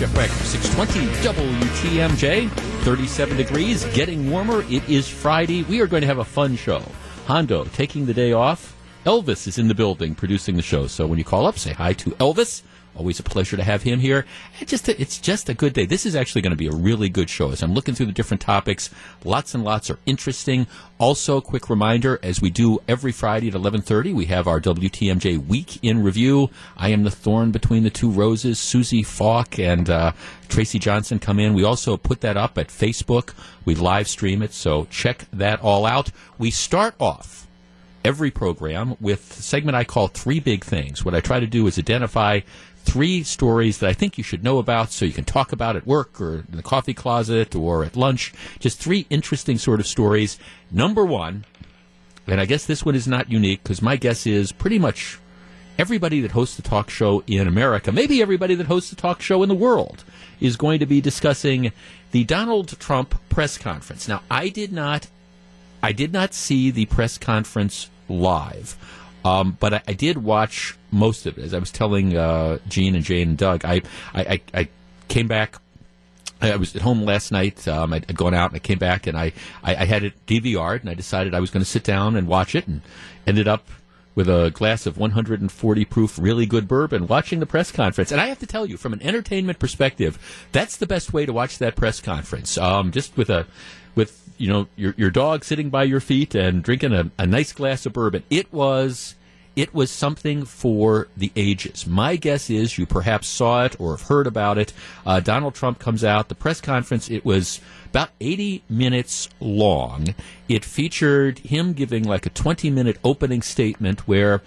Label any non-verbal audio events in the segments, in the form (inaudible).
Jeff Wagner, 620 WTMJ, 37 degrees, getting warmer. It is Friday. We are going to have a fun show. Hondo taking the day off. Elvis is in the building producing the show. So when you call up, say hi to Elvis. Always a pleasure to have him here. It just it's just a good day. This is actually going to be a really good show. As I'm looking through the different topics, lots and lots are interesting. Also, quick reminder: as we do every Friday at 11:30, we have our WTMJ Week in Review. I am the thorn between the two roses. Susie Falk and uh, Tracy Johnson come in. We also put that up at Facebook. We live stream it, so check that all out. We start off every program with a segment I call Three Big Things. What I try to do is identify three stories that I think you should know about so you can talk about at work or in the coffee closet or at lunch. Just three interesting sort of stories. Number one, and I guess this one is not unique because my guess is pretty much everybody that hosts a talk show in America, maybe everybody that hosts a talk show in the world, is going to be discussing the Donald Trump press conference. Now, I did not, I did not see the press conference live. Um, but I, I, did watch most of it. As I was telling uh, Gene and Jane and Doug, I, I, I, came back. I was at home last night. Um, I'd, gone out and I came back and I, I, I had it DVR'd and I decided I was going to sit down and watch it and ended up with a glass of 140 proof really good bourbon watching the press conference. And I have to tell you, from an entertainment perspective, that's the best way to watch that press conference. Um, just with a with you know your your dog sitting by your feet and drinking a, a nice glass of bourbon. It was it was something for the ages. My guess is you perhaps saw it or have heard about it. Uh, Donald Trump comes out. The press conference, it was about 80 minutes long. It featured him giving like a 20 minute opening statement where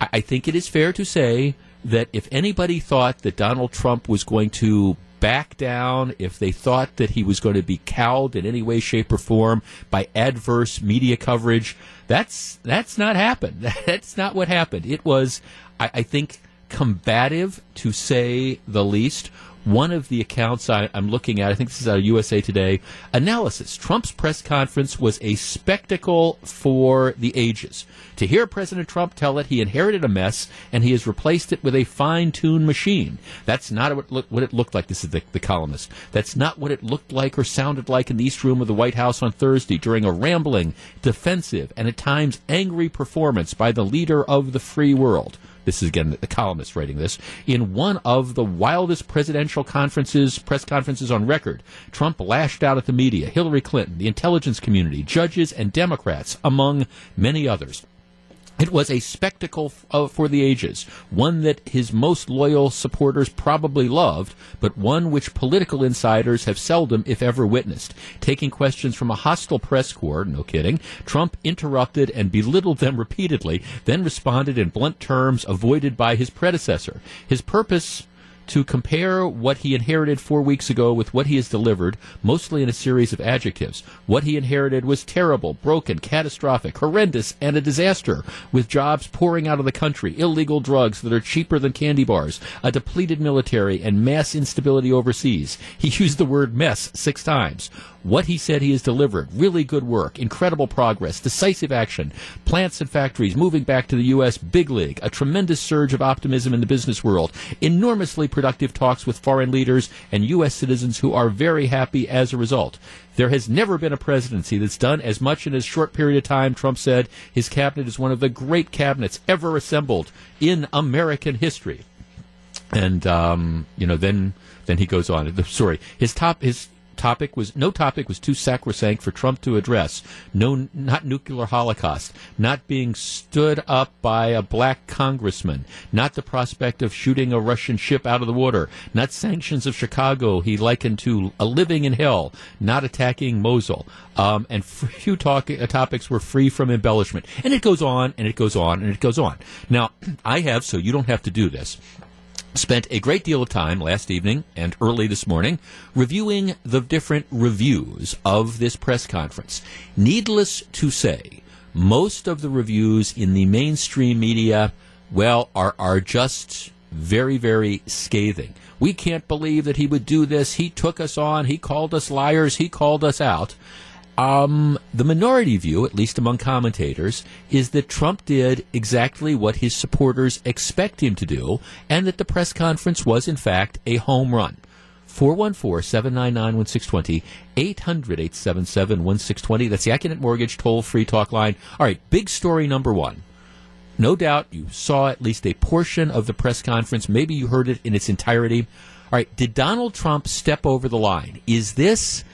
I, I think it is fair to say that if anybody thought that Donald Trump was going to back down, if they thought that he was going to be cowed in any way, shape, or form by adverse media coverage, that's that's not happened. (laughs) That's not what happened. It was, I, I think, combative to say the least one of the accounts I, am looking at, I think this is out of USA Today, analysis. Trump's press conference was a spectacle for the ages. To hear President Trump tell it, he inherited a mess and he has replaced it with a fine tuned machine. That's not what, look, what it looked like. This is the, the columnist. That's not what it looked like or sounded like in the East Room of the White House on Thursday during a rambling, defensive, and at times angry performance by the leader of the free world this is again the columnist writing this, in one of the wildest presidential conferences, press conferences on record. Trump lashed out at the media, Hillary Clinton, the intelligence community, judges, and Democrats, among many others. It was a spectacle f- uh, for the ages, one that his most loyal supporters probably loved, but one which political insiders have seldom, if ever, witnessed. Taking questions from a hostile press corps, no kidding, Trump interrupted and belittled them repeatedly, then responded in blunt terms avoided by his predecessor. His purpose to compare what he inherited four weeks ago with what he has delivered, mostly in a series of adjectives. What he inherited was terrible, broken, catastrophic, horrendous, and a disaster, with jobs pouring out of the country, illegal drugs that are cheaper than candy bars, a depleted military, and mass instability overseas. He (laughs) used the word mess six times what he said he has delivered. Really good work, incredible progress, decisive action, plants and factories moving back to the U.S. big league, a tremendous surge of optimism in the business world, enormously productive talks with foreign leaders and U.S. citizens who are very happy as a result. There has never been a presidency that's done as much in a short period of time, Trump said. His cabinet is one of the great cabinets ever assembled in American history. And, um, you know, then then he goes on. Sorry, his top his topic was no topic was too sacrosanct for Trump to address. No, not nuclear holocaust, not being stood up by a black congressman, not the prospect of shooting a Russian ship out of the water, not sanctions of Chicago. He likened to a living in hell, not attacking Mosul. Um, and few talk, uh, topics were free from embellishment. And it goes on and it goes on and it goes on. Now, (clears throat) I have, so you don't have to do this spent a great deal of time last evening and early this morning reviewing the different reviews of this press conference. Needless to say, most of the reviews in the mainstream media, well, are, are just very, very scathing. We can't believe that he would do this. He took us on. He called us liars. He called us out. Um, the minority view, at least among commentators, is that Trump did exactly what his supporters expect him to do, and that the press conference was, in fact, a home run. 414 799 1620, 800 877 1620. That's the Accunet Mortgage toll free talk line. All right, big story number one. No doubt you saw at least a portion of the press conference. Maybe you heard it in its entirety. All right, did Donald Trump step over the line? Is this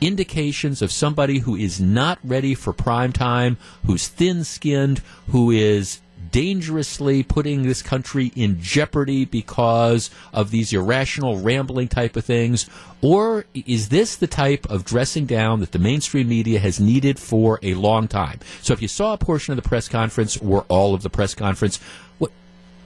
indications of somebody who is not ready for prime time, who's thin skinned, who is dangerously putting this country in jeopardy because of these irrational, rambling type of things? Or is this the type of dressing down that the mainstream media has needed for a long time? So if you saw a portion of the press conference or all of the press conference, what,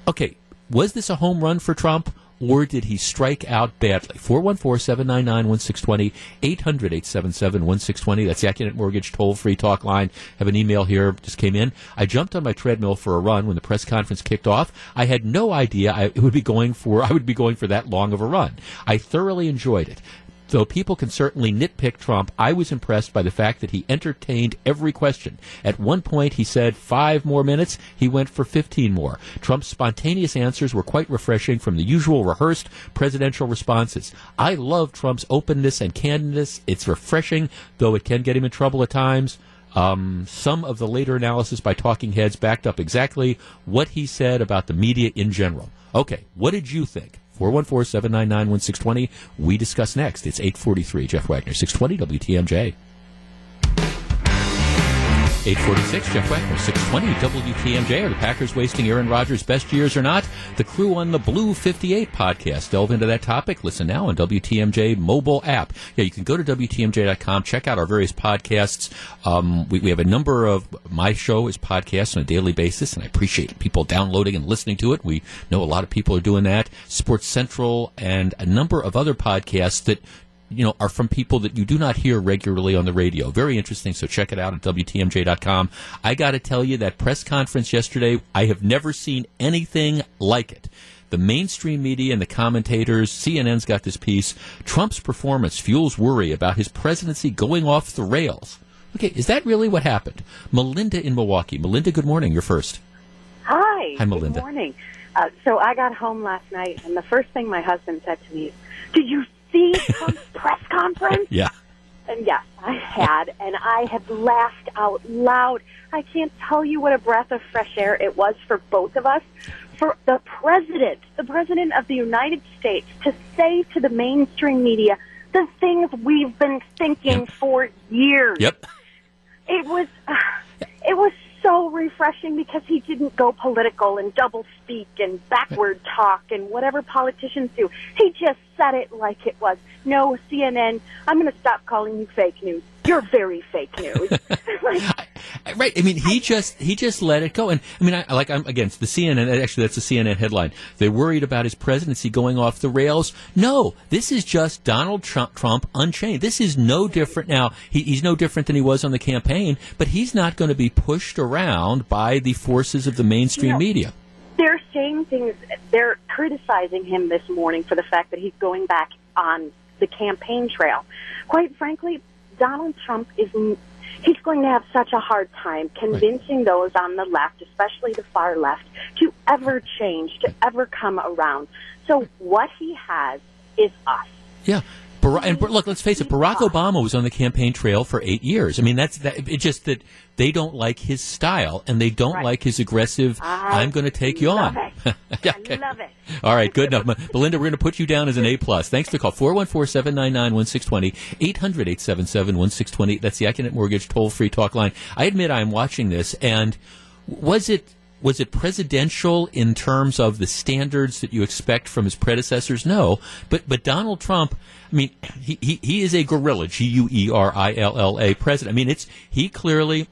okay, was this a home run for Trump? Or did he strike out badly? 414-799-1620, 800-877-1620. That's the Accunet Mortgage toll-free talk line. Have an email here, just came in. I jumped on my treadmill for a run when the press conference kicked off. I had no idea I would be going for, (laughs) I would be going for that long of a run. I thoroughly enjoyed it. Though people can certainly nitpick Trump, I was impressed by the fact that he entertained every question. At one point, he said five more minutes. He went for 15 more. Trump's spontaneous answers were quite refreshing from the usual rehearsed presidential responses. I love Trump's openness and candidness. It's refreshing, though it can get him in trouble at times. Um, some of the later analysis by talking heads backed up exactly what he said about the media in general. Okay, what did you think? 414 799 1620. We discuss next. It's 843. Jeff Wagner, 620 WTMJ. 846, Jeff Wagner, 620 WTMJ. Are the Packers wasting Aaron Rodgers' best years or not? The crew on the Blue 58 podcast delve into that topic. Listen now on WTMJ mobile app. Yeah, you can go to WTMJ.com, check out our various podcasts. Um, we, we have a number of, my show is podcasts on a daily basis, and I appreciate people downloading and listening to it. We know a lot of people are doing that. Sports Central and a number of other podcasts that you know, are from people that you do not hear regularly on the radio. Very interesting. So check it out at WTMJ.com. I got to tell you that press conference yesterday, I have never seen anything like it. The mainstream media and the commentators, CNN's got this piece. Trump's performance fuels worry about his presidency going off the rails. Okay, is that really what happened? Melinda in Milwaukee. Melinda, good morning. You're first. Hi. Hi, Melinda. Good morning. Uh, so I got home last night, and the first thing my husband said to me is, "Did you (laughs) press conference? Yeah. And yes, I had, and I had laughed out loud. I can't tell you what a breath of fresh air it was for both of us. For the president, the president of the United States, to say to the mainstream media the things we've been thinking Yep. for years. Yep. It was, uh, it was so refreshing because he didn't go political and double speak and backward (laughs) talk and whatever politicians do. He just said it like it was. No, CNN, I'm going to stop calling you fake news. You're very fake news. (laughs) like, Right. I mean, he just he just let it go. And I mean, I like I'm against the CNN. Actually, that's a CNN headline. They're worried about his presidency going off the rails. No, this is just Donald Trump, Trump unchained. This is no different. Now, he, he's no different than he was on the campaign, but he's not going to be pushed around by the forces of the mainstream No. media. they're saying things, they're criticizing him this morning for the fact that he's going back on the campaign trail. Quite frankly, Donald Trump is, he's going to have such a hard time convincing those on the left, especially the far left, to ever change, to ever come around. So what he has is us. Yeah. Bar- and look, let's face it. Barack Obama was on the campaign trail for eight years. I mean, that's that. It's just that they don't like his style and they don't Right. like his aggressive. I I'm going to take you on. (laughs) Yeah, I love it. All right, good enough. (laughs) Belinda, we're going to put you down as an A plus. Thanks for the call. 414-799-1620, 800-877-1620. That's the Accunet Mortgage toll-free talk line. I admit I'm watching this, and was it was it presidential in terms of the standards that you expect from his predecessors? No, but but Donald Trump. I mean, he he, he is a guerrilla. G U E R I L L A president. I mean, it's he clearly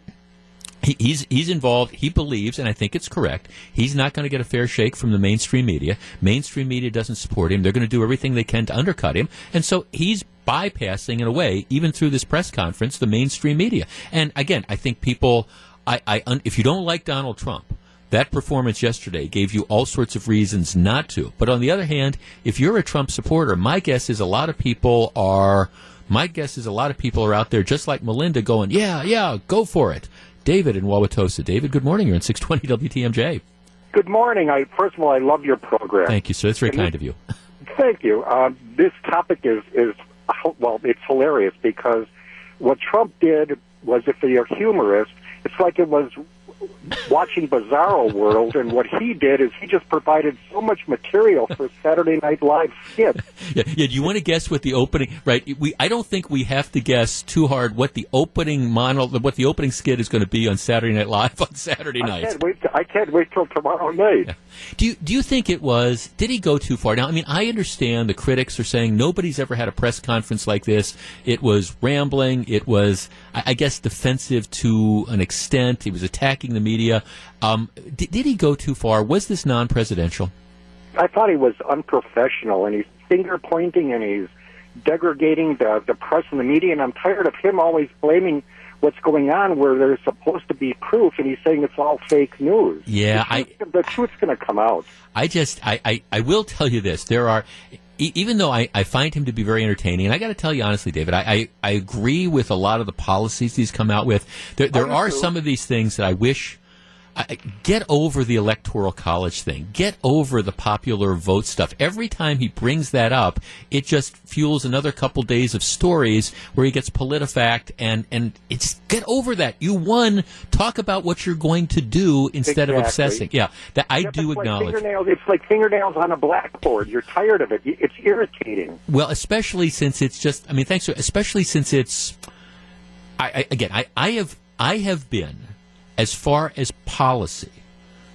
he, he's he's involved. He believes, and I think it's correct. He's not going to get a fair shake from the mainstream media. Mainstream media doesn't support him. They're going to do everything they can to undercut him, and so he's bypassing, in a way, even through this press conference, the mainstream media. And again, I think people, I, I if you don't like Donald Trump. That performance yesterday gave you all sorts of reasons not to. But on the other hand, if you're a Trump supporter, my guess is a lot of people are. My guess is a lot of people are out there just like Melinda going, yeah, yeah, go for it. David in Wauwatosa. David, good morning. You're in 620 WTMJ. Good morning. I first of all, I love your program. Thank you, sir. That's very And this- kind of you. (laughs) Thank you. Uh, this topic is is well, it's hilarious because what Trump did was, if you're humorist, it's like it was watching Bizarro World, and what he did is he just provided so much material for Saturday Night Live skits. (laughs) yeah, yeah. Do you want to guess what the opening? Right. We. I don't think we have to guess too hard what the opening mono, what the opening skit is going to be on Saturday Night Live (laughs) on Saturday night. I can't wait. To, I can't wait till tomorrow night. Yeah. Do you do you think it was? Did he go too far? Now, I mean, I understand the critics are saying nobody's ever had a press conference like this. It was rambling. It was, I, I guess, defensive to an extent. He was attacking the media. Um, did, did he go too far? Was this non-presidential? I thought he was unprofessional, and he's finger pointing, and he's degrading the the press and the media. And I'm tired of him always blaming what's going on where there's supposed to be proof, and he's saying it's all fake news. Yeah, the, truth, I, the truth's going to come out. I just, I, I, I will tell you this: there are even though I, I find him to be very entertaining, and I got to tell you honestly, David, I, I, I, agree with a lot of the policies he's come out with. There, there are some of these things that I wish get over the electoral college thing. Get over the popular vote stuff. Every time he brings that up, it just fuels another couple days of stories where he gets PolitiFact and and it's get over that. You won. Talk about what you're going to do instead exactly. of obsessing. Yeah, that I yeah, do acknowledge. Fingernails, it's like fingernails on a blackboard. You're tired of it. It's irritating. Well, especially since it's just. I mean, thanks. For, especially since it's. I, I again, I, I have I have been as far as policy,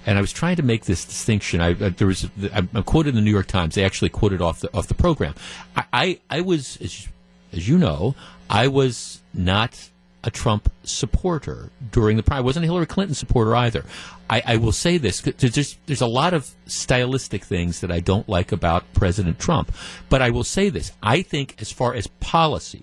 and I was trying to make this distinction. I, uh, there was I'm quoted in the New York Times. They actually quoted off the off the program. I I, I was as, as you know, I was not a Trump supporter during the prime. I wasn't a Hillary Clinton supporter either. I, I, will say this: there's there's a lot of stylistic things that I don't like about President Trump, but I will say this: I think as far as policy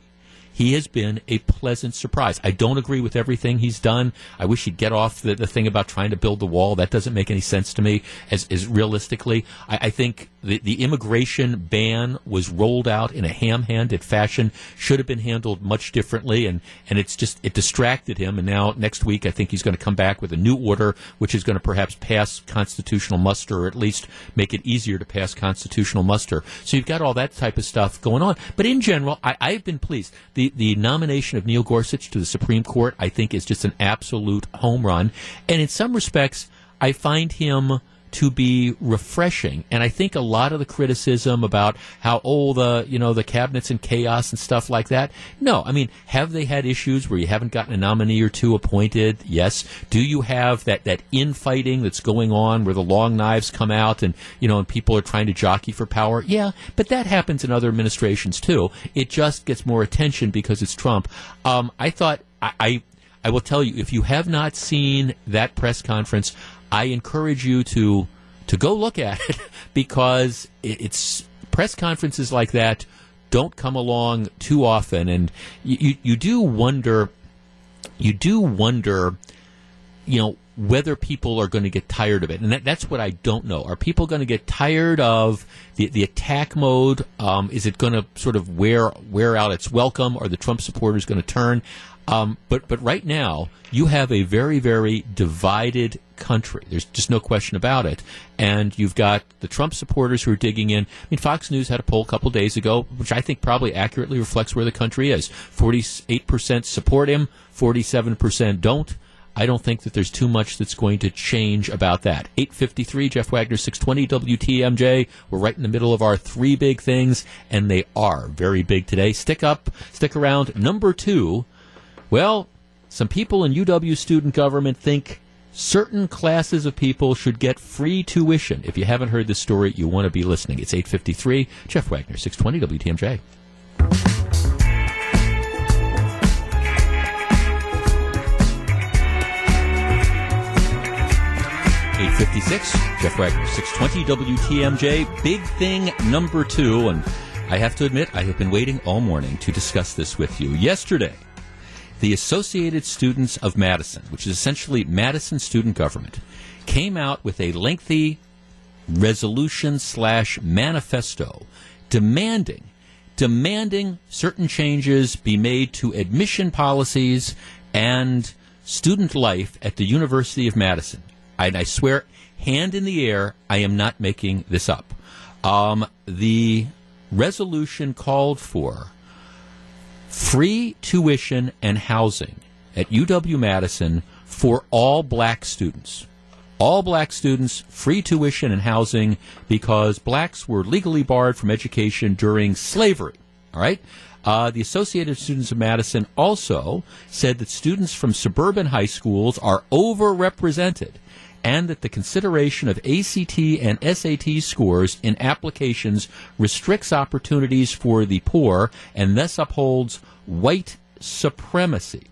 he has been a pleasant surprise. I don't agree with everything he's done. I wish he'd get off the, the thing about trying to build the wall. That doesn't make any sense to me as, as realistically. I, I think the, the immigration ban was rolled out in a ham-handed fashion, should have been handled much differently, and, and it's just, it distracted him. And now next week, I think he's going to come back with a new order, which is going to perhaps pass constitutional muster, or at least make it easier to pass constitutional muster. So you've got all that type of stuff going on. But in general, I, I've been pleased. The the, the nomination of Neil Gorsuch to the Supreme Court, I think, is just an absolute home run. And in some respects, I find him to be refreshing. And I think a lot of the criticism about how oh the you know the cabinet's in chaos and stuff like that. No, I mean, have they had issues where you haven't gotten a nominee or two appointed? Yes. Do you have that that infighting that's going on where the long knives come out and you know and people are trying to jockey for power? Yeah, but that happens in other administrations too. It just gets more attention because it's Trump. Um, I thought I, I I will tell you, if you have not seen that press conference, I encourage you to to go look at it (laughs) because it's press conferences like that don't come along too often, and you, you, you do wonder, you do wonder, you know, whether people are going to get tired of it. And that, that's what I don't know. Are people going to get tired of the, the attack mode? Um, is it going to sort of wear, wear out its welcome? Are the Trump supporters going to turn? Um, but but right now you have a very very divided country. There's just no question about it. And you've got the Trump supporters who are digging in. I mean, Fox News had a poll a couple days ago, which I think probably accurately reflects where the country is. Forty-eight percent support him, forty-seven percent don't. I don't think that there's too much that's going to change about that. 853, Jeff Wagner, 620 WTMJ. We're right in the middle of our three big things, and they are very big today. Stick up, stick around. Number two, well, some people in UW student government think certain classes of people should get free tuition. If you haven't heard this story, you want to be listening. It's 853. Jeff Wagner, 620 WTMJ. Eight fifty six, Jeff Wagner, six twenty WTMJ. Big thing number two, and I have to admit, I have been waiting all morning to discuss this with you. Yesterday, the Associated Students of Madison, which is essentially Madison student government, came out with a lengthy resolution slash manifesto demanding demanding certain changes be made to admission policies and student life at the University of Madison. And I swear, hand in the air, I am not making this up. Um, the resolution called for free tuition and housing at UW Madison for all black students. All black students, free tuition and housing because blacks were legally barred from education during slavery. All right? Uh, the Associated Students of Madison also said that students from suburban high schools are overrepresented and that the consideration of ACT and SAT scores in applications restricts opportunities for the poor and thus upholds white supremacy.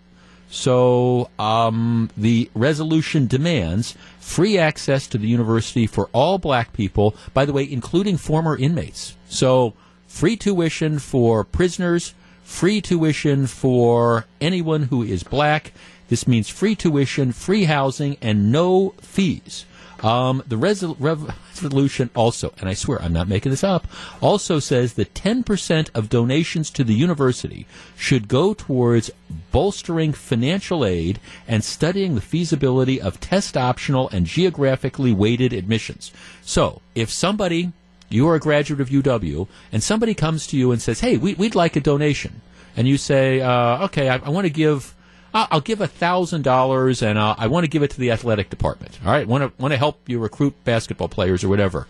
So um, the resolution demands free access to the university for all black people, by the way, including former inmates. So free tuition for prisoners, free tuition for anyone who is black. This means free tuition, free housing, and no fees. Um, the resol- resolution also, and I swear I'm not making this up, also says that 10% of donations to the university should go towards bolstering financial aid and studying the feasibility of test optional and geographically weighted admissions. So, if somebody you are a graduate of UW, and somebody comes to you and says, "Hey, we, would like a donation," and you say, uh, "Okay, I, I want to give." I'll give a thousand dollars, and I'll, I want to give it to the athletic department. All right, want to want to help you recruit basketball players or whatever.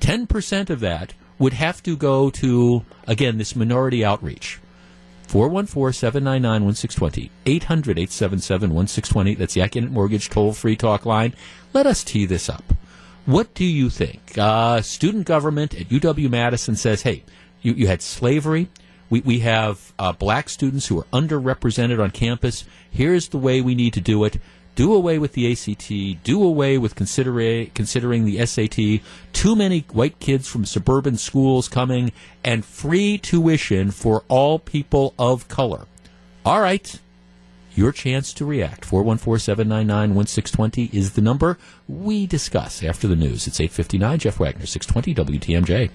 Ten percent of that would have to go to again this minority outreach. 414-799-1620, 800-877-1620. That's the Accunet Mortgage toll-free talk line. Let us tee this up. What do you think? Uh, student government at UW Madison says, hey, you, you had slavery. We, we have uh, black students who are underrepresented on campus. Here's the way we need to do it. Do away with the ACT. Do away with considering considering the SAT. Too many white kids from suburban schools coming, and free tuition for all people of color. All right, your chance to react. 414-799-1620 is the number we discuss after the news. It's 859. Jeff Wagner, 620 WTMJ.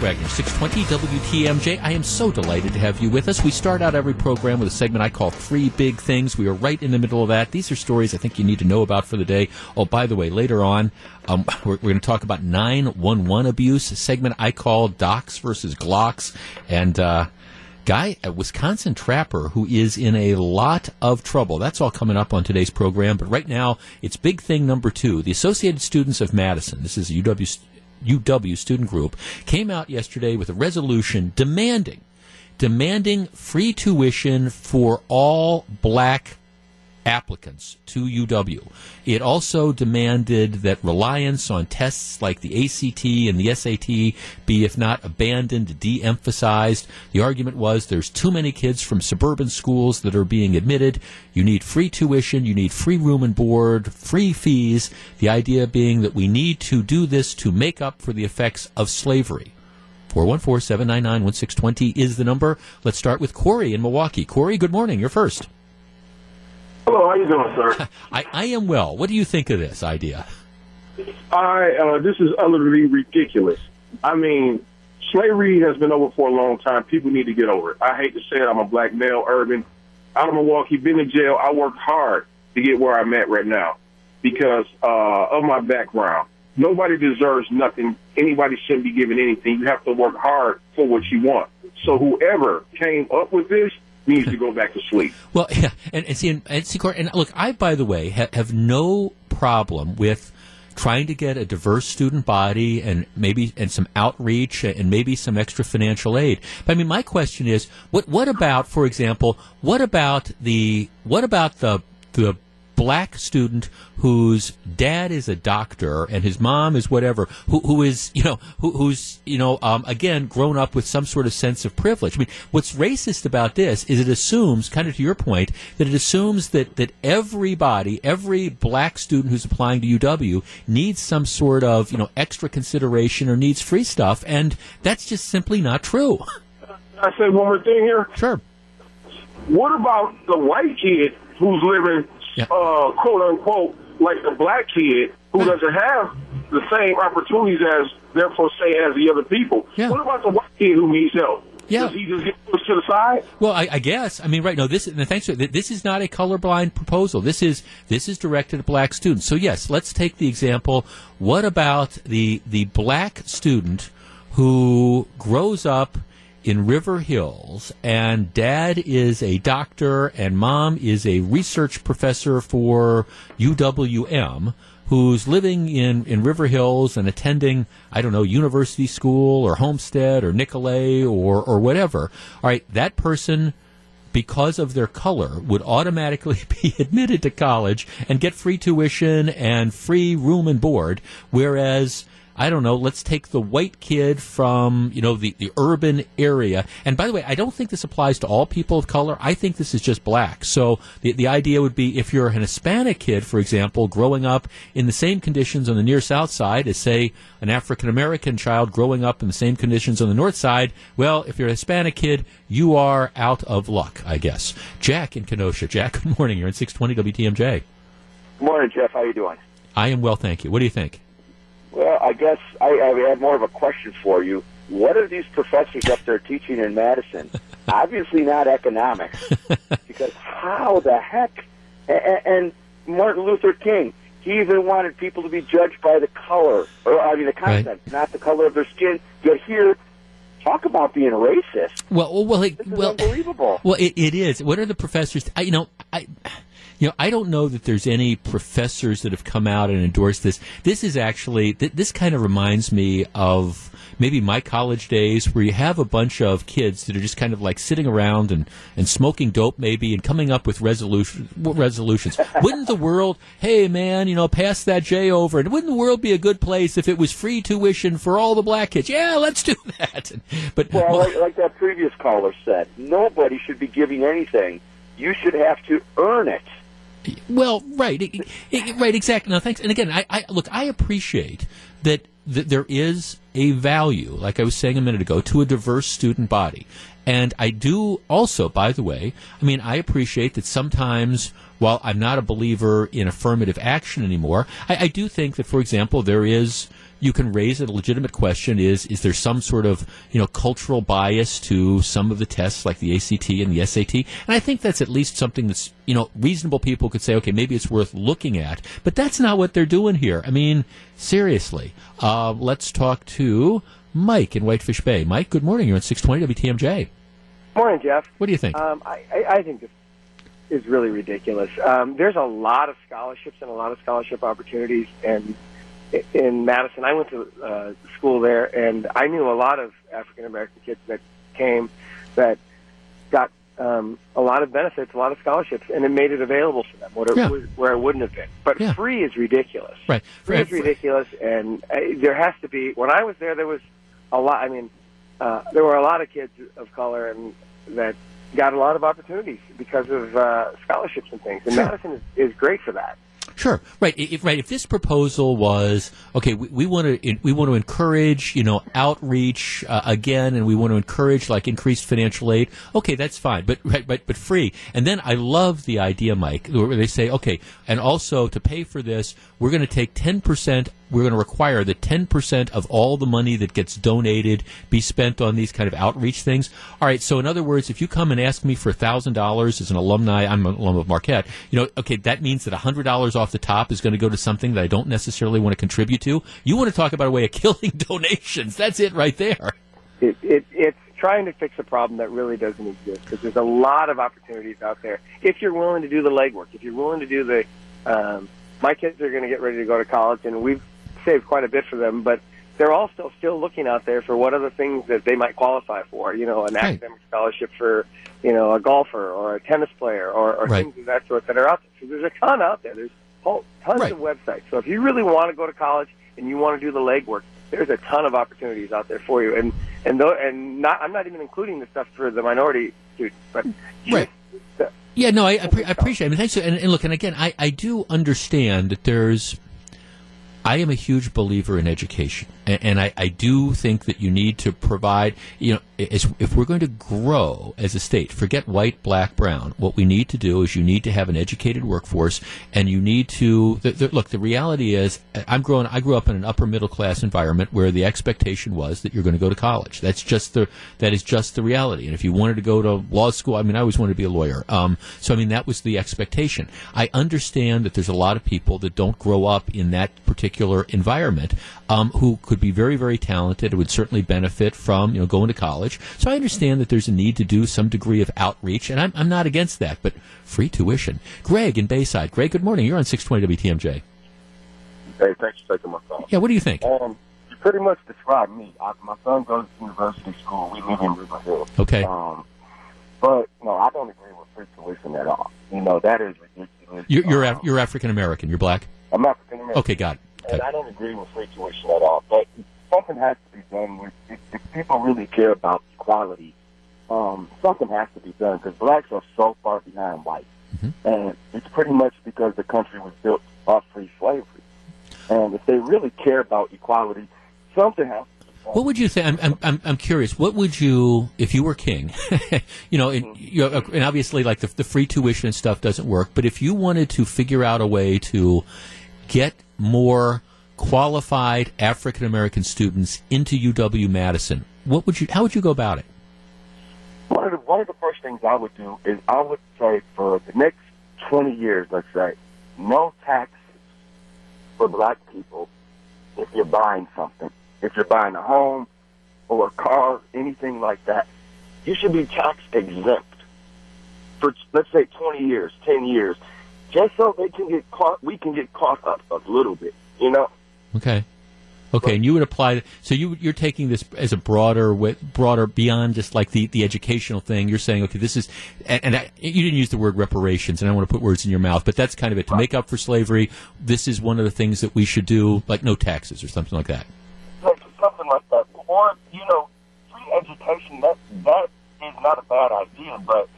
Wagner, 620 WTMJ. I am so delighted to have you with us. We start out every program with a segment I call Three Big Things. We are right in the middle of that. These are stories I think you need to know about for the day. Oh, by the way, later on, um, (laughs) we're, we're going to talk about 911 abuse, a segment I call Docs versus Glocks. And, uh, guy, a Wisconsin trapper who is in a lot of trouble. That's all coming up on today's program. But right now, it's big thing number two. The Associated Students of Madison, this is UW UW student group came out yesterday with a resolution demanding demanding free tuition for all black applicants to UW. It also demanded that reliance on tests like the ACT and the SAT be, if not abandoned, de emphasized. The argument was there's too many kids from suburban schools that are being admitted. You need free tuition, you need free room and board, free fees. The idea being that we need to do this to make up for the effects of slavery. 414 799 1620 is the number. Let's start with Corey in Milwaukee. Corey, good morning. You're first. Hello, how you doing, sir? (laughs) I, I am well. What do you think of this idea? I uh, this is utterly ridiculous. I mean, slavery has been over for a long time. People need to get over it. I hate to say it. I'm a black male, urban, out of Milwaukee, been in jail. I worked hard to get where I'm at right now because uh, of my background. Nobody deserves nothing. Anybody shouldn't be given anything. You have to work hard for what you want. So whoever came up with this needs to go back to sleep. (laughs) Well, yeah, and, and see, and, and, see, and look, I, by the way, ha- have no problem with trying to get a diverse student body and maybe and some outreach and maybe some extra financial aid. But I mean, my question is, what what about, for example, what about the what about the the black student whose dad is a doctor and his mom is whatever, who, who is, you know, who, who's, you know, um, again, grown up with some sort of sense of privilege. I mean, what's racist about this is it assumes, kind of to your point, that it assumes that, that everybody, every black student who's applying to UW needs some sort of, you know, extra consideration or needs free stuff, and that's just simply not true. I say one more thing here. Sure. What about the white kid who's living, Yeah. uh, quote unquote, like the black kid who doesn't have the same opportunities as, therefore, say, as the other people? Yeah. What about the white kid who needs help? Yeah. Does he just get pushed to the side? Well, I, I guess. I mean, right? No, this. Thanks. For, this is not a colorblind proposal. This is this is directed at black students. So yes, let's take the example. What about the the black student who grows up in River Hills and dad is a doctor and mom is a research professor for UWM? who's living in, in River Hills and attending, I don't know, university school or Homestead or Nicolet or, or whatever. All right, that person, because of their color, would automatically (laughs) be admitted to college and get free tuition and free room and board, whereas I don't know, let's take the white kid from, you know, the, the urban area. And by the way, I don't think this applies to all people of color. I think this is just black. So the, the idea would be if you're an Hispanic kid, for example, growing up in the same conditions on the near south side as, say, an African American child growing up in the same conditions on the north side, well, if you're a Hispanic kid, you are out of luck, I guess. Jack in Kenosha. Jack, (laughs) good morning. You're in 620 WTMJ. Good morning, Jeff. How are you doing? I am well, thank you. What do you think? Well, I guess I, I have more of a question for you. What are these professors up there teaching in Madison? (laughs) Obviously not economics, (laughs) because how the heck? And, and Martin Luther King, he even wanted people to be judged by the color, or I mean the content, not the color of their skin. Yet here, talk about being racist. Well, well, it, well, unbelievable. Well, it, it is. What are the professors? I, you know, I, you know, I don't know that there's any professors that have come out and endorsed this. This is actually th- this kind of reminds me of maybe my college days, where you have a bunch of kids that are just kind of like sitting around and, and smoking dope, maybe, and coming up with resolution resolutions. wouldn't the world? Hey, man, you know, pass that J over, and wouldn't the world be a good place if it was free tuition for all the black kids? Yeah, let's do (laughs) that. But Well, like, like that previous caller said, nobody should be giving anything. You should have to earn it. Well, right, it- it- right, exactly. Now, thanks. And again, I, I look, I appreciate that, that there is a value, like I was saying a minute ago, to a diverse student body. And I do also, by the way, I mean, I appreciate that sometimes, while I'm not a believer in affirmative action anymore, I, I do think that, for example, there is you can raise a legitimate question is is there some sort of you know cultural bias to some of the tests like the ACT and the SAT and I think that's at least something that's you know reasonable people could say okay maybe it's worth looking at. But that's not what they're doing here. I mean seriously. Uh, let's talk to Mike in Whitefish Bay. Mike good morning. You're on 620 WTMJ Morning, Jeff. what do you think? Um, I, I, I think this is really ridiculous. Um, there's a lot of scholarships and a lot of scholarship opportunities, and in Madison, I went to uh, school there, and I knew a lot of African American kids that came that got um, a lot of benefits, a lot of scholarships, and it made it available for them where it, Yeah. where it wouldn't have been. But Yeah. free is ridiculous. right Free is ridiculous, and uh, there has to be. When I was there, there was a lot. I mean, uh, there were a lot of kids of color and that got a lot of opportunities because of uh, scholarships and things. And Sure. Madison is, is great for that. Sure, right, if, right. If this proposal was okay, we, want to we want to encourage you know outreach uh, again, and we want to encourage like increased financial aid. Okay, that's fine, but right, but but free. And then I love the idea, Mike, where they say, okay, and also to pay for this, we're going to take ten percent. We're going to require that ten percent of all the money that gets donated be spent on these kind of outreach things. All right, so in other words, if you come and ask me for thousand dollars as an alumni, I'm an alum of Marquette. You know, okay, that means that hundred dollars off the top is going to go to something that I don't necessarily want to contribute to. You want to talk about a way of (laughs) killing donations? That's it right there. It, it, it's trying to fix a problem that really doesn't exist because there's a lot of opportunities out there. If you're willing to do the legwork, if you're willing to do the, um, my kids are going to get ready to go to college, and we've saved quite a bit for them, but they're all still looking out there for what other things that they might qualify for. You know, an Right. academic scholarship for you know a golfer or a tennis player or, or Right. things of that sort that are out there. So there's a ton out there. There's whole, tons Right. of websites. So if you really want to go to college and you want to do the legwork, there's a ton of opportunities out there for you. And and though and not I'm not even including the stuff for the minority students, but Right. just, Yeah, no, I, I, pre- I appreciate it. I mean, thanks. And, and look, and again, I, I do understand that there's. I am a huge believer in education, and, and I, I do think that you need to provide. You know, if we're going to grow as a state, forget white, black, brown. What we need to do is you need to have an educated workforce, and you need to look. The reality is, I'm growing. I grew up in an upper middle class environment where the expectation was that you're going to go to college. That's just the that is just the reality. And if you wanted to go to law school, I mean, I always wanted to be a lawyer. Um, so I mean, that was the expectation. I understand that there's a lot of people that don't grow up in that particular environment um, who could be very, very talented and would certainly benefit from you know going to college. So I understand that there's a need to do some degree of outreach, and I'm, I'm not against that. But free tuition. Greg in Bayside. Greg, good morning. You're on 620 WTMJ. Hey, thanks for taking my call. Yeah, what do you think? Um, you pretty much described me. I, my son goes to university school. We live in River Hill. Okay. Um, but no, I don't agree with free tuition at all. You know that is ridiculous. You're you're, Um, Af- you're African American. You're black. I'm African American. Okay, got it. And I don't agree with free tuition at all. But something has to be done. With, if, if people really care about equality, um, something has to be done because blacks are so far behind whites, Mm-hmm. and it's pretty much because the country was built off free slavery. And if they really care about equality, something has to. What would you think? I'm, I'm, I'm, I'm curious. What would you, if you were king, (laughs) you know, and, you know, and obviously like the, the free tuition and stuff doesn't work, but if you wanted to figure out a way to get more qualified African American students into UW Madison, what would you, how would you go about it? One of the one of the first things I would do is I would say for the next twenty years, let's say, no taxes for black people if you're buying something. If you're buying a home or a car, anything like that, you should be tax exempt for let's say twenty years, ten years, just so they can get caught. We can get caught up a little bit, you know. Okay. Okay, and you would apply. So you you're taking this as a broader, broader beyond just like the, the educational thing. You're saying, okay, this is, and, and I, you didn't use the word reparations, and I don't want to put words in your mouth, but that's kind of it. To make up for slavery, this is one of the things that we should do, like no taxes or something like that. like something like that. Or, you know, free education, that that is not a bad idea, but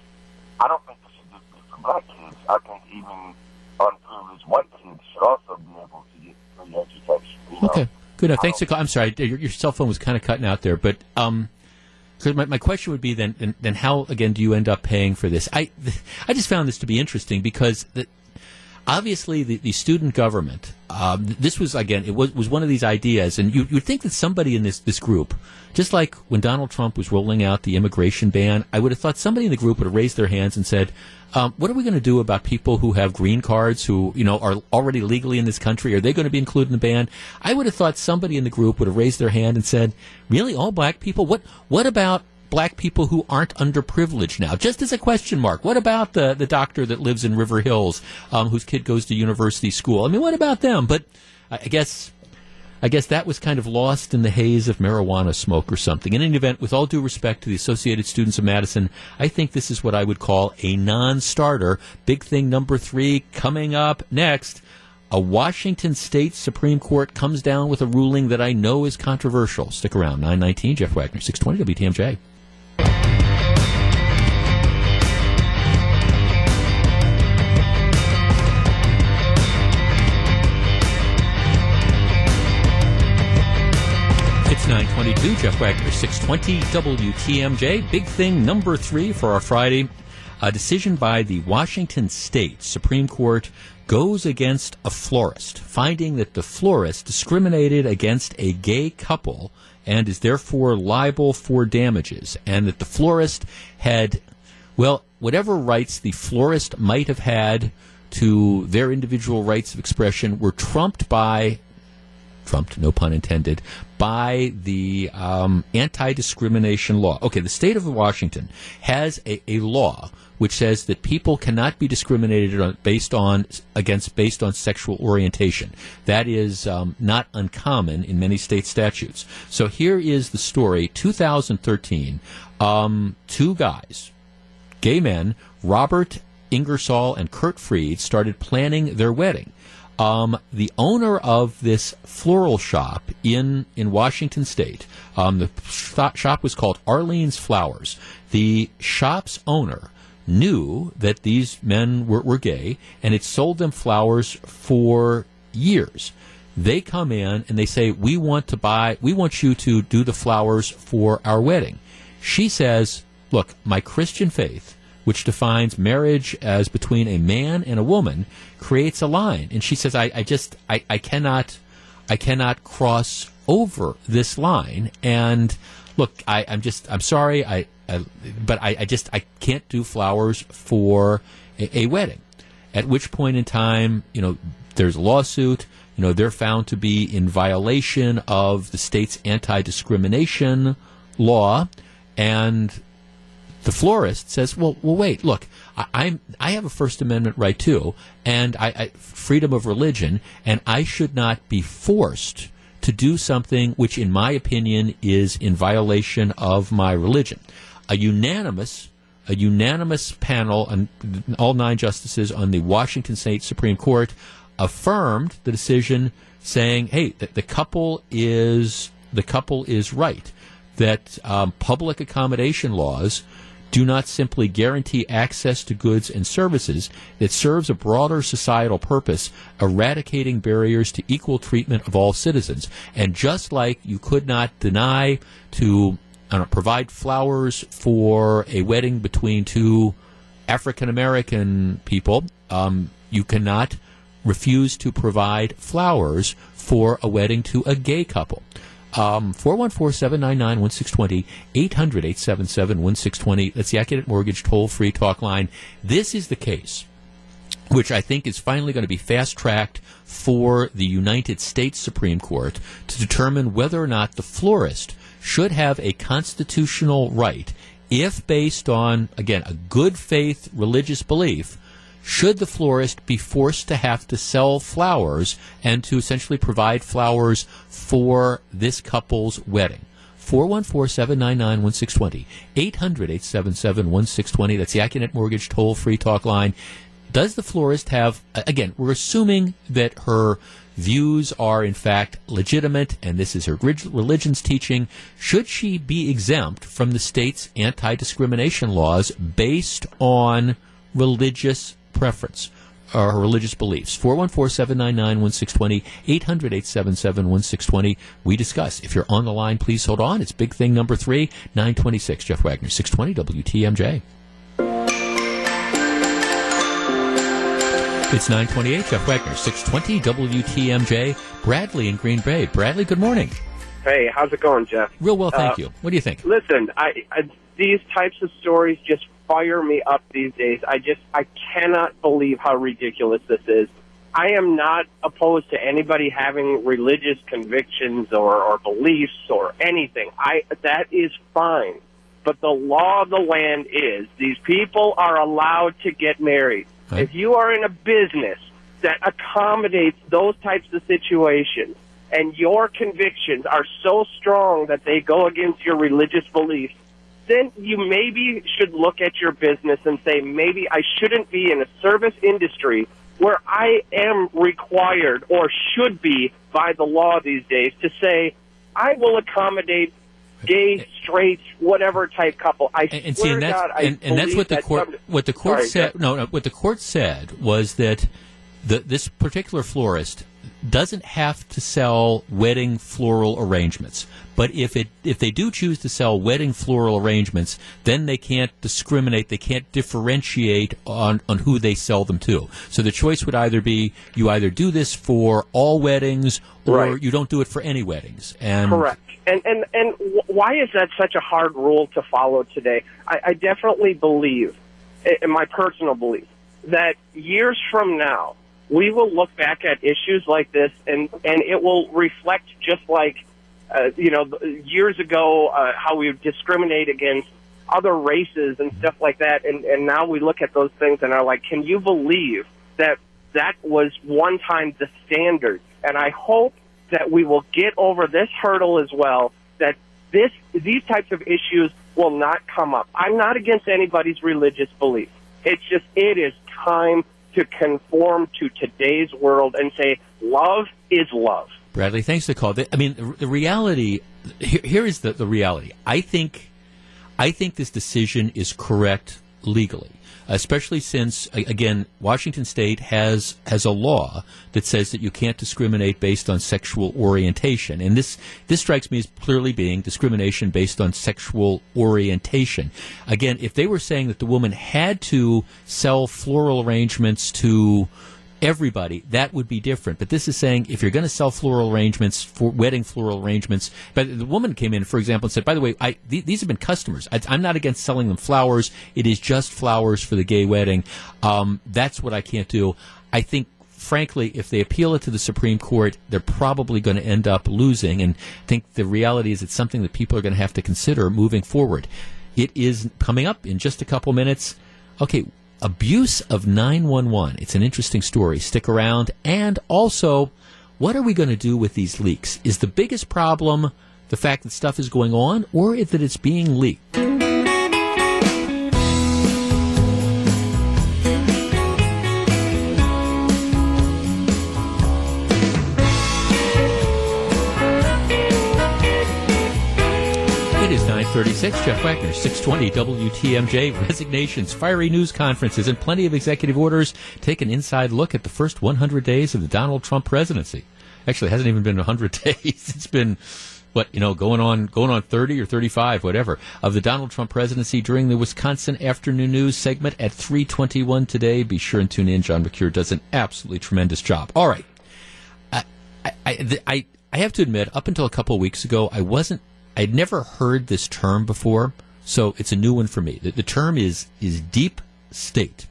I don't think this should just be for black kids. I think even unprivileged white kids should also be able to get free education. You know? Okay, good enough. Thanks for call. I'm sorry, your, your cell phone was kind of cutting out there, but um, my, my question would be then, then then how again do you end up paying for this? I (laughs) I just found this to be interesting because the, obviously the, the student government. Um, this was again, it was was one of these ideas, and you would think that somebody in this this group, just like when Donald Trump was rolling out the immigration ban, I would have thought somebody in the group would have raised their hands and said. Um, what are we going to do about people who have green cards who you know are already legally in this country? Are they going to be included in the ban? I would have thought somebody in the group would have raised their hand and said, "Really, all black people? What? What about black people who aren't underprivileged now? Just as a question mark. What about the the doctor that lives in River Hills, um, whose kid goes to university school? I mean, what about them? But I guess. I guess that was kind of lost in the haze of marijuana smoke or something. In any event, with all due respect to the Associated Students of Madison, I think this is what I would call a non starter. Big thing number three coming up next. A Washington State Supreme Court comes down with a ruling that I know is controversial. Stick around. 919, Jeff Wagner, 620 WTMJ. It's 922, Jeff Wagner, 620 WTMJ. Big thing number three for our Friday. A decision by the Washington State Supreme Court goes against a florist, finding that the florist discriminated against a gay couple and is therefore liable for damages, and that the florist had, well, whatever rights the florist might have had to their individual rights of expression were trumped by trumped, no pun intended, by the um, anti discrimination law. Okay, the state of Washington has a, a law which says that people cannot be discriminated on, based on against based on sexual orientation. That is um, not uncommon in many state statutes. So here is the story: 2013, um, two guys, gay men, Robert Ingersoll and Curt Freed, started planning their wedding. Um, the owner of this floral shop in in Washington State, um, the shop was called Arlene's Flowers. The shop's owner knew that these men were, were gay and it sold them flowers for years. They come in and they say, We want to buy, we want you to do the flowers for our wedding. She says, Look, my Christian faith, which defines marriage as between a man and a woman, creates a line. And she says, I, I just, I, I cannot, I cannot cross over this line. And look, I, I'm just, I'm sorry. I, I but I, I, just, I can't do flowers for a, a, wedding. At which point in time, you know, there's a lawsuit. You know, they're found to be in violation of the state's anti-discrimination law, and the florist says, "Well, well, wait, look, I, am I have a First Amendment right too, and I, I freedom of religion, and I should not be forced." to do something which, in my opinion, is in violation of my religion. A unanimous a unanimous panel, and all nine justices on the Washington State Supreme Court affirmed the decision, saying, "Hey, the, the couple is the couple is right that um, public accommodation laws." Do not simply guarantee access to goods and services. It serves a broader societal purpose, eradicating barriers to equal treatment of all citizens. And just like you could not deny to know, provide flowers for a wedding between two African American people, um, you cannot refuse to provide flowers for a wedding to a gay couple. Um, 414 799 1620, 800 877 1620. That's the Accunet Mortgage toll free talk line. This is the case which I think is finally going to be fast tracked for the United States Supreme Court to determine whether or not the florist should have a constitutional right, if based on, again, a good faith religious belief, should the florist be forced to have to sell flowers and to essentially provide flowers for this couple's wedding? 414-799-1620, 800-877-1620. That's the Accunet Mortgage toll-free talk line. Does the florist have, again, we're assuming that her views are in fact legitimate and this is her religion's teaching, should she be exempt from the state's anti-discrimination laws based on religious preference? or religious beliefs. 414-799-1620, 800-877-1620. We discuss. If you're on the line, please hold on. It's big thing number three, 926. Jeff Wagner, 620 WTMJ. It's 928, Jeff Wagner, 620 WTMJ, Bradley in Green Bay. Bradley, good morning. Hey, how's it going, Jeff? Real well, thank uh, you. What do you think? Listen, I, I these types of stories just fire me up these days. I just I cannot believe how ridiculous this is. I am not opposed to anybody having religious convictions or, or beliefs or anything. I that is fine. But the law of the land is these people are allowed to get married. Right. If you are in a business that accommodates those types of situations and your convictions are so strong that they go against your religious beliefs, then you maybe should look at your business and say, maybe I shouldn't be in a service industry where I am required or should be by the law these days to say, I will accommodate gay, straight, whatever type couple. I and, and see, and that's, God, and, and that's what the that court what the court sorry, said. No, no, what the court said was that the, this particular florist doesn't have to sell wedding floral arrangements. But if it if they do choose to sell wedding floral arrangements, then they can't discriminate. They can't differentiate on, on who they sell them to. So the choice would either be you either do this for all weddings or right. you don't do it for any weddings. And correct. And and and why is that such a hard rule to follow today? I, I definitely believe, in my personal belief, that years from now we will look back at issues like this and and it will reflect just like uh, you know, years ago, uh, how we discriminate against other races and stuff like that. And, and now we look at those things and are like, can you believe that that was one time the standard? And I hope that we will get over this hurdle as well, that this, these types of issues will not come up. I'm not against anybody's religious belief. It's just, it is time to conform to today's world and say, love is love. Bradley, thanks for the call. I mean, the, reality here, here is the, the reality. I think, I think this decision is correct legally especially since again Washington State has has a law that says that you can't discriminate based on sexual orientation, and this this strikes me as clearly being discrimination based on sexual orientation. Again, if they were saying that the woman had to sell floral arrangements to everybody, that would be different. But this is saying if you're going to sell floral arrangements for wedding floral arrangements, but the woman came in, for example, and said, by the way, I, th- these have been customers. I, am not against selling them flowers. It is just flowers for the gay wedding. Um, that's what I can't do. I think frankly, if they appeal it to the Supreme Court, they're probably going to end up losing. And I think the reality is it's something that people are going to have to consider moving forward. It is coming up in just a couple minutes. Okay, abuse of 911. It's an interesting story. Stick around. And also, what are we going to do with these leaks? Is the biggest problem the fact that stuff is going on or that it's being leaked? It is 936. Jeff Wagner, 620 WTMJ. Resignations, fiery news conferences, and plenty of executive orders take an inside look at the first 100 days of the Donald Trump presidency. Actually, hasn't even been 100 (laughs) days. It's been what you know going on going on 30 or 35 whatever of the Donald Trump presidency during the Wisconsin afternoon news segment at 321 today be sure and tune in John Mercure does an absolutely tremendous job all right I I, I, I have to admit up until a couple weeks ago I wasn't I'd never heard this term before, so it's a new one for me. The, the term is is deep state,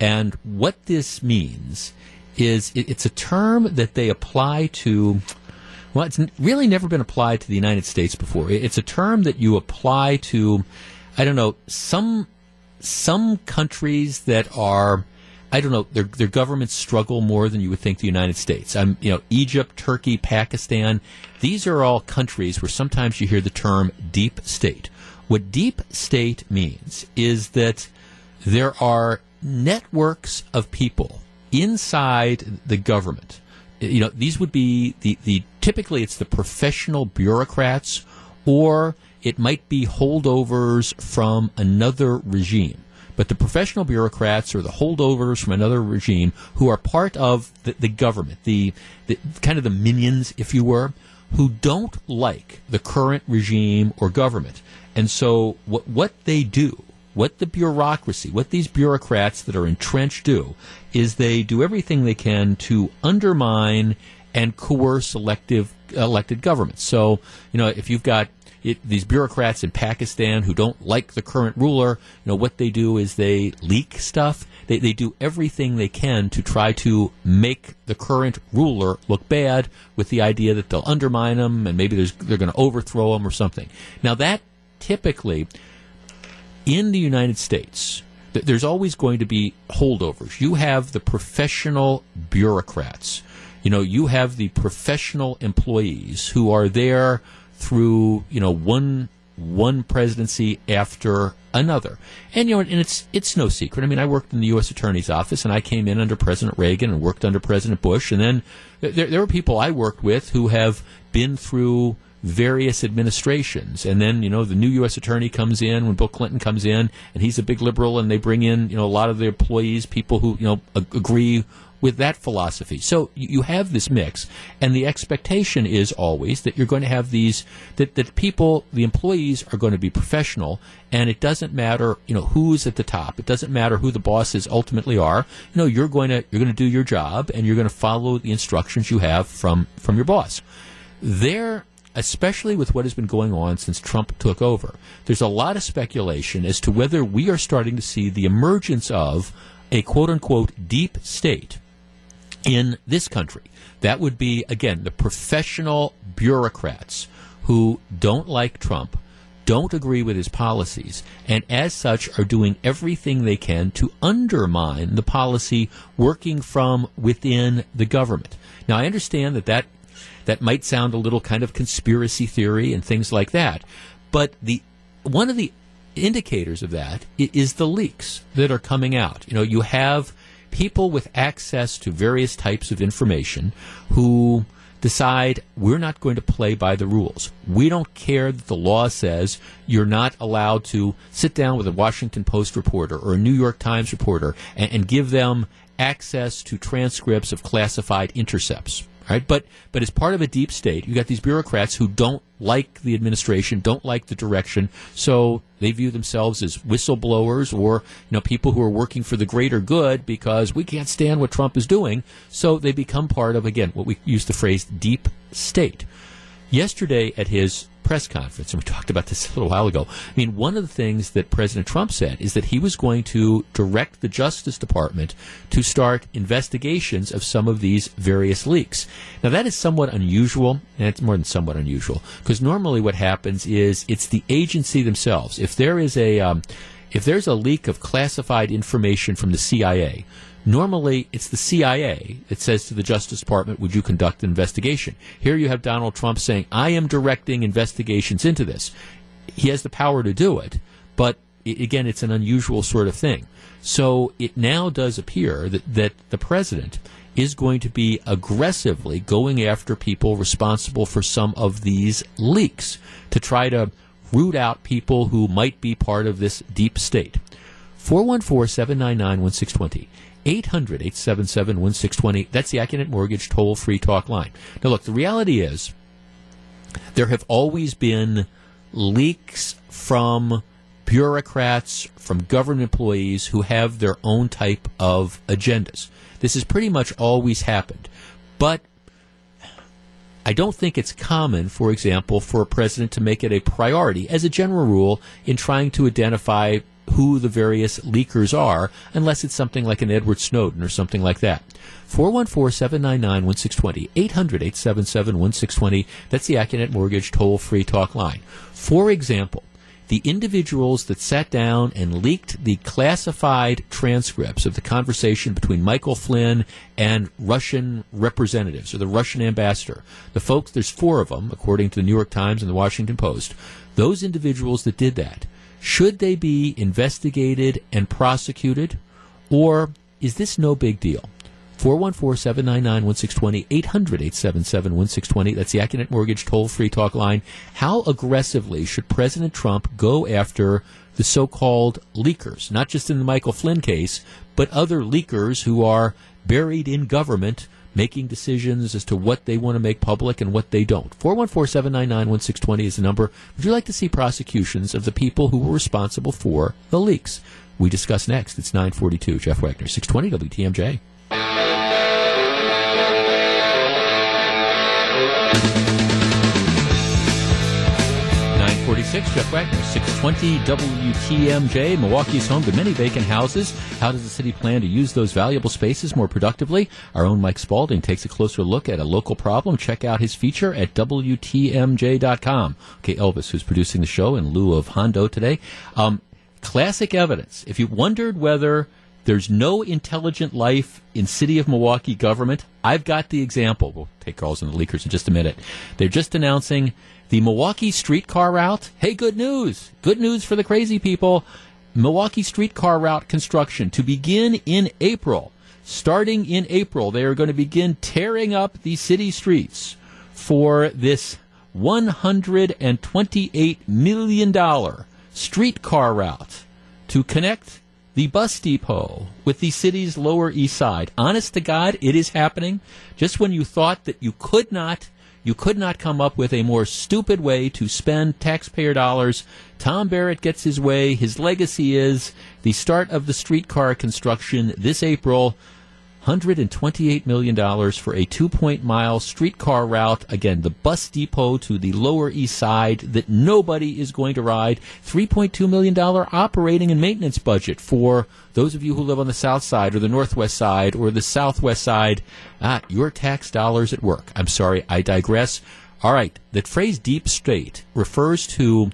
and what this means is it, it's a term that they apply to. Well, it's really never been applied to the United States before. It's a term that you apply to, I don't know, some some countries that are I don't know, their their governments struggle more than you would think the United States. I'm, you know, Egypt, Turkey, Pakistan. These are all countries where sometimes you hear the term deep state. What deep state means is that there are networks of people inside the government. You know, these would be the, the typically it's the professional bureaucrats or it might be holdovers from another regime but the professional bureaucrats or the holdovers from another regime who are part of the, the government, the, the kind of the minions, if you were, who don't like the current regime or government. And so what, what they do, what the bureaucracy, what these bureaucrats that are entrenched do, is they do everything they can to undermine and coerce elective elected governments. So, you know, if you've got it, these bureaucrats in Pakistan who don't like the current ruler, you know, what they do is they leak stuff. They, they do everything they can to try to make the current ruler look bad with the idea that they'll undermine him and maybe they're going to overthrow him or something. Now, that typically in the United States, there's always going to be holdovers. You have the professional bureaucrats. You know, you have the professional employees who are there through you know one one presidency after another. And you know, and it's it's no secret. I mean, I worked in the U.S. Attorney's office, and I came in under President Reagan and worked under President Bush, and then there, there were people I worked with who have been through various administrations. And then, you know, the new U.S. attorney comes in when Bill Clinton comes in, and he's a big liberal, and they bring in, you know, a lot of the employees, people who, you know, agree with that philosophy. So you have this mix, and the expectation is always that you're going to have these that that people, the employees, are going to be professional, and it doesn't matter, you know, who's at the top. It doesn't matter who the bosses ultimately are. You know, you're going to you're going to do your job, and you're going to follow the instructions you have from from your boss. There especially with what has been going on since Trump took over. There's a lot of speculation as to whether we are starting to see the emergence of a quote unquote deep state in this country. That would be, again, the professional bureaucrats who don't like Trump, don't agree with his policies, and as such are doing everything they can to undermine the policy working from within the government. Now, I understand that that, that might sound a little kind of conspiracy theory and things like that, but the one of the indicators of that is the leaks that are coming out. You know, you have people with access to various types of information who decide we're not going to play by the rules. We don't care that the law says you're not allowed to sit down with a Washington Post reporter or a New York Times reporter and, and give them access to transcripts of classified intercepts right? But but as part of a deep state, you got these bureaucrats who don't like the administration, don't like the direction, so they view themselves as whistleblowers or you know people who are working for the greater good because we can't stand what Trump is doing, so they become part of again what we use the phrase deep state. Yesterday at his press conference, and we talked about this (laughs) a little while ago. I mean, one of the things that President Trump said is that he was going to direct the Justice Department to start investigations of some of these various leaks. Now, that is somewhat unusual, and it's more than somewhat unusual, because normally what happens is it's the agency themselves. If there is a um, if there's a leak of classified information from the CIA, Normally, it's the CIA that says to the Justice Department, would you conduct an investigation? Here you have Donald Trump saying, I am directing investigations into this. He has the power to do it, but again, it's an unusual sort of thing. So it now does appear that, that the president is going to be aggressively going after people responsible for some of these leaks to try to root out people who might be part of this deep state. 414 799 1620. 800 877 1620. That's the Accunet Mortgage toll free talk line. Now, look, the reality is there have always been leaks from bureaucrats, from government employees who have their own type of agendas. This has pretty much always happened. But I don't think it's common, for example, for a president to make it a priority, as a general rule, in trying to identify who the various leakers are, unless it's something like an Edward Snowden or something like that. 414-799-1620, 800-877-1620. That's the Accunet Mortgage toll-free talk line. For example, the individuals that sat down and leaked the classified transcripts of the conversation between Michael Flynn and Russian representatives or the Russian ambassador. The folks, there's four of them, according to the New York Times and the Washington Post. Those individuals that did that should they be investigated and prosecuted, or is this no big deal? 414 799 1620, 800 877 1620. That's the Accunet Mortgage toll free talk line. How aggressively should President Trump go after the so called leakers? Not just in the Michael Flynn case, but other leakers who are buried in government making decisions as to what they want to make public and what they don't. 414 799 1620 is the number. Would you like to see prosecutions of the people who were responsible for the leaks? We discuss next. It's 942. Jeff Wagner, 620 WTMJ. 46. Jeff Wagner, 620 WTMJ. Milwaukee's home to many vacant houses. How does the city plan to use those valuable spaces more productively? Our own Mike Spalding takes a closer look at a local problem. Check out his feature at WTMJ.com. Okay, Elvis, who's producing the show in lieu of Hondo today. Um, classic evidence. If you wondered whether there's no intelligent life in city of Milwaukee government, I've got the example. We'll take calls on the leakers in just a minute. They're just announcing the Milwaukee streetcar route. Hey, good news. Good news for the crazy people. Milwaukee streetcar route construction to begin in April. Starting in April, they are going to begin tearing up the city streets for this $128 million streetcar route to connect the bus depot with the city's Lower East Side. Honest to God, it is happening. Just when you thought that you could not you could not come up with a more stupid way to spend taxpayer dollars. Tom Barrett gets his way. His legacy is the start of the streetcar construction this April. $128 million for a two point mile streetcar route. Again, the bus depot to the Lower East Side that nobody is going to ride. $3.2 million operating and maintenance budget for those of you who live on the South Side or the Northwest Side or the Southwest Side. Ah, your tax dollars at work. I'm sorry, I digress. All right, the phrase deep state refers to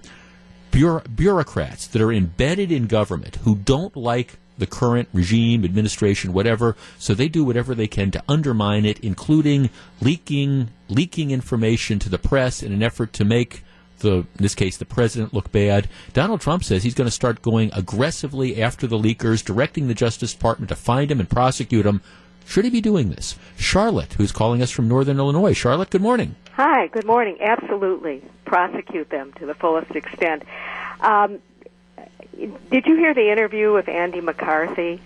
bureaucrats that are embedded in government who don't like the current regime, administration, whatever. So they do whatever they can to undermine it, including leaking leaking information to the press in an effort to make the in this case the president look bad. Donald Trump says he's going to start going aggressively after the leakers, directing the Justice Department to find him and prosecute him. Should he be doing this? Charlotte, who's calling us from Northern Illinois. Charlotte, good morning. Hi, good morning. Absolutely. Prosecute them to the fullest extent. Um, did you hear the interview with Andy McCarthy?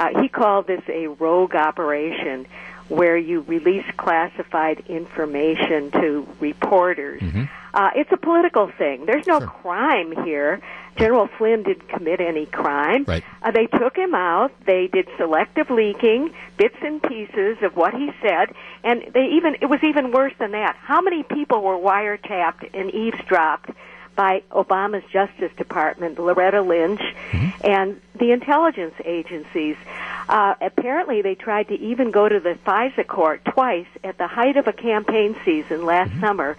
Uh, he called this a rogue operation where you release classified information to reporters. Mm-hmm. Uh, it's a political thing. There's no sure. crime here. General Flynn didn't commit any crime. Right. Uh, they took him out. They did selective leaking, bits and pieces of what he said, and they even it was even worse than that. How many people were wiretapped and eavesdropped by Obama's Justice Department, Loretta Lynch, mm-hmm. and the intelligence agencies? Uh, apparently, they tried to even go to the FISA court twice at the height of a campaign season last mm-hmm. summer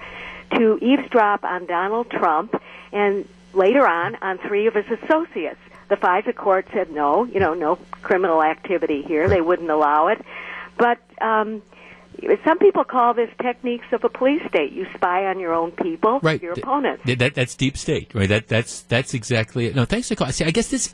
to eavesdrop on Donald Trump and later on on three of his associates. The FISA court said no, you know, no criminal activity here. They wouldn't allow it. But um, some people call this techniques of a police state. You spy on your own people, right. your opponents. That, that, that's deep state, right? That, that's that's exactly it. No, thanks for calling. See, I guess this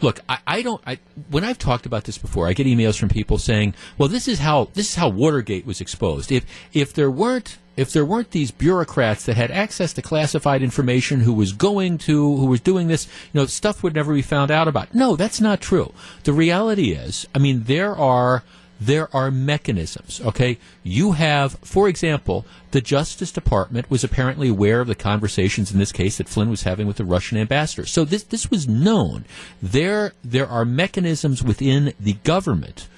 look, I, I don't. I, when I've talked about this before, I get emails from people saying, "Well, this is how this is how Watergate was exposed. If if there weren't if there weren't these bureaucrats that had access to classified information who was going to who was doing this, you know, stuff would never be found out about." No, that's not true. The reality is, I mean, there are there are mechanisms. Okay, you have, for example, the Justice Department was apparently aware of the conversations in this case that Flynn was having with the Russian ambassador. So this this was known. There there are mechanisms within the government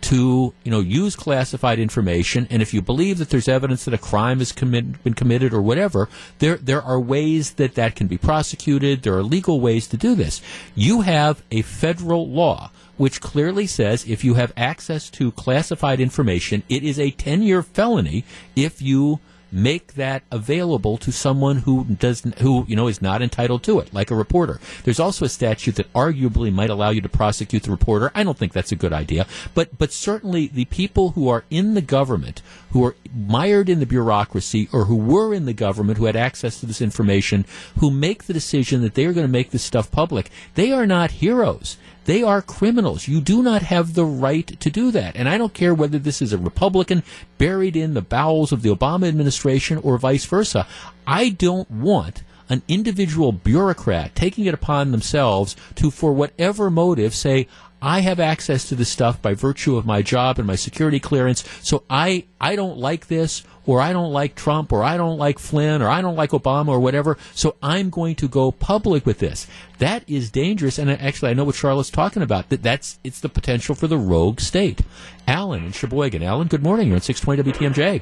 to you know use classified information. And if you believe that there's evidence that a crime has commit, been committed or whatever there there are ways that that can be prosecuted. There are legal ways to do this. You have a federal law which clearly says if you have access to classified information, it is a 10 year felony if you make that available to someone who doesn't who you know is not entitled to it, like a reporter. There's also a statute that arguably might allow you to prosecute the reporter. I don't think that's a good idea, but but certainly the people who are in the government, who are mired in the bureaucracy, or who were in the government, who had access to this information, who make the decision that they are going to make this stuff public, they are not heroes. They are criminals. You do not have the right to do that. And I don't care whether this is a Republican buried in the bowels of the Obama administration or vice versa. I don't want an individual bureaucrat taking it upon themselves to, for whatever motive, say, I have access to this stuff by virtue of my job and my security clearance, so I, I don't like this or I don't like Trump, or I don't like Flynn, or I don't like Obama, or whatever, so I'm going to go public with this. That is dangerous, and actually, I know what Charlotte's talking about. That that's it's the potential for the rogue state. Alan in Sheboygan. Alan, good morning. You're on 620 WTMJ.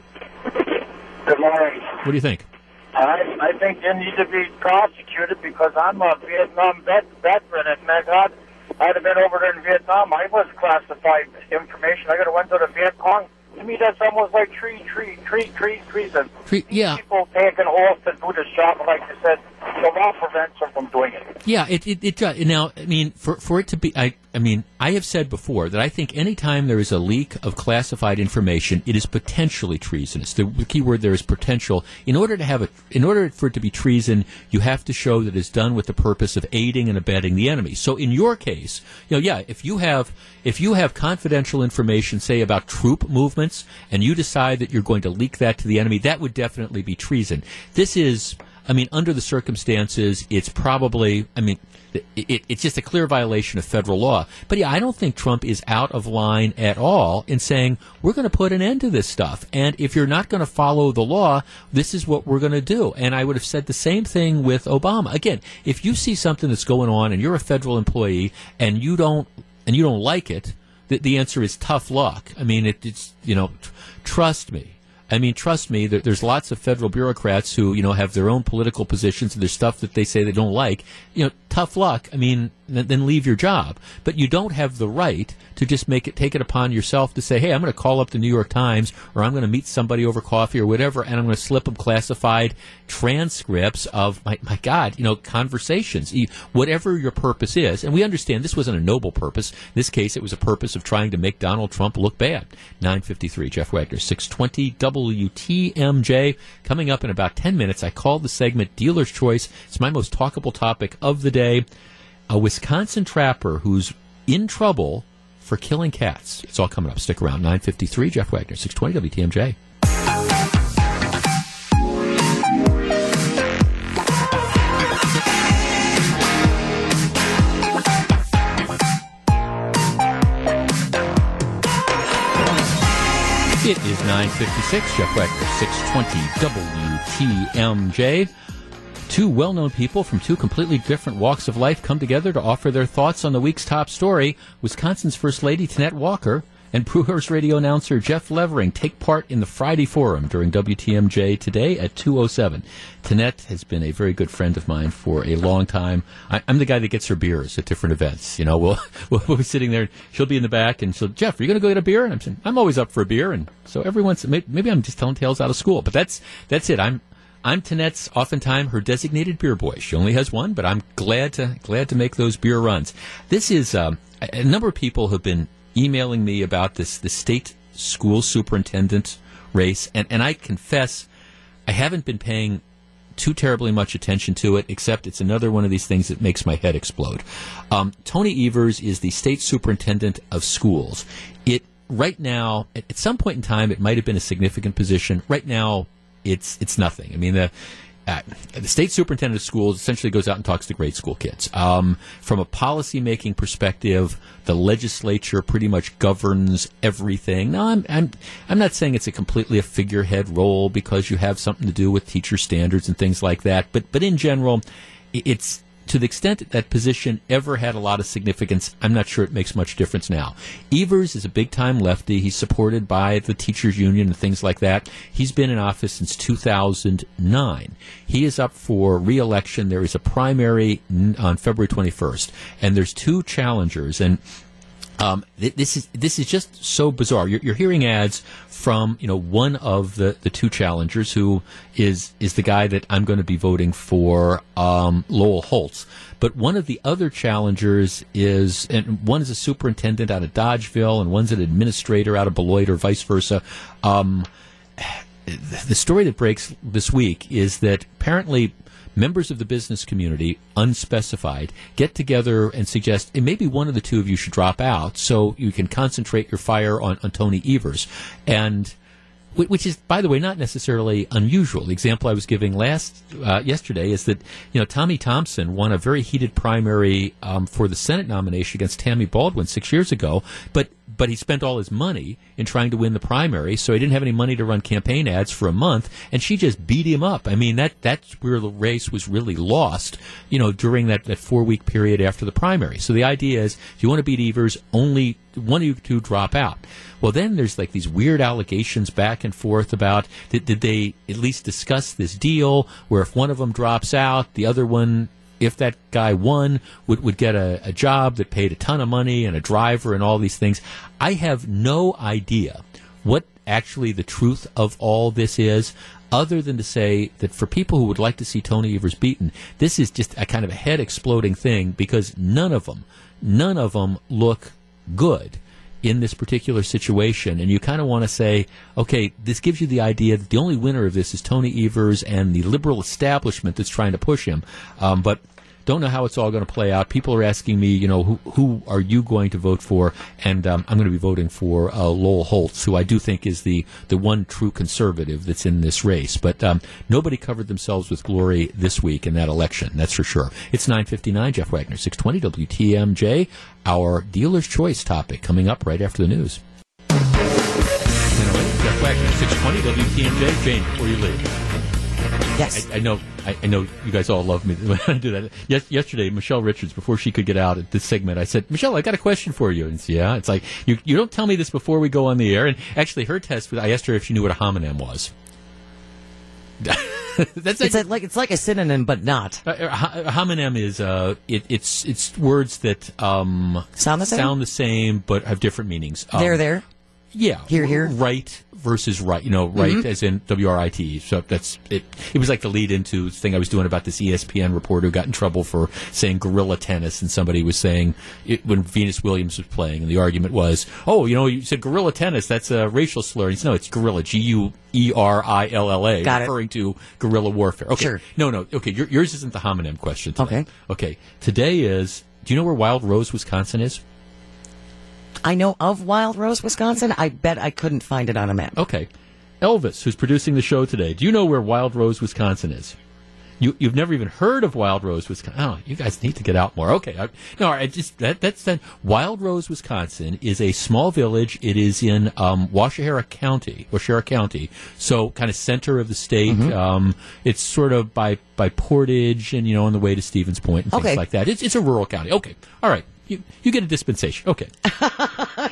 Good morning. What do you think? I I think they need to be prosecuted because I'm a Vietnam vet, veteran, and my God, I'd have been over there in Vietnam. I was classified information. I could have went to the Viet Cong to me, that's almost like tree, tree, tree, tree, treason. Tree, yeah. People taking oath to do this job, like you said, the that prevents them from doing it. Yeah, it, it, it does. Now, I mean, for, for it to be, I, I mean, I have said before that I think anytime there is a leak of classified information, it is potentially treasonous. The, the key word there is potential. In order to have it, in order for it to be treason, you have to show that it's done with the purpose of aiding and abetting the enemy. So in your case, you know, yeah, if you have, if you have confidential information, say about troop movements, and you decide that you're going to leak that to the enemy, that would definitely be treason. This is, I mean, under the circumstances, it's probably, I mean, it, it's just a clear violation of federal law. But yeah, I don't think Trump is out of line at all in saying we're going to put an end to this stuff. And if you're not going to follow the law, this is what we're going to do. And I would have said the same thing with Obama. Again, if you see something that's going on and you're a federal employee and you don't and you don't like it, the, the answer is tough luck. I mean, it, it's you know, t- trust me. I mean, trust me. There, there's lots of federal bureaucrats who you know have their own political positions and there's stuff that they say they don't like. You know, tough luck. I mean, th- then leave your job. But you don't have the right to just make it take it upon yourself to say, hey, I'm going to call up the New York Times or I'm going to meet somebody over coffee or whatever, and I'm going to slip them classified transcripts of my my God, you know, conversations. Whatever your purpose is, and we understand this wasn't a noble purpose. In this case, it was a purpose of trying to make Donald Trump look bad. 953, Jeff Wagner, 620 WTMJ. Coming up in about 10 minutes, I call the segment Dealer's Choice. It's my most talkable topic of the day. A Wisconsin trapper who's in trouble for killing cats. It's all coming up. Stick around. 953, Jeff Wagner, 620 WTMJ. It is 956, Jeff Wagner, 620 WTMJ. Two well known people from two completely different walks of life come together to offer their thoughts on the week's top story. Wisconsin's First Lady, Tonette Walker, and Brewers radio announcer Jeff Levering take part in the Friday Forum during WTMJ today at 2.07. Tonette has been a very good friend of mine for a long time. I, I'm the guy that gets her beers at different events. You know, (laughs) we'll, we'll, be sitting there, she'll be in the back, and she'll, Jeff, are you going to go get a beer? And I'm saying, I'm always up for a beer. And so every once, maybe, maybe I'm just telling tales out of school, but that's, that's it. I'm, I'm Tonette's oftentimes her designated beer boy. She only has one, but I'm glad to glad to make those beer runs. This is um, a number of people have been emailing me about this the state school superintendent race, and, and I confess I haven't been paying too terribly much attention to it, except it's another one of these things that makes my head explode. Um, Tony Evers is the state superintendent of schools. It right now, at, at some point in time, it might have been a significant position. Right now, it's it's nothing. I mean the. The state superintendent of schools essentially goes out and talks to grade school kids. Um, from a policy making perspective, the legislature pretty much governs everything. Now, I'm, I'm I'm not saying it's a completely a figurehead role because you have something to do with teacher standards and things like that. But but in general, it's to the extent that that position ever had a lot of significance, I'm not sure it makes much difference now. Evers is a big time lefty. He's supported by the teachers union and things like that. He's been in office since 2009. He is up for re-election. There is a primary on February 21st, and there's two challengers and um, th- this is this is just so bizarre. You're, you're hearing ads from you know one of the, the two challengers who is is the guy that I'm going to be voting for, um, Lowell Holtz. But one of the other challengers is, and one is a superintendent out of Dodgeville, and one's an administrator out of Beloit, or vice versa. Um, the story that breaks this week is that apparently members of the business community, unspecified, get together and suggest eh, maybe one of the two of you should drop out so you can concentrate your fire on, on Tony Evers. And which is, by the way, not necessarily unusual. The example I was giving last uh, yesterday is that you know Tommy Thompson won a very heated primary um, for the Senate nomination against Tammy Baldwin six years ago, but but he spent all his money in trying to win the primary, so he didn't have any money to run campaign ads for a month, and she just beat him up. I mean, that that's where the race was really lost, you know, during that, that four week period after the primary. So the idea is, if you want to beat Evers, only one of you two drop out. Well, then there's like these weird allegations back and forth about did, did they at least discuss this deal where if one of them drops out, the other one if that guy won, would, would get a, a job that paid a ton of money and a driver and all these things. I have no idea what actually the truth of all this is, other than to say that for people who would like to see Tony Evers beaten, this is just a kind of a head exploding thing because none of them, none of them look good in this particular situation. And you kind of want to say, okay, this gives you the idea that the only winner of this is Tony Evers and the liberal establishment that's trying to push him. Um, but don't know how it's all going to play out. People are asking me, you know, who, who are you going to vote for? And um, I'm going to be voting for uh, Lowell Holtz, who I do think is the, the one true conservative that's in this race. But um, nobody covered themselves with glory this week in that election, that's for sure. It's 9.59, Jeff Wagner, 620 WTMJ, our dealer's choice topic coming up right after the news. Jeff Wagner, 620 WTMJ. Jane, before you leave. Yes. I, I know. I, I know you guys all love me (laughs) when I do that. Yes, yesterday, Michelle Richards, before she could get out at this segment, I said, "Michelle, I got a question for you." And yeah, it's like you you don't tell me this before we go on the air. And actually, her test, I asked her if she knew what a homonym was. (laughs) That's It's a, like it's like a synonym, but not. Uh, a homonym is uh, it, it's it's words that um, Sound the same? sound the same but have different meanings. Um, there, there. Yeah, Here, here. right versus right. You know, right Mhm. as in W R I T. So that's it. It was like the lead into this thing I was doing about this ESPN reporter who got in trouble for saying gorilla tennis, and somebody was saying it, when Venus Williams was playing, and the argument was, oh, you know, you said gorilla tennis. That's a racial slur. And he said, no, it's gorilla. G U E R I L L A. Referring to guerrilla warfare. Okay. Sure. No, no. Okay, your, yours isn't the homonym question. Today. Okay. Okay. Today is. Do you know where Wild Rose, Wisconsin is? I know of Wild Rose, Wisconsin. I bet I couldn't find it on a map. Okay. Elvis, who's producing the show today, do you know where Wild Rose, Wisconsin is? You, you've never even heard of Wild Rose, Wisconsin. Oh, you guys need to get out more. Okay. I, no, I just, that, that's then. Wild Rose, Wisconsin is a small village. It is in, um, Waushara County, Waushara County. So kind of center of the state. Um, it's sort of by, by Portage and, you know, on the way to Stevens Point and things Okay. like that. It's, it's a rural county. Okay. All right. You, you get a dispensation. Okay. (laughs)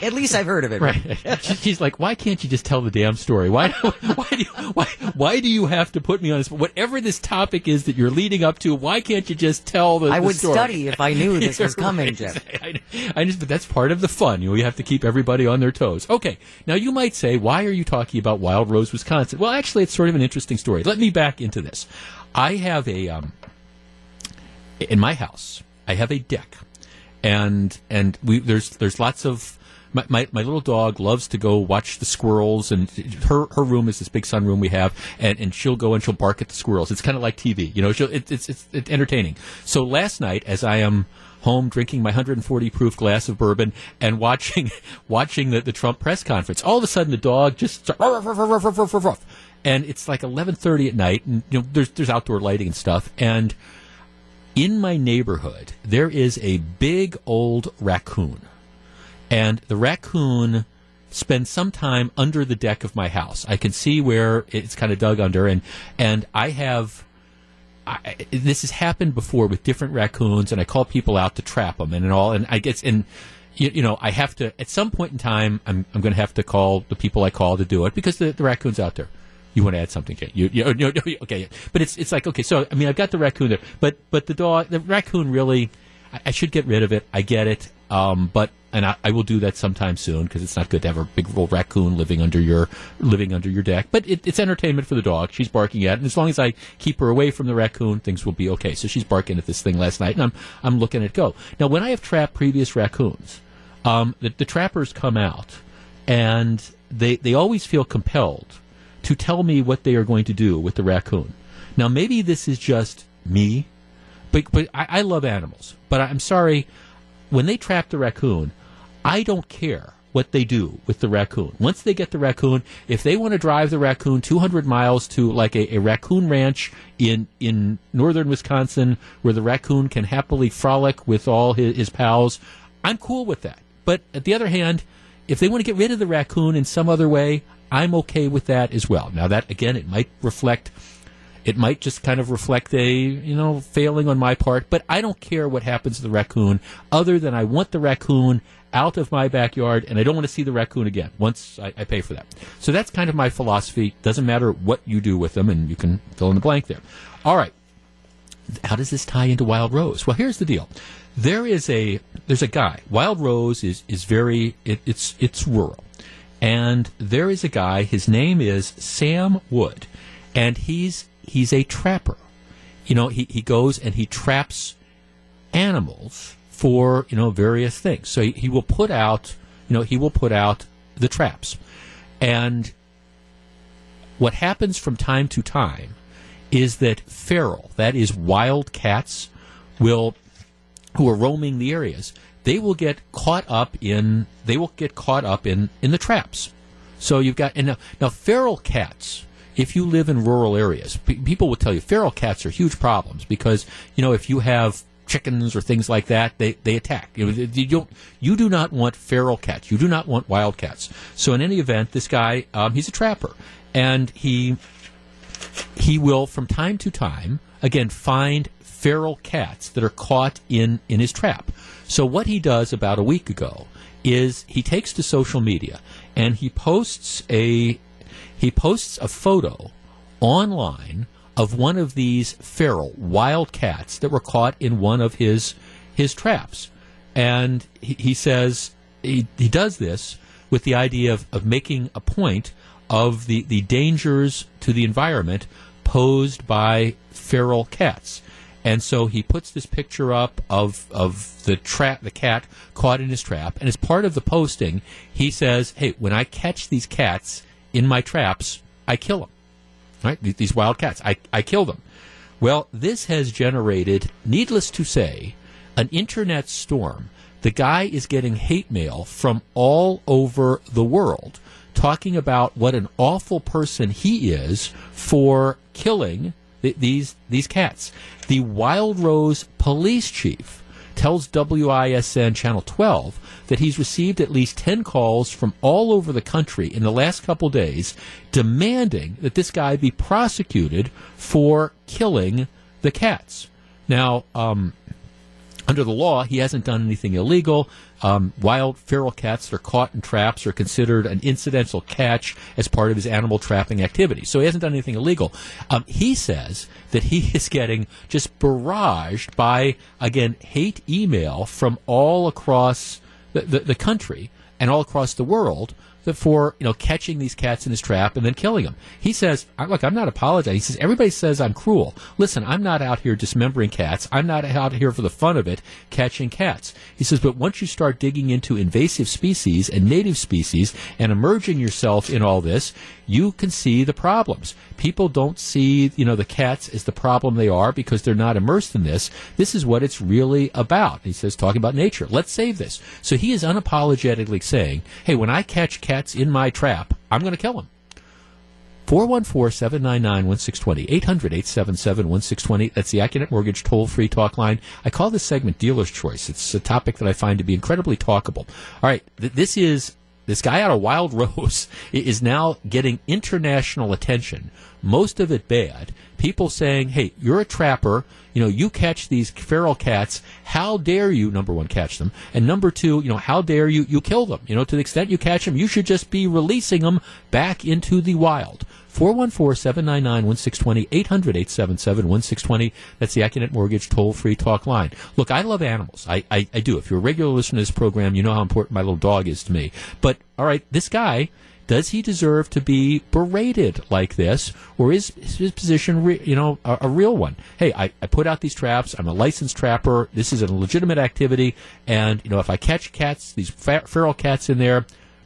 At least I've heard of it. Right. She- She's like, why can't you just tell the damn story? Why, (laughs) why do you, why, why do you have to put me on this? Whatever this topic is that you're leading up to, why can't you just tell the story? I the would story? study if I knew (laughs) this was coming, right. Jeff. I, I just, but that's part of the fun. You know, you have to keep everybody on their toes. Okay. Now you might say, why are you talking about Wild Rose, Wisconsin? Well, actually, it's sort of an interesting story. Let me back into this. I have a, um, in my house, I have a deck, and and we there's there's lots of my, my, my little dog loves to go watch the squirrels, and her her room is this big sunroom we have, and, and she'll go and she'll bark at the squirrels. It's kind of like TV, you know. It, it's, it's it's entertaining. So last night, as I am home drinking my 140 proof glass of bourbon and watching (laughs) watching the, the Trump press conference, all of a sudden the dog just and it's like 11:30 at night, and you know there's there's outdoor lighting and stuff, and in my neighborhood, there is a big old raccoon. And the raccoon spends some time under the deck of my house. I can see where it's kind of dug under, and, and I have. I, this has happened before with different raccoons, and I call people out to trap them and, and all. And I guess, and you, you know, I have to at some point in time, I'm I'm going to have to call the people I call to do it because the, the raccoon's out there. You want to add something, Kate? You, you, you, you- okay, but it's it's like okay. So I mean, I've got the raccoon there, but but the dog, the raccoon, really, I, I should get rid of it. I get it, um, but and I, I will do that sometime soon because it's not good to have a big old raccoon living under your living under your deck. But it, it's entertainment for the dog. She's barking at, it, and as long as I keep her away from the raccoon, things will be okay. So she's barking at this thing last night, and I'm I'm looking at it go. Now, when I have trapped previous raccoons, um, the, the trappers come out, and they they always feel compelled to tell me what they are going to do with the raccoon. Now, maybe this is just me, but but I, I love animals. But I'm sorry, when they trap the raccoon, I don't care what they do with the raccoon. Once they get the raccoon, if they want to drive the raccoon 200 miles to like a, a raccoon ranch in in northern Wisconsin, where the raccoon can happily frolic with all his, his pals, I'm cool with that. But at the other hand, if they want to get rid of the raccoon in some other way, I'm okay with that as well. Now that again, it might reflect it might just kind of reflect a you know failing on my part, but I don't care what happens to the raccoon, other than I want the raccoon out of my backyard, and I don't want to see the raccoon again once I, I pay for that. So that's kind of my philosophy. Doesn't matter what you do with them, and you can fill in the blank there. All right, how does this tie into Wild Rose? Well, here's the deal. There is a there's a guy. Wild Rose is is very it, it's it's rural, and there is a guy. His name is Sam Wood, and he's he's a trapper. You know, he he goes and he traps animals for you know various things. So he, he will put out you know he will put out the traps, and what happens from time to time is that feral, that is wild cats, will who are roaming the areas, they will get caught up in they will get caught up in in the traps. So you've got and now, now feral cats. If you live in rural areas, pe- people will tell you feral cats are huge problems because you know if you have chickens or things like that, they, they attack. You, know, you don't you do not want feral cats. You do not want wild cats. So in any event, this guy um, he's a trapper and he he will, from time to time, again, find feral cats that are caught in, in his trap. So what he does about a week ago is he takes to social media and he posts a he posts a photo online of one of these feral wild cats that were caught in one of his his traps. And he, he says he, he does this with the idea of, of making a point of the, the dangers to the environment posed by feral cats. And so he puts this picture up of of the trap, the cat caught in his trap. And as part of the posting, he says, "Hey, when I catch these cats in my traps, I kill them. Right? These wild cats, I I kill them." Well, this has generated, needless to say, an internet storm. The guy is getting hate mail from all over the world talking about what an awful person he is for killing th- these these cats. The Wild Rose police chief tells WISN Channel 12 that he's received at least 10 calls from all over the country in the last couple days demanding that this guy be prosecuted for killing the cats. Now, um, under the law, he hasn't done anything illegal. Um, wild feral cats that are caught in traps are considered an incidental catch as part of his animal trapping activity. So he hasn't done anything illegal. Um, he says that he (laughs) is getting just barraged by, again, hate email from all across the, the, the country and all across the world for you know catching these cats in his trap and then killing them. He says, "Look, I'm not apologizing." He says, "Everybody says I'm cruel. Listen, I'm not out here dismembering cats. I'm not out here for the fun of it catching cats." He says, "But once you start digging into invasive species and native species and emerging yourself in all this, you can see the problems. People don't see you know the cats as the problem they are because they're not immersed in this. This is what it's really about." He says, talking about nature. Let's save this. So he is unapologetically saying, "Hey, when I catch cats." in my trap, I'm going to kill them. 414-799-1620. 800-877-1620. That's the Accunet Mortgage toll-free talk line. I call this segment Dealer's Choice. It's a topic that I find to be incredibly talkable. All right, th- this is this guy out of Wild (laughs) Rose is now getting international attention. Most of it bad. People saying, "Hey, you're a trapper. You know, you catch these feral cats. How dare you? Number one, catch them, and number two, you know, how dare you? You kill them. You know, to the extent you catch them, you should just be releasing them back into the wild." 414-799-1620, 800-877-1620. That's the Accunet Mortgage toll-free talk line. Look, I love animals. I, I, I do. If you're a regular listener to this program, you know how important my little dog is to me. But, all right, this guy, does he deserve to be berated like this, or is his position, re- you know, a, a, real one? Hey, I, I put out these traps. I'm a licensed trapper. This is a legitimate activity, and you know, if I catch cats, these fer- feral cats in there,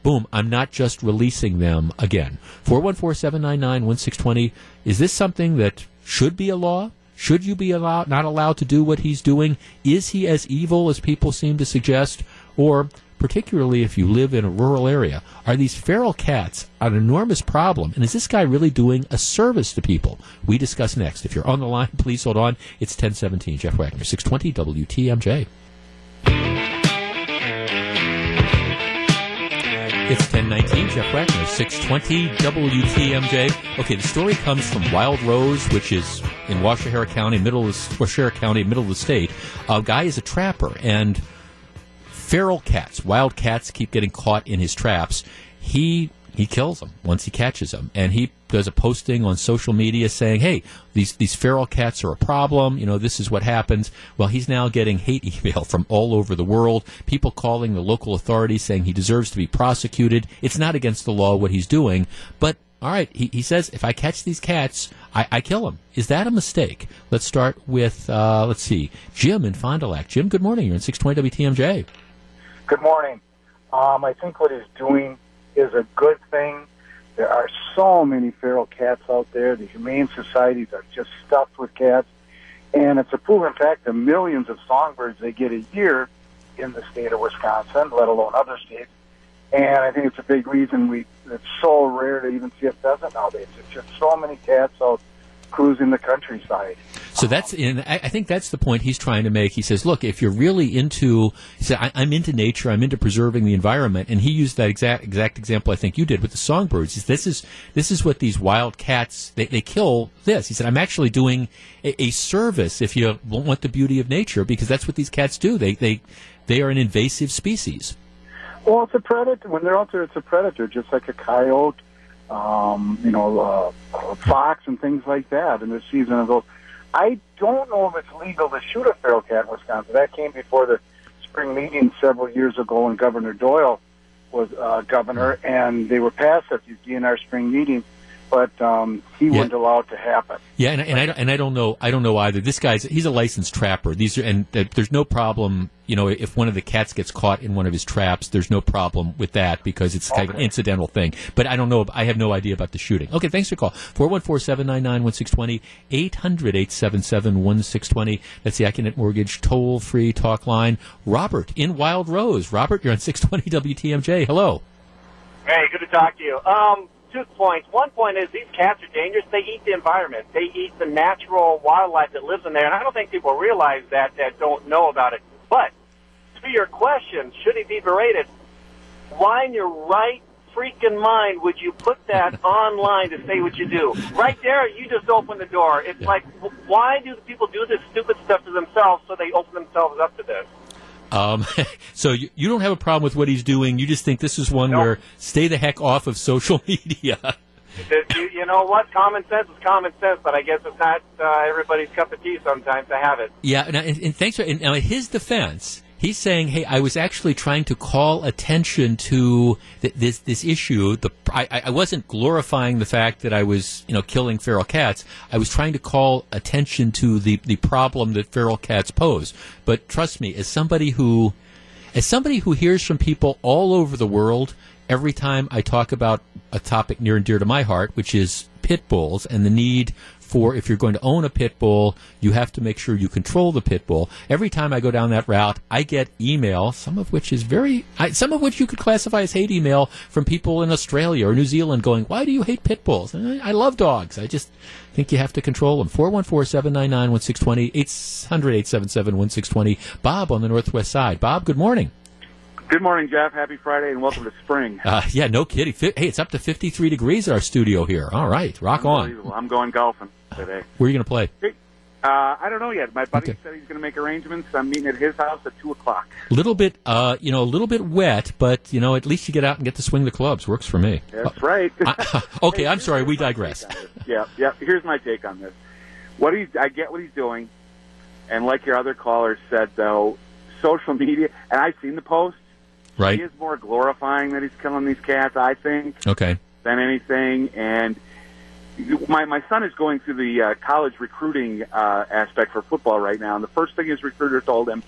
boom, I'm not just releasing them again. 414-799-1620. Is this something that should be a law? Should you be allowed, not allowed to do what he's doing? Is he as evil as people seem to suggest? Or, particularly if you live in a rural area, are these feral cats an enormous problem? And is this guy really doing a service to people? We discuss next. If you're on the line, (laughs) please hold on. It's 1017. Jeff Wagner, 620 WTMJ. It's 1019, Jeff Wagner, 620 WTMJ. Okay, the story comes from Wild Rose, which is in Waushara County, middle of Waushara County, middle of the state. A guy is a trapper, and feral cats, wild cats, keep getting caught in his traps. He he kills them once he catches them, and he does a posting on social media saying, "Hey, these these feral cats are a problem. You know, this is what happens." Well, he's now getting hate (laughs) email from all over the world. People calling the local authorities saying he deserves to be prosecuted. It's not against the law what he's doing, but all right, he, he says if I catch these cats, I, I kill them. Is that a mistake? Let's start with uh, let's see, Jim in Fond du Lac. Jim, good morning. You're in 620 WTMJ. Good morning. Um, I think what he's doing is a good thing. There are so many feral cats out there. The humane societies are just stuffed with cats. And it's a proven fact the millions of songbirds they get a year in the state of Wisconsin, let alone other states. And I think it's a big reason we it's so rare to even see a pheasant nowadays. There's just so many cats out cruising the countryside. So that's in. I, think that's the point he's trying to make. He says, "Look, if you're really into, he said, I, I'm into nature. I'm into preserving the environment." And he used that exact exact example I think you did with the songbirds. He said, this is this is what these wild cats they, they kill. This he said, I'm actually doing a, a service if you want the beauty of nature because that's what these cats do. They they they are an invasive species. Well, it's a predator. When they're out there, it's a predator, just like a coyote, um, you know, uh, fox, and things like that. In the season of those, I don't know if it's legal to shoot a feral cat in Wisconsin. That came before the spring meeting several years ago when Governor Doyle was uh, governor, and they were passed at these DNR spring meetings but um, he Yeah. wouldn't allow it to happen. Yeah, and, and I don't, and I don't know I don't know either. This guy's he's a licensed trapper. These are and uh, there's no problem. You know, if one of the cats gets caught in one of his traps, there's no problem with that because it's kind of an incidental thing. But I don't know. I have no idea about the shooting. Okay, thanks for the call. 414-799-1620, 800-877-1620. That's the Accunet Mortgage toll free talk line. Robert in Wild Rose. Robert, you're on 620 WTMJ. Hello. Hey, good to talk to you. Um, two points. One point is these cats are dangerous. They eat the environment. They eat the natural wildlife that lives in there, and I don't think people realize that that don't know about it. But to your question, should he be berated? Why in your right freaking mind would you put that (laughs) online to say what you do? Right there, you just open the door. It's like, why do the people do this stupid stuff to themselves so they open themselves up to this? Um, (laughs) so you, you don't have a problem with what he's doing. You just think this is one where stay the heck off of social (laughs) media. You, you know what? Common sense is common sense, but I guess it's not uh, everybody's cup of tea sometimes to have it. Yeah, and, and, and thanks for and now in his defense. He's saying, "Hey, I was actually trying to call attention to th- this this issue. The I, I wasn't glorifying the fact that I was, you know, killing feral cats. I was trying to call attention to the the problem that feral cats pose. But trust me, as somebody who, as somebody who hears from people all over the world, every time I talk about a topic near and dear to my heart, which is pit bulls and the need for if you're going to own a pit bull, you have to make sure you control the pit bull. Every time I go down that route, I get email, some of which is very, I, some of which you could classify as hate email from people in Australia or New Zealand going, why do you hate pit bulls? I, I love dogs. I just think you have to control them. 414-799-1620, 800-877-1620. Bob on the Northwest side. Bob, good morning. Good morning, Jeff. Happy Friday, and welcome to spring. Uh, yeah, no kidding. Hey, it's up to 53 degrees at our studio here. All right, rock on. I'm going golfing today. Where are you going to play? Uh, I don't know yet. My buddy said he's going to make arrangements. I'm meeting at his house at two o'clock. little bit, uh, you know, a little bit wet, but you know, at least you get out and get to swing the clubs. Works for me. That's right. (laughs) (laughs) Okay, I'm sorry. We digress. yeah, yeah. Here's my take on this. What he's, I get what he's doing, and like your other callers said, though, social media, and I've seen the posts. Right. He is more glorifying that he's killing these cats. I think. Okay. than anything. And my my son is going through the uh, college recruiting uh, aspect for football right now, and the first thing his recruiter told him: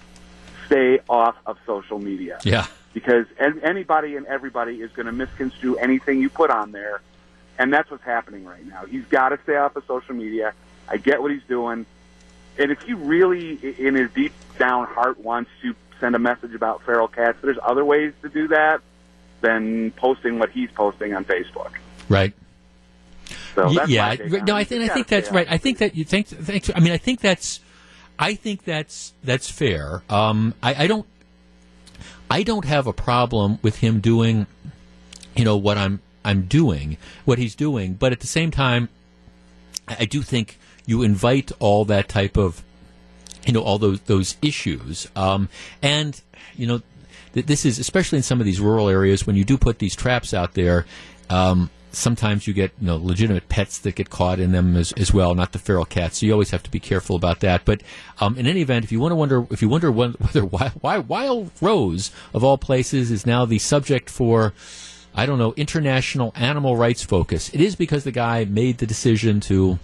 stay off of social media. Yeah. Because an- anybody and everybody is going to misconstrue anything you put on there, and that's what's happening right now. He's got to stay off of social media. I get what he's doing, and if he really, in his deep down heart, wants to send a message about feral cats, there's other ways to do that than posting what he's posting on Facebook. Right. So that's yeah, my take on no. I think I think that's right. I think that you think. Thanks. I mean, I think that's. I think that's that's fair. Um, I, I don't. I don't have a problem with him doing, you know, what I'm I'm doing, what he's doing, but at the same time, I do think you invite all that type of, you know, all those those issues, um, and you know, th- this is especially in some of these rural areas when you do put these traps out there. Um, sometimes you get you know legitimate pets that get caught in them as, as well, not the feral cats. So you always have to be careful about that. But um, in any event, if you want to wonder if you wonder whether Wild, why Wild Rose of all places is now the subject for I don't know, international animal rights focus. It is because the guy made the decision to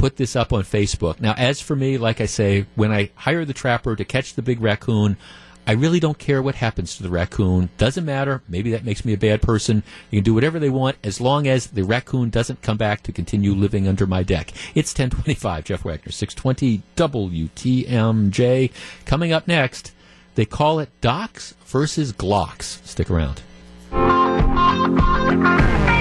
put this up on Facebook. Now, as for me, like I say, when I hire the trapper to catch the big raccoon, I really don't care what happens to the raccoon. Doesn't matter. Maybe that makes me a bad person. You can do whatever they want as long as the raccoon doesn't come back to continue living under my deck. It's 1025, Jeff Wagner, 620 WTMJ. Coming up next, they call it Docs versus Glocks. Stick around. (laughs)